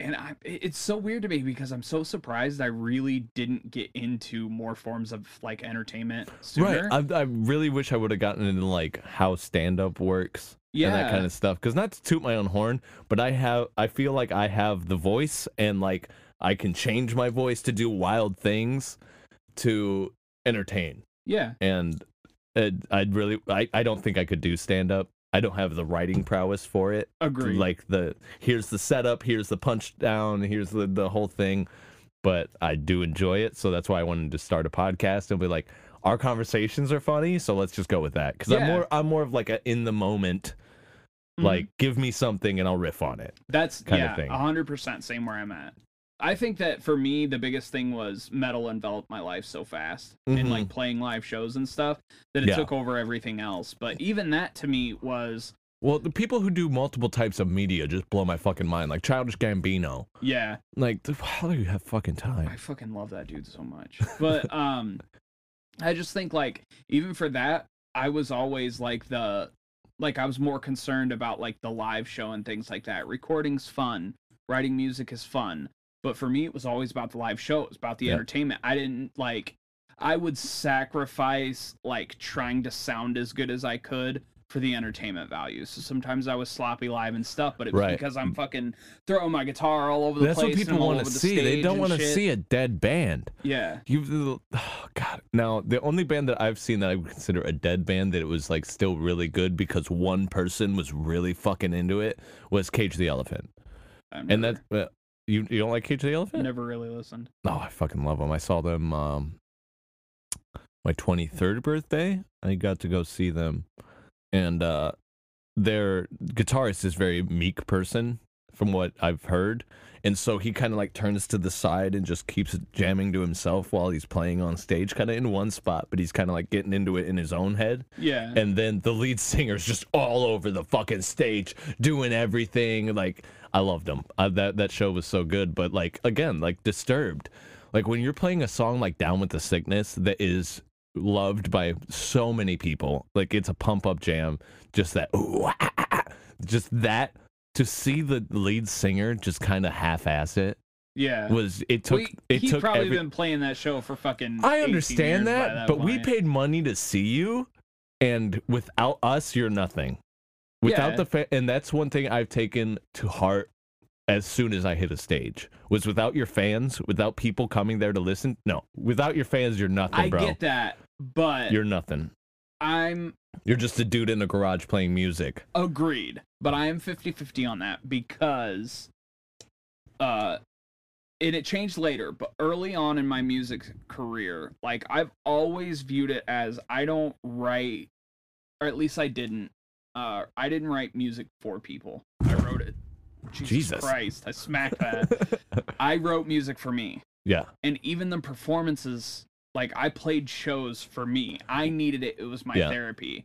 and I, it's so weird to me because I'm so surprised I really didn't get into more forms of like entertainment sooner. Right. I, I really wish I would have gotten into like how stand up works yeah, and that kind of stuff. Because not to toot my own horn, but I have I feel like I have the voice and like I can change my voice to do wild things to entertain. yeah, And it, I'd really I, I don't think I could do stand up. I don't have the writing prowess for it. agree. Like the here's the setup, here's the punch down, here's the the whole thing. But I do enjoy it, so that's why I wanted to start a podcast and be like, our conversations are funny, so let's just go with that. Because I'm more I'm more of like a in the moment, Mhm. like give me something and I'll riff on it. That's kind of yeah, thing. hundred percent same where I'm at. I think that for me, the biggest thing was metal enveloped my life so fast, and Mhm. like playing live shows and stuff that it Yeah. took over everything else. But even that to me was Well, the people who do multiple types of media just blow my fucking mind. Like Childish Gambino. yeah, Like, how do you have fucking time? I fucking love that dude so much. But um I just think like even for that, I was always like the like I was more concerned about like the live show and things like that. Recording's fun, writing music is fun, but for me it was always about the live show, it was about the Yeah. entertainment. I didn't like I would sacrifice like trying to sound as good as I could for the entertainment value. So sometimes I was sloppy live and stuff, but it was Right. because I'm fucking throwing my guitar all over the That's place. what and people want to the see. They don't want to see a dead band. Yeah. You, oh God. Now, the only band that I've seen that I would consider a dead band that it was like still really good because one person was really fucking into it was Cage the Elephant, and that uh, you you don't like Cage the Elephant? never really listened. Oh, I fucking love them. I saw them um my 23rd birthday. I got to go see them, and uh their guitarist is very meek person from what I've heard. And so he kind of like turns to the side and just keeps jamming to himself while he's playing on stage, kind of in one spot, but he's kind of like getting into it in his own head. Yeah. And then the lead singer's just all over the fucking stage doing everything. Like I loved him. Uh, that that show was so good. But like again, like Disturbed, like when you're playing a song like Down with the Sickness that is loved by so many people, like it's a pump up jam. Just that, ooh, ah, ah, ah, just that. To see the lead singer just kind of half-ass it yeah. was it took Well, it he took probably every, been playing that show for fucking. I understand years by that, but we paid money to see you, and without us, you're nothing. Without Yeah. the fa- and that's one thing I've taken to heart as soon as I hit a stage was without your fans, without people coming there to listen. No, without your fans, you're nothing, I bro. I get that, but You're nothing. I'm You're just a dude in a garage playing music. agreed. But I am 50-50 on that because, uh, and it changed later. But early on in my music career, like I've always viewed it as I don't write, or at least I didn't. Uh, I didn't write music for people. I wrote it. Jesus, Jesus. Christ! I smacked that. I wrote music for me. yeah, and even the performances like i played shows for me i needed it it was my Yeah. therapy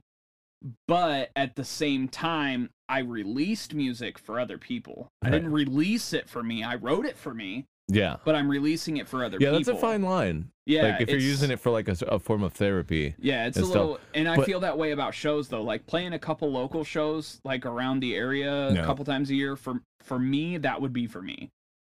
but at the same time i released music for other people i didn't release it for me i wrote it for me yeah, but i'm releasing it for other people. yeah. people That's a fine line. yeah like if you're using it for like a form of therapy. yeah it's a stuff. little and i But- feel that way about shows though like playing a couple local shows like around the area Yeah. a couple times a year for for me that would be for me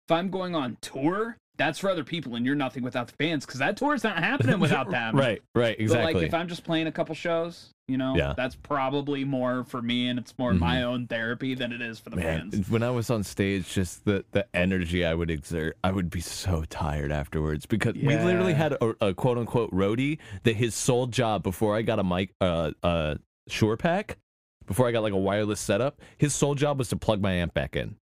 if i'm going on tour that's for other people and you're nothing without the fans because that tour's not happening without them right, right, exactly. But like if I'm just playing a couple shows, You know, Yeah. that's probably more for me, and it's more my own therapy than it is for the Man, fans. when I was on stage, just the the energy I would exert, I would be so tired afterwards because we literally had a, a quote unquote roadie that his sole job before I got a mic, uh, uh, Shure Pack, before I got like a wireless setup, his sole job was to plug my amp back in.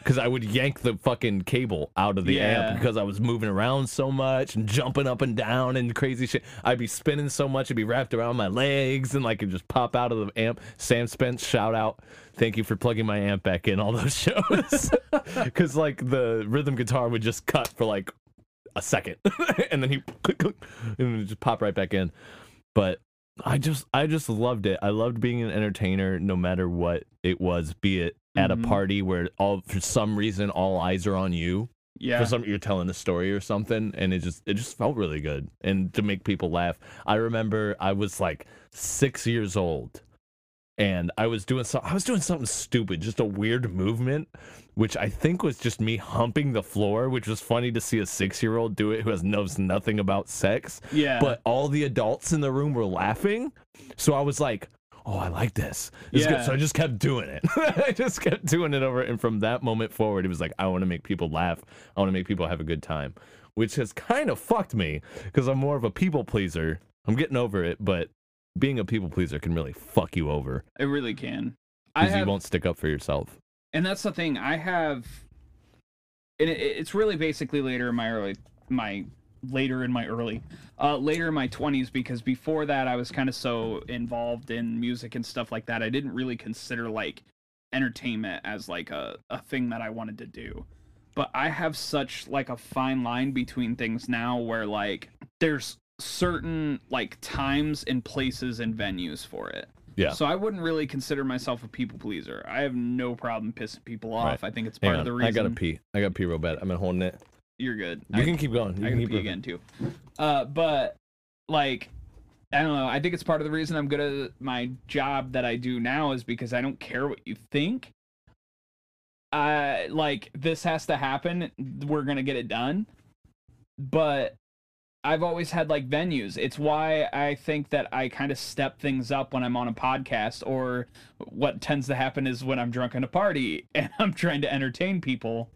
Because I would yank the fucking cable out of the Yeah. amp because I was moving around so much and jumping up and down and crazy shit. I'd be spinning so much it'd be wrapped around my legs and like it just pop out of the amp. Sam Spence, shout out. Thank you for plugging my amp back in all those shows. Because like the rhythm guitar would just cut for like a second and then he click, click, and it just pop right back in. But I just I just loved it. I loved being an entertainer no matter what it was, be it at Mhm. a party where all for some reason all eyes are on you. Yeah, For some you're telling a story or something and it just it just felt really good and to make people laugh. I remember I was like 6 years old and I was doing so I was doing something stupid, just a weird movement, which I think was just me humping the floor, which was funny to see a six year old do it who has knows nothing about sex. yeah, But all the adults in the room were laughing, so I was like, "Oh, I like this." Good. Yeah. So I just kept doing it. I just kept doing it over, and from that moment forward, it was like, "I want to make people laugh. I want to make people have a good time," which has kind of fucked me because I'm more of a people pleaser. I'm getting over it, but being a people pleaser can really fuck you over it really can. Because you won't stick up for yourself. and that's the thing. I have, and it, it's really basically later in my early, my later in my early, uh, later in my twenties because before that I was kind of so involved in music and stuff like that. I didn't really consider like entertainment as like a a thing that I wanted to do. But I have such like a fine line between things now where like there's certain like times and places and venues for it. Yeah. So I wouldn't really consider myself a people pleaser. I have no problem pissing people off. I think it's part of the reason. I gotta pee. I gotta pee real bad. I've been holding it. You're good. You I, can keep going. You I can can keep again too. Uh, but like, I don't know. I think it's part of the reason I'm good at my job that I do now is because I don't care what you think. Uh, like this has to happen. We're gonna get it done. But I've always had like venues. It's why I think that I kind of step things up when I'm on a podcast, or what tends to happen is when I'm drunk in a party and I'm trying to entertain people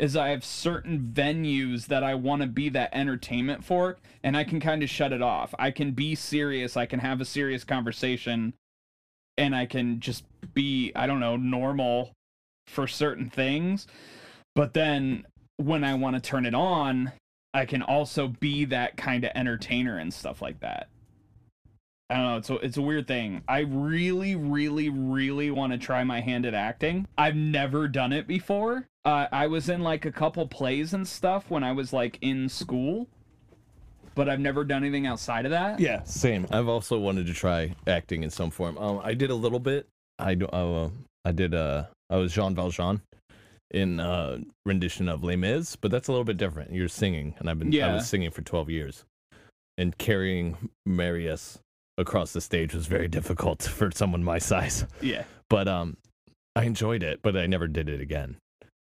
is I have certain venues that I want to be that entertainment for, and I can kind of shut it off. I can be serious. I can have a serious conversation, and I can just be, I don't know, normal for certain things. But then when I want to turn it on, I can also be that kind of entertainer and stuff like that. I don't know. It's a, it's a weird thing. I really, really, really want to try my hand at acting. I've never done it before. Uh, I was in like a couple plays and stuff when I was like in school, but I've never done anything outside of that. Yeah, same. I've also wanted to try acting in some form. Um, I did a little bit. I do. Uh, I did. Uh, I was Jean Valjean in uh rendition of Les Mis, but that's a little bit different. You're singing, and I've been. yeah. I was singing for 12 years, and carrying Marius across the stage was very difficult for someone my size. Yeah. But um, I enjoyed it, but I never did it again.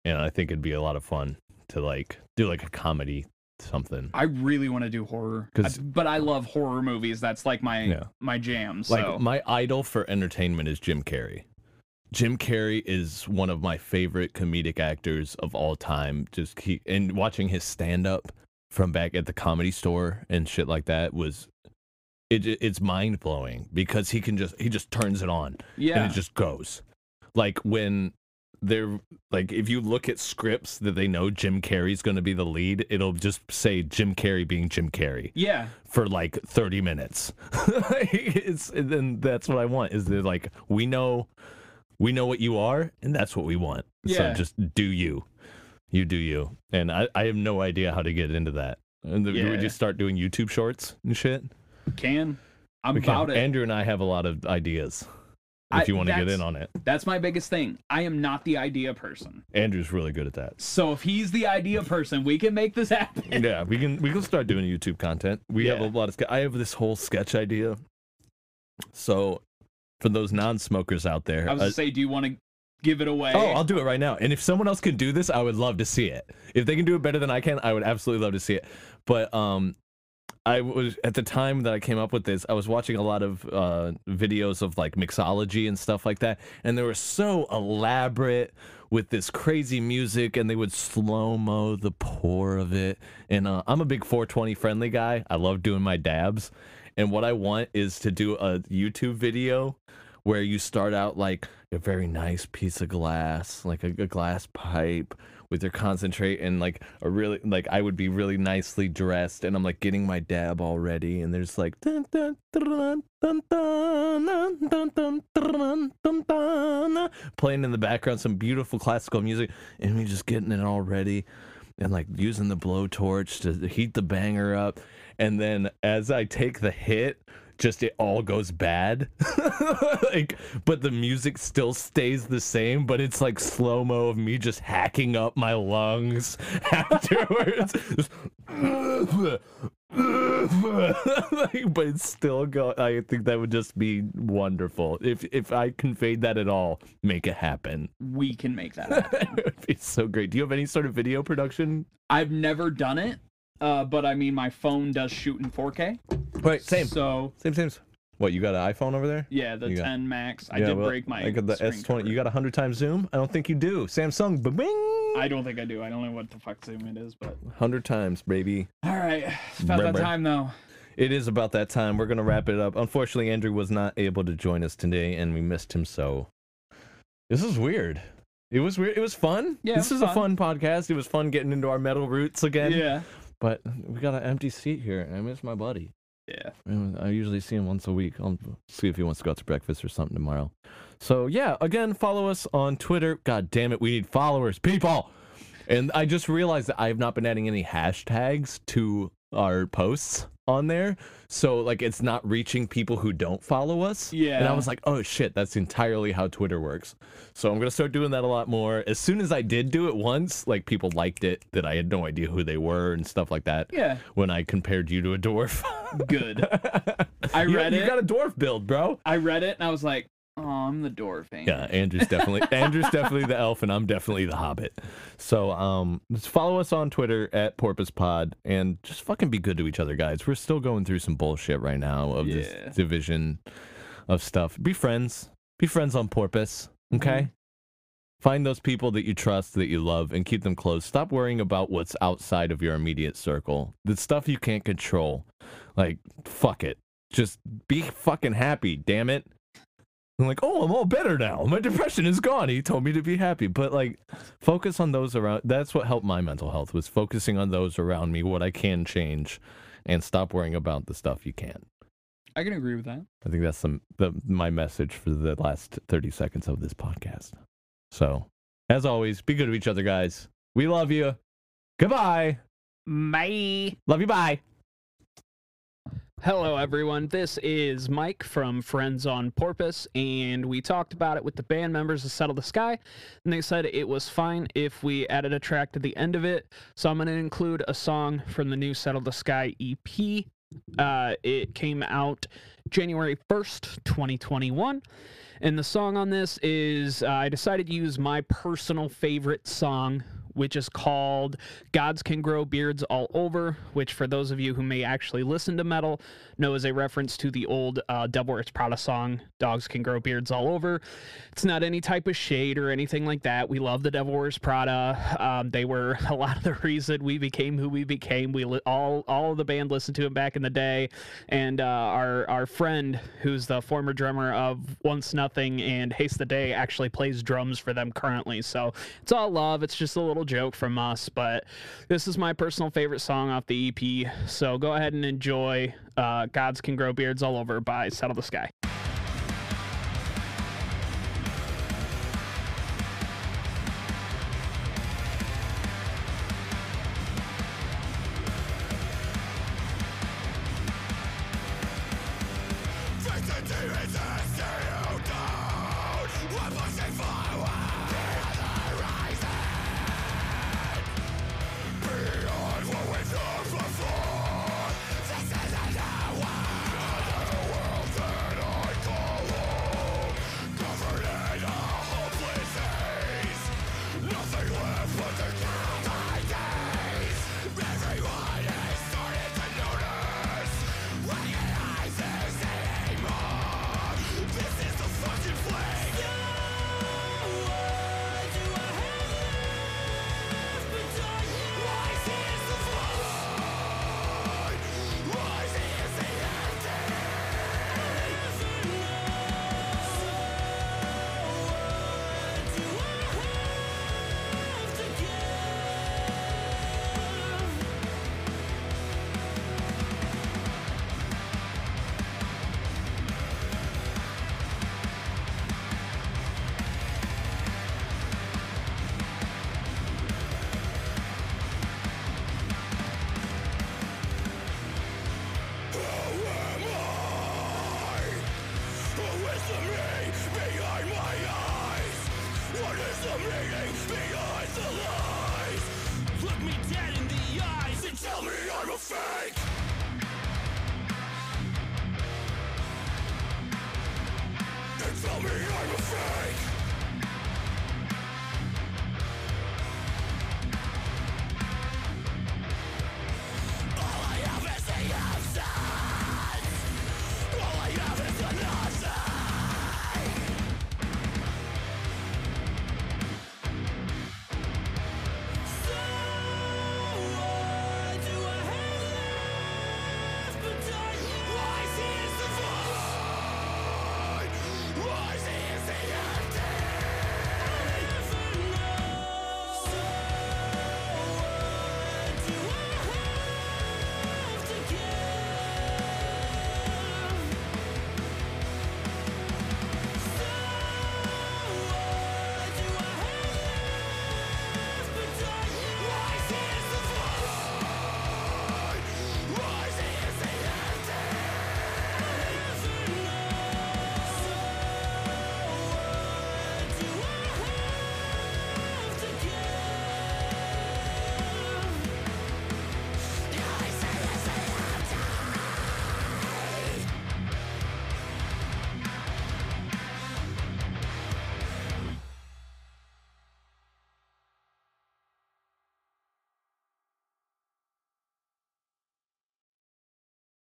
And I think it'd be a lot of fun to like do like a comedy something. I really want to do horror, 'Cause- I- but I love horror movies. That's like my Yeah. my jam. So Like my idol for entertainment is Jim Carrey. Jim Carrey is one of my favorite comedic actors of all time. Just he and watching his stand up from back at the comedy store and shit like that was it it's mind blowing because he can just he just turns it on yeah, and it just goes. Like when they're like if you look at scripts that they know Jim Carrey's going to be the lead, it'll just say Jim Carrey being Jim Carrey yeah, for like 30 minutes. it's then that's what I want is that like we know we know what you are and that's what we want. Yeah. So just do you. You do you. And I, I have no idea how to get into that. And the, Yeah. we just start doing YouTube shorts and shit. can. I'm We can- about it. Andrew and I have a lot of ideas. If I- you want to get in on it. That's my biggest thing. I am not the idea person. Andrew's really good at that. So if he's the idea person, we can make this happen. yeah, we can we can start doing YouTube content. We have a lot of. I have this whole sketch idea. So, for those non-smokers out there, I was uh, gonna say, do you want to give it away? oh, I'll do it right now. And if someone else can do this, I would love to see it. If they can do it better than I can, I would absolutely love to see it. But um, I was at the time that I came up with this, I was watching a lot of uh, videos of like mixology and stuff like that, and they were so elaborate with this crazy music, and they would slow mo the pour of it. And uh, I'm a big 420 friendly guy. I love doing my dabs, and what I want is to do a YouTube video where you start out like a very nice piece of glass, like a, a glass pipe with your concentrate and like a really like I would be really nicely dressed and I'm like getting my dab already and there's like playing in the background some beautiful classical music and me just getting it all ready and like using the blowtorch to heat the banger up and then as I take the hit just it all goes bad. Like but the music still stays the same but it's like slow mo of me just hacking up my lungs afterwards. Like, but it's still go i think that would just be wonderful. If if i conveyed that at all make it happen. We can make that happen. it would be so great. Do you have any sort of video production? I've never done it, uh, but I mean, my phone does shoot in 4K. right same So same same what you got an iphone over there yeah, the You got- 10 Max. I Yeah, did well, break my. I got the S20. cover. You got a hundred times zoom? I don't think you do. Samsung, bing, I don't think I do. I don't know what the fuck zoom it is, but hundred times, baby. all right. It's about that Brr, brr. time though. It is about that time. We're gonna wrap it up. Unfortunately, Andrew was not able to join us today, and we missed him. So this is weird. It was weird. It was fun. Yeah, this was is a fun podcast. It was fun getting into our metal roots again. Yeah. But we got an empty seat here, and I miss my buddy. Yeah. I usually see him once a week. I'll see if he wants to go out to breakfast or something tomorrow. So yeah, again, follow us on Twitter. God damn it, we need followers, people. And I just realized that I have not been adding any hashtags to our posts on there. So like it's not reaching people who don't follow us. Yeah. And I was like, oh shit, that's entirely how Twitter works. So I'm gonna start doing that a lot more. As soon as I did do it once, like people liked it that I had no idea who they were and stuff like that. Yeah. When I compared you to a dwarf. Good. I read you it. You got a dwarf build, bro. I read it and I was like, oh, I'm the dwarf. ain't Yeah, Andrew's definitely Andrew's definitely the elf, and I'm definitely the hobbit. So um, just follow us on Twitter at Porpoise Pod, and just fucking be good to each other, guys. We're still going through some bullshit right now of Yeah. this division of stuff. Be friends. Be friends on Porpoise. Okay. Find those people that you trust, that you love, and keep them close. Stop worrying about what's outside of your immediate circle. The stuff you can't control. Like, fuck it. Just be fucking happy, damn it. I'm like, oh, I'm all better now. My depression is gone. He told me to be happy. But like, focus on those around. That's what helped my mental health was focusing on those around me, what I can change, and stop worrying about the stuff you can't. I can agree with that. I think that's some the my message for the last 30 seconds of this podcast. So, as always, be good to each other, guys. We love you. Goodbye. Bye. Love you. Bye. Hello, everyone. This is Mike from Friends on Porpoise, and we talked about it with the band members of Settle the Sky, and they said it was fine if we added a track to the end of it. So I'm going to include a song from the new Settle the Sky EP. Uh, it came out January 1st, 2021. And the song on this is uh, I decided to use my personal favorite song, which is called Gods Can Grow Beards All Over, which, for those of you who may actually listen to metal, know is a reference to the old uh, Devil Wears Prada song, Dogs Can Grow Beards All Over. It's not any type of shade or anything like that. We love the Devil Wears Prada. Um, they were a lot of the reason we became who we became. We li- all all of the band listened to them back in the day, and uh, our our friend, who's the former drummer of Once Nothing and Haste the Day, actually plays drums for them currently. So it's all love. It's just a little joke from us, but this is my personal favorite song off the EP. So go ahead and enjoy uh, "Gods Can Grow Beards All Over" by Settle the Sky.